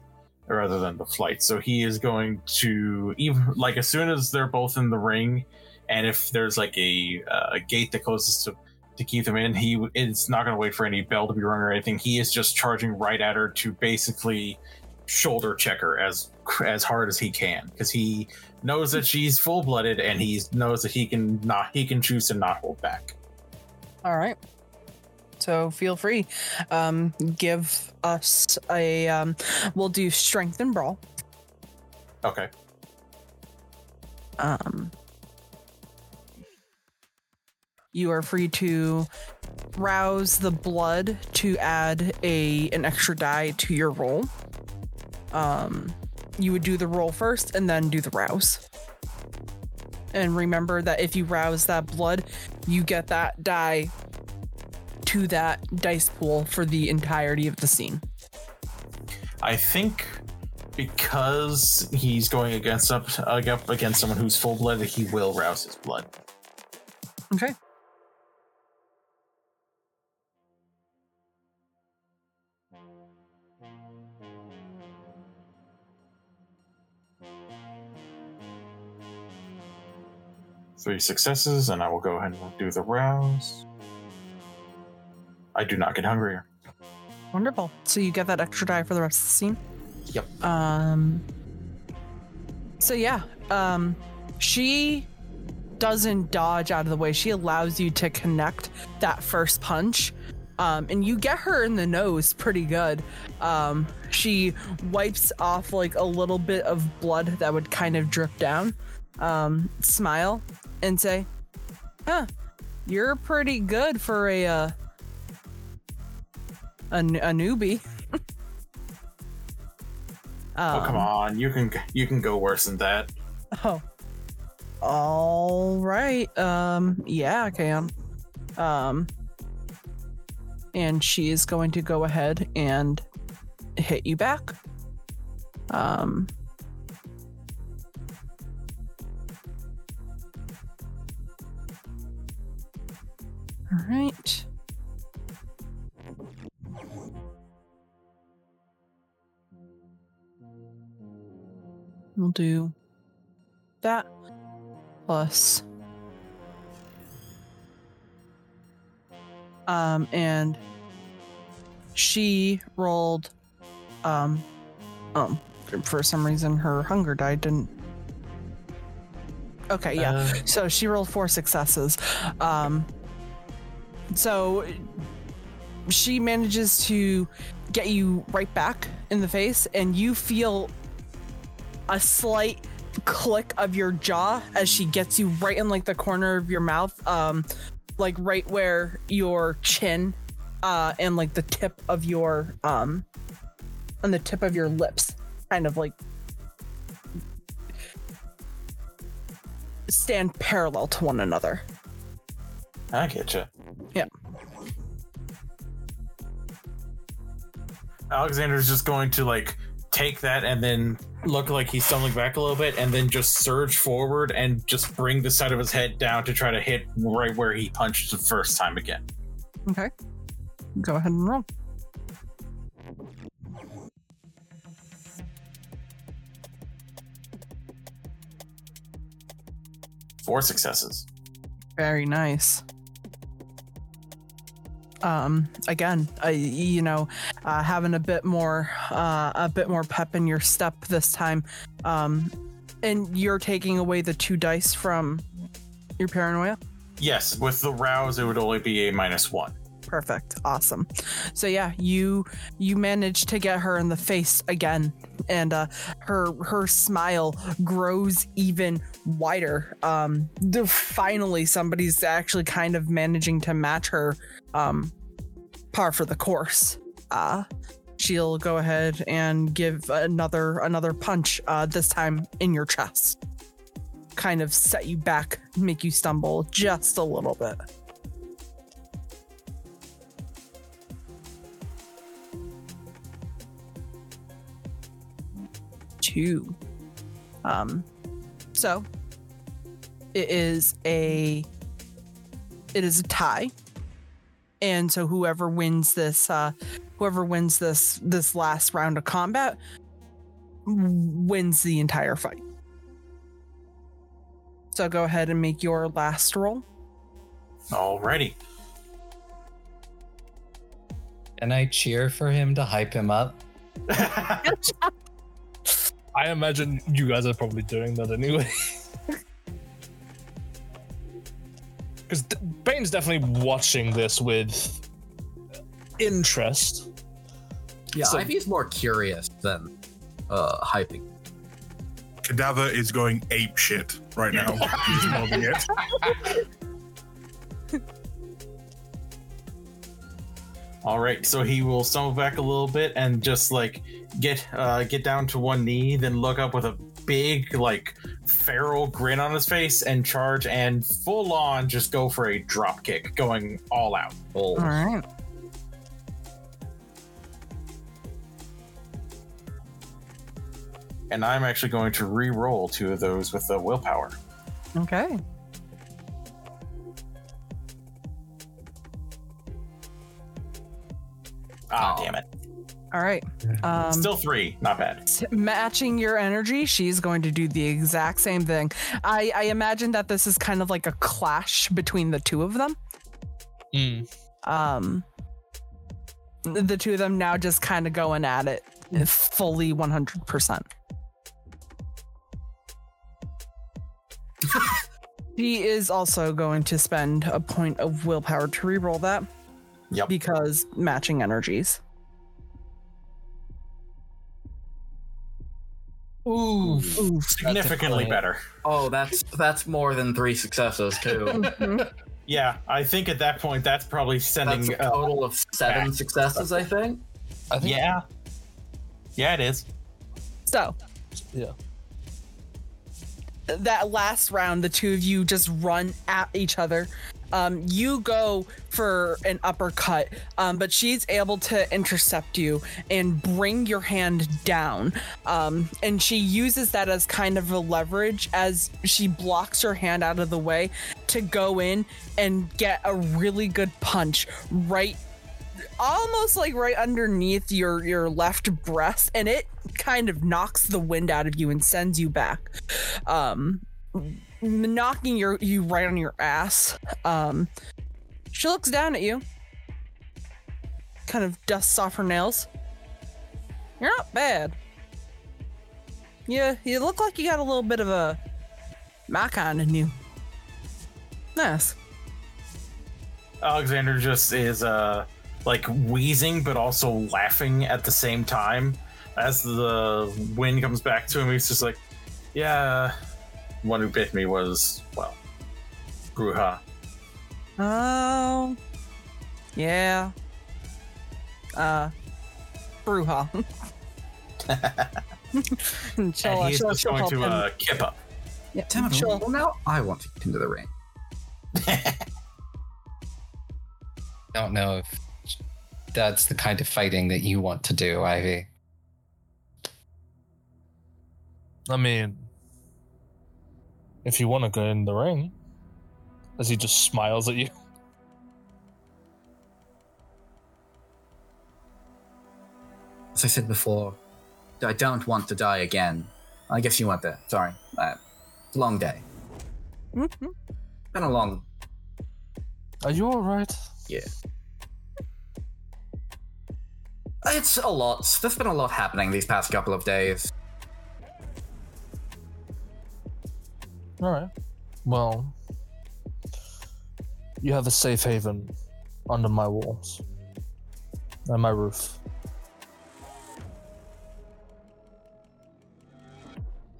rather than the flight. So he is going to even like as soon as they're both in the ring, and if there's like a, uh, a gate that closes to to keep them in. He is not going to wait for any bell to be rung or anything. He is just charging right at her to basically shoulder check her as as hard as he can because he knows that she's full blooded and he knows that he can not he can choose to not hold back. All right. So feel free. Um, give us a. Um, we'll do strength and brawl. Okay. Um, you are free to rouse the blood to add a an extra die to your roll. Um, you would do the roll first and then do the rouse. And remember that if you rouse that blood, you get that die to that dice pool for the entirety of the scene. I think because he's going against up up against someone who's full blooded, he will rouse his blood. Okay. Three successes, and I will go ahead and do the rouse. I do not get hungrier. Wonderful. So you get that extra die for the rest of the scene. Yep. Um. So yeah, um, she doesn't dodge out of the way. She allows you to connect that first punch, um, and you get her in the nose pretty good. Um, she wipes off like a little bit of blood that would kind of drip down. Um, smile and say, "Huh, you're pretty good for a uh, a, a newbie." oh come Um, on, you can you can go worse than that. Oh. All right. Um yeah, I can. Um and she is going to go ahead and hit you back. Um All right. We'll do that plus um and she rolled um um for some reason her hunger die didn't okay yeah. Uh, so she rolled four successes. Um so she manages to get you right back in the face and you feel a slight click of your jaw as she gets you right in like the corner of your mouth um like right where your chin uh and like the tip of your um on the tip of your lips kind of like stand parallel to one another I get you. Yeah. Alexander's just going to like take that and then look like he's stumbling back a little bit and then just surge forward and just bring the side of his head down to try to hit right where he punched the first time again. okay go ahead and roll Four successes. Very nice. Um, again, uh, you know, uh, having a bit more, uh, a bit more pep in your step this time. Um, and you're taking away the two dice from your paranoia. Yes, with the rouse, it would only be a minus one. Perfect. Awesome. So yeah, you you managed to get her in the face again, and uh, her her smile grows even wider. Um, finally, somebody's actually kind of managing to match her um, par for the course. Uh, she'll go ahead and give another another punch. Uh, this time in your chest, kind of set you back, make you stumble just a little bit. Two. Um, so it is a it is a tie, and so whoever wins this, uh, whoever wins this this last round of combat, wins the entire fight. So go ahead and make your last roll. Alrighty. Can I cheer for him to hype him up? I imagine you guys are probably doing that anyway. Because Bane's definitely watching this with interest. Yeah, So- Ivy's more curious than uh, hyping. Cadaver is going ape shit right now. He's loving it. All right, so he will stumble back a little bit and just like get uh, get down to one knee, then look up with a big like feral grin on his face and charge and full on just go for a drop kick, going all out. All right. And I'm actually going to re-roll two of those with the willpower. Okay. Ah, Oh. damn it! All right. Um, Still three, not bad. t- matching your energy, she's going to do the exact same thing. I, I imagine that this is kind of like a clash between the two of them. Mm. Um, the two of them now just kind of going at it fully 100%. She is also going to spend a point of willpower to reroll that Yep. because matching energies. Ooh. Significantly better. Oh, that's that's more than three successes too. Mhm. Yeah, I think at that point that's probably That's sending. a Uh, total of seven successes, I think. I think. yeah. Yeah, it is. So, Yeah. that last round, the two of you just run at each other. Um, you go for an uppercut, um, but she's able to intercept you and bring your hand down. Um, and she uses that as kind of a leverage as she blocks her hand out of the way to go in and get a really good punch right almost like right underneath your your left breast and it kind of knocks the wind out of you and sends you back um knocking your you right on your ass. Um she looks down at you. Kind of dusts off her nails. You're not bad. Yeah you look like you got a little bit of a Macon in you. Nice. Alexander just is uh like wheezing but also laughing at the same time. As the wind comes back to him. He's just like, "Yeah, one who bit me was well, Gruha." Oh, yeah. Uh, Brujah. and she'll, and he's she'll, just she'll going to him. uh, kip up. yeah, Damn it! she'll- Well, now I want to get into the ring. I Don't know if that's the kind of fighting that you want to do, Ivy. I mean, if you want to go in the ring, as he just smiles at you. As I said before, I don't want to die again. I guess you want that. Sorry. Uh, long day. Mhm. Been a long. Are you all right? Yeah. It's a lot. There's been a lot happening these past couple of days. All right. Well, you have a safe haven under my walls and my roof.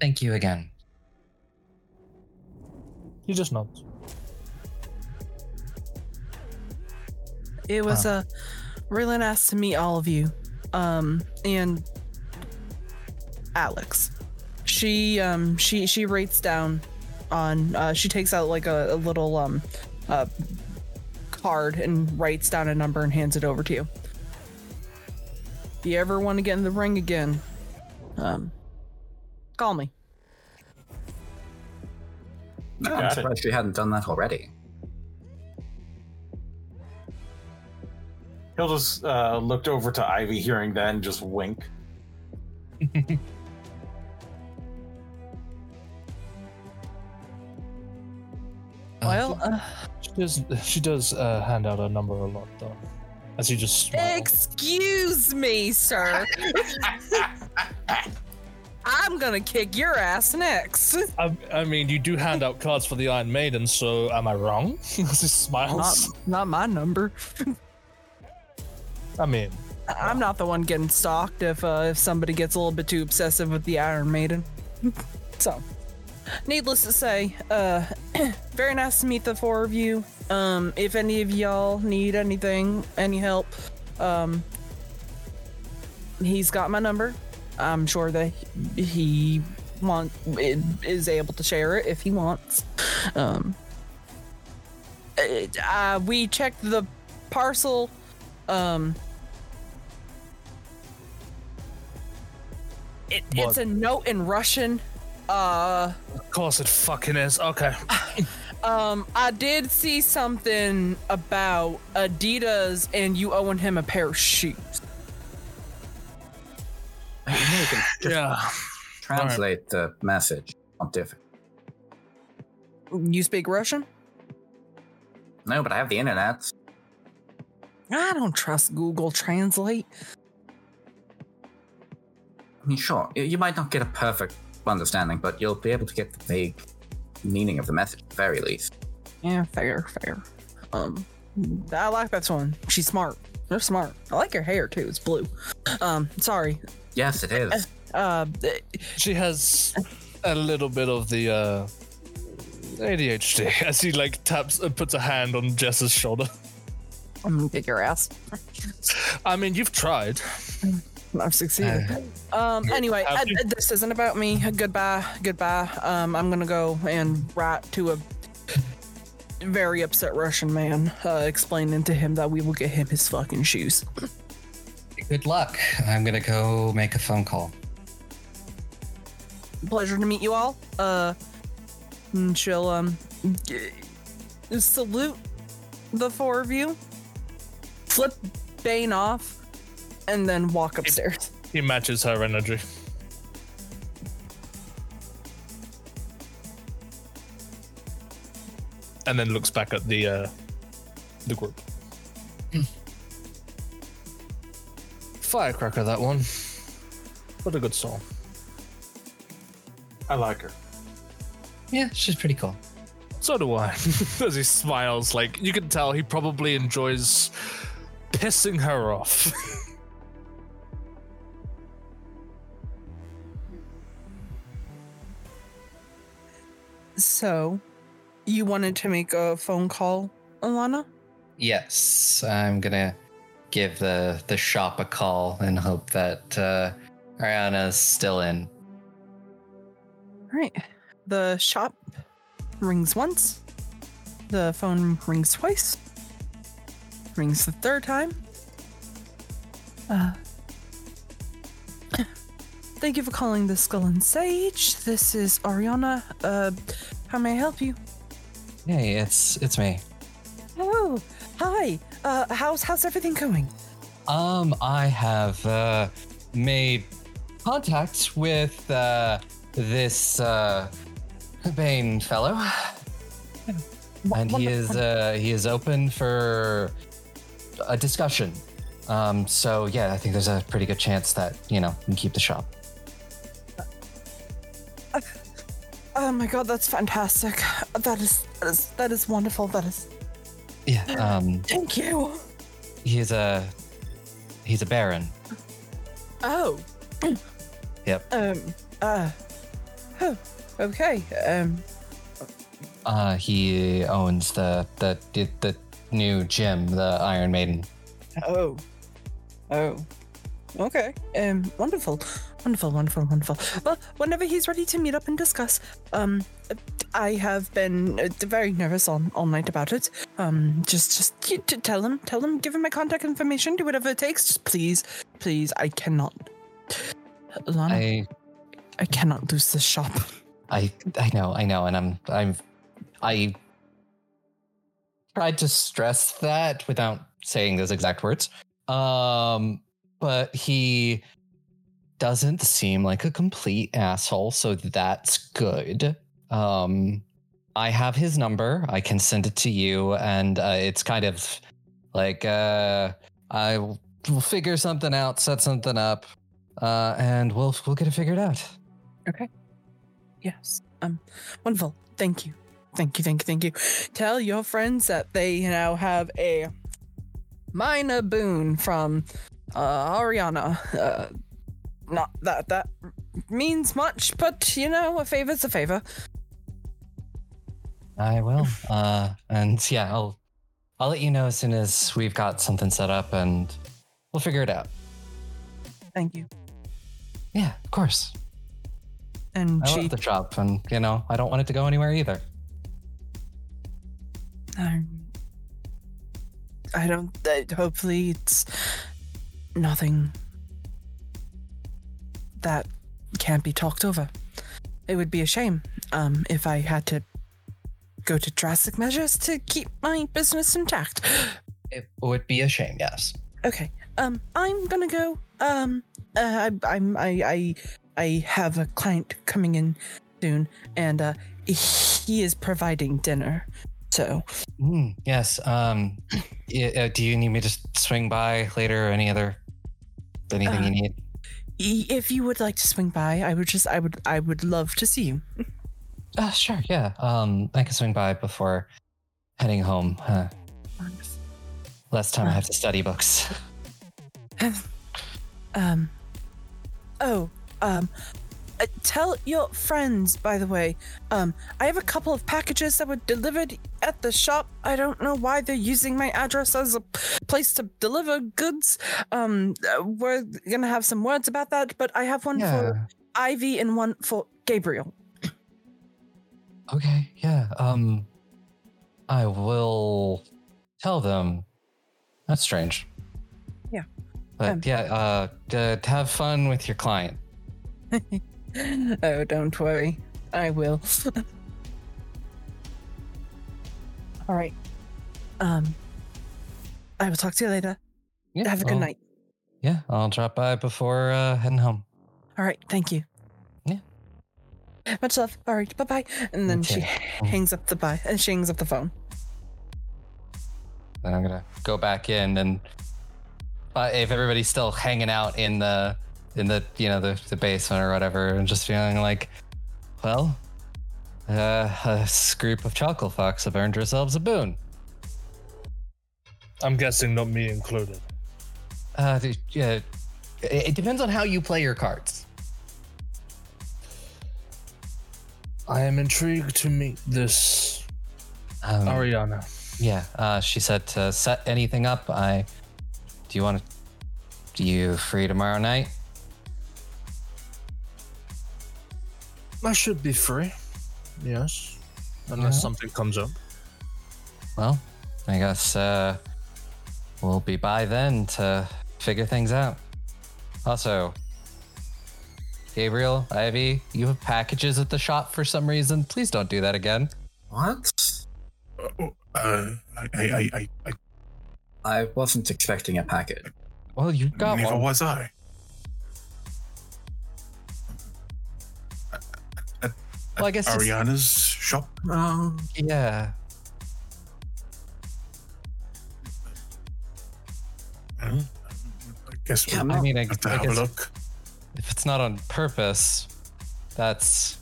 Thank you again. He just nods. It was uh, really nice to meet all of you. Um, and Alex. She um she she rates down on uh she takes out like a, a little um uh card and writes down a number and hands it over to you. If you ever want to get in the ring again, um call me. No, Got I'm it. surprised you hadn't done that already. He'll just uh, looked over to Ivy, hearing that, and just wink. Well, uh, She does. She does uh, hand out a number a lot, though. As you just smiles. excuse me, sir. I'm gonna kick your ass next. I, I mean, you do hand out cards for the Iron Maiden, so am I wrong? As he Not, smiles. not my number. I mean, I'm not the one getting stalked if uh, if somebody gets a little bit too obsessive with the Iron Maiden. so, needless to say, uh, very nice to meet the four of you. Um, if any of y'all need anything, any help, um, he's got my number. I'm sure that he want is able to share it if he wants. Um, uh, we checked the parcel. Um, it, it's a note in Russian. Uh, of course it fucking is. Okay. um, I did see something about Adidas and you owing him a pair of shoes. you can just Yeah. translate the message. Not difficult. You speak Russian? No, but I have the internet. I don't trust Google Translate. I mean, sure, you- you might not get a perfect understanding, but you'll be able to get the vague meaning of the message at the very least. Yeah, fair, fair. Um, I like this one. She's smart. They're smart. I like her hair too. It's blue. Um, sorry. Yes, it is. Uh, She has a little bit of the uh, ADHD as he like taps and puts a hand on Jess's shoulder. I'm gonna kick your ass. I mean, you've tried. I've succeeded. um. Anyway, uh, you? this isn't about me. Goodbye. Goodbye. Um. I'm gonna go and write to a very upset Russian man, uh, explaining to him that we will get him his fucking shoes. Good luck. I'm gonna go make a phone call. Pleasure to meet you all. Uh. and she'll um g- salute the four of you, flip Bane off, and then walk upstairs. He matches her energy. And then looks back at the uh, the group. Firecracker, that one. What a good song. I like her. Yeah, she's pretty cool. So do I. As he smiles, like you can tell he probably enjoys pissing her off. So, you wanted to make a phone call, Alannah? Yes, I'm gonna give the the shop a call and hope that uh, Ariana's still in. All right. The shop rings once. The phone rings twice. Rings the third time. Uh, thank you for calling the Skull and Sage. This is Ariana. Uh, how may I help you? Hey, it's it's me. Oh, hi. Uh, how's how's everything going? Um, I have uh, made contact with uh, this uh, Bane fellow, and he is uh, he is open for a discussion. Um, so yeah, I think there's a pretty good chance that you know we can keep the shop. Oh my god, that's fantastic. That is that is that is wonderful. That is. Yeah. Um, Thank you. he's a he's a baron. Oh. Yep. Um. Uh. Oh. Okay. Um. Uh, he owns the the the, the new gym, the Iron Maiden. Oh. Oh. Okay. Um. Wonderful. Wonderful. Wonderful. Wonderful. Well, whenever he's ready to meet up and discuss, um, I have been uh, very nervous all, all night about it. Um, just just t- t- tell him, tell him, give him my contact information, do whatever it takes. Just please, please, I cannot. Lana, I, I I cannot lose this shop. I I know, I know, and I'm I'm I tried to stress that without saying those exact words. Um, but he doesn't seem like a complete asshole, so that's good. Um, I have his number. I can send it to you, and uh, it's kind of like uh, I will figure something out, set something up, uh, and we'll we'll get it figured out. Okay. Yes. Um. Wonderful. Thank you. Thank you. Thank you. Thank you. Tell your friends that they now have a minor boon from uh, Ariana. Uh, not that that means much, but you know, a favor's a favor. I will. Uh, and yeah, I'll I'll let you know as soon as we've got something set up, and we'll figure it out. Thank you. Yeah, of course. And I she. love the shop, and you know, I don't want it to go anywhere either. Um, I don't. Uh, hopefully, it's nothing that can't be talked over. It would be a shame um, if I had to go to drastic measures to keep my business intact. It would be a shame, yes. Okay. Um, I'm gonna go. Um, uh, I, I'm I I I have a client coming in soon, and uh, he is providing dinner. So Mm, yes. Um, uh, do you need me to swing by later? Or any other anything Uh, you need? If you would like to swing by, I would just I would I would love to see you. Uh, sure. Yeah. Um, I can swing by before heading home. Uh, less time I have to study books. Um. Oh. Um. Uh, tell your friends, by the way. Um. I have a couple of packages that were delivered at the shop. I don't know why they're using my address as a place to deliver goods. Um. uh, We're gonna have some words about that, but I have one Yeah. for Ivy and one for Gabriel. Okay. Yeah. Um, I will tell them. That's strange. Yeah. But Um, yeah. Uh, d- have fun with your client. oh, don't worry. I will. All right. Um. I will talk to you later. Yeah. Have a good I'll- night. Yeah. I'll drop by before uh, heading home. All right. Thank you. Yeah. Much love. All right. Bye bye. And then she hangs up the bye and she hangs up the phone. Then I'm gonna go back in and uh, if everybody's still hanging out in the in the you know the, the basement or whatever, and just feeling like, well, uh, a group of chuckle fucks have earned ourselves a boon. I'm guessing not me included. Uh, the- yeah, it, it depends on how you play your cards. I am intrigued to meet this Um, Ariana. Yeah, uh, she said to set anything up. I do you want to? Do you free tomorrow night? I should be free. Yes. Unless Yeah. something comes up. Well, I guess uh, we'll be by then to figure things out. Also, Gabriel, Ivy, you have packages at the shop for some reason. Please don't do that again. What? Uh, I, I, I, I, I wasn't expecting a packet. Well, you got never one. was I. Well, I guess it's- Ariana's shop. Um, Yeah. Uh, I guess Yeah, we'll I mean, I, have to I have a guess look. if it's not on purpose, that's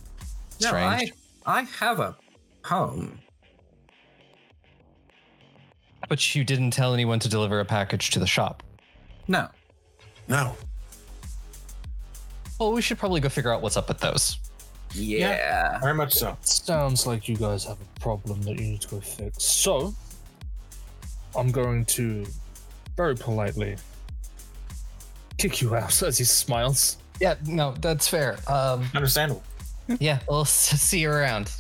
no, strange. I, I have a home. But you didn't tell anyone to deliver a package to the shop. No. No. Well, we should probably go figure out what's up with those. Yeah. Very much so. Sounds like you guys have a problem that you need to go fix. So, I'm going to very politely kick you out as he smiles. Yeah, no, that's fair. Um, Understandable. yeah, we'll s- see you around.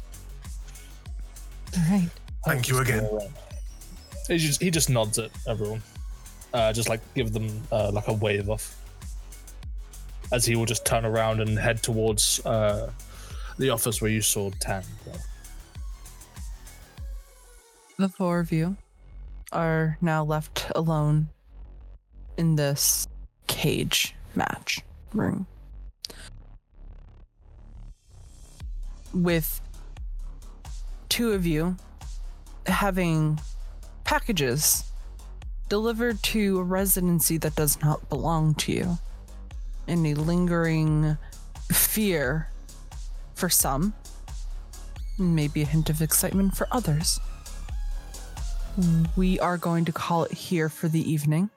All right. Thank you again. He just, he just nods at everyone. Uh, just like give them uh, like a wave off. As he will just turn around and head towards uh, the office where you saw Tan. go. The four of you are now left alone in this cage match room. With two of you having packages delivered to a residency that does not belong to you. And a lingering fear for some, maybe a hint of excitement for others we are going to call it here for the evening.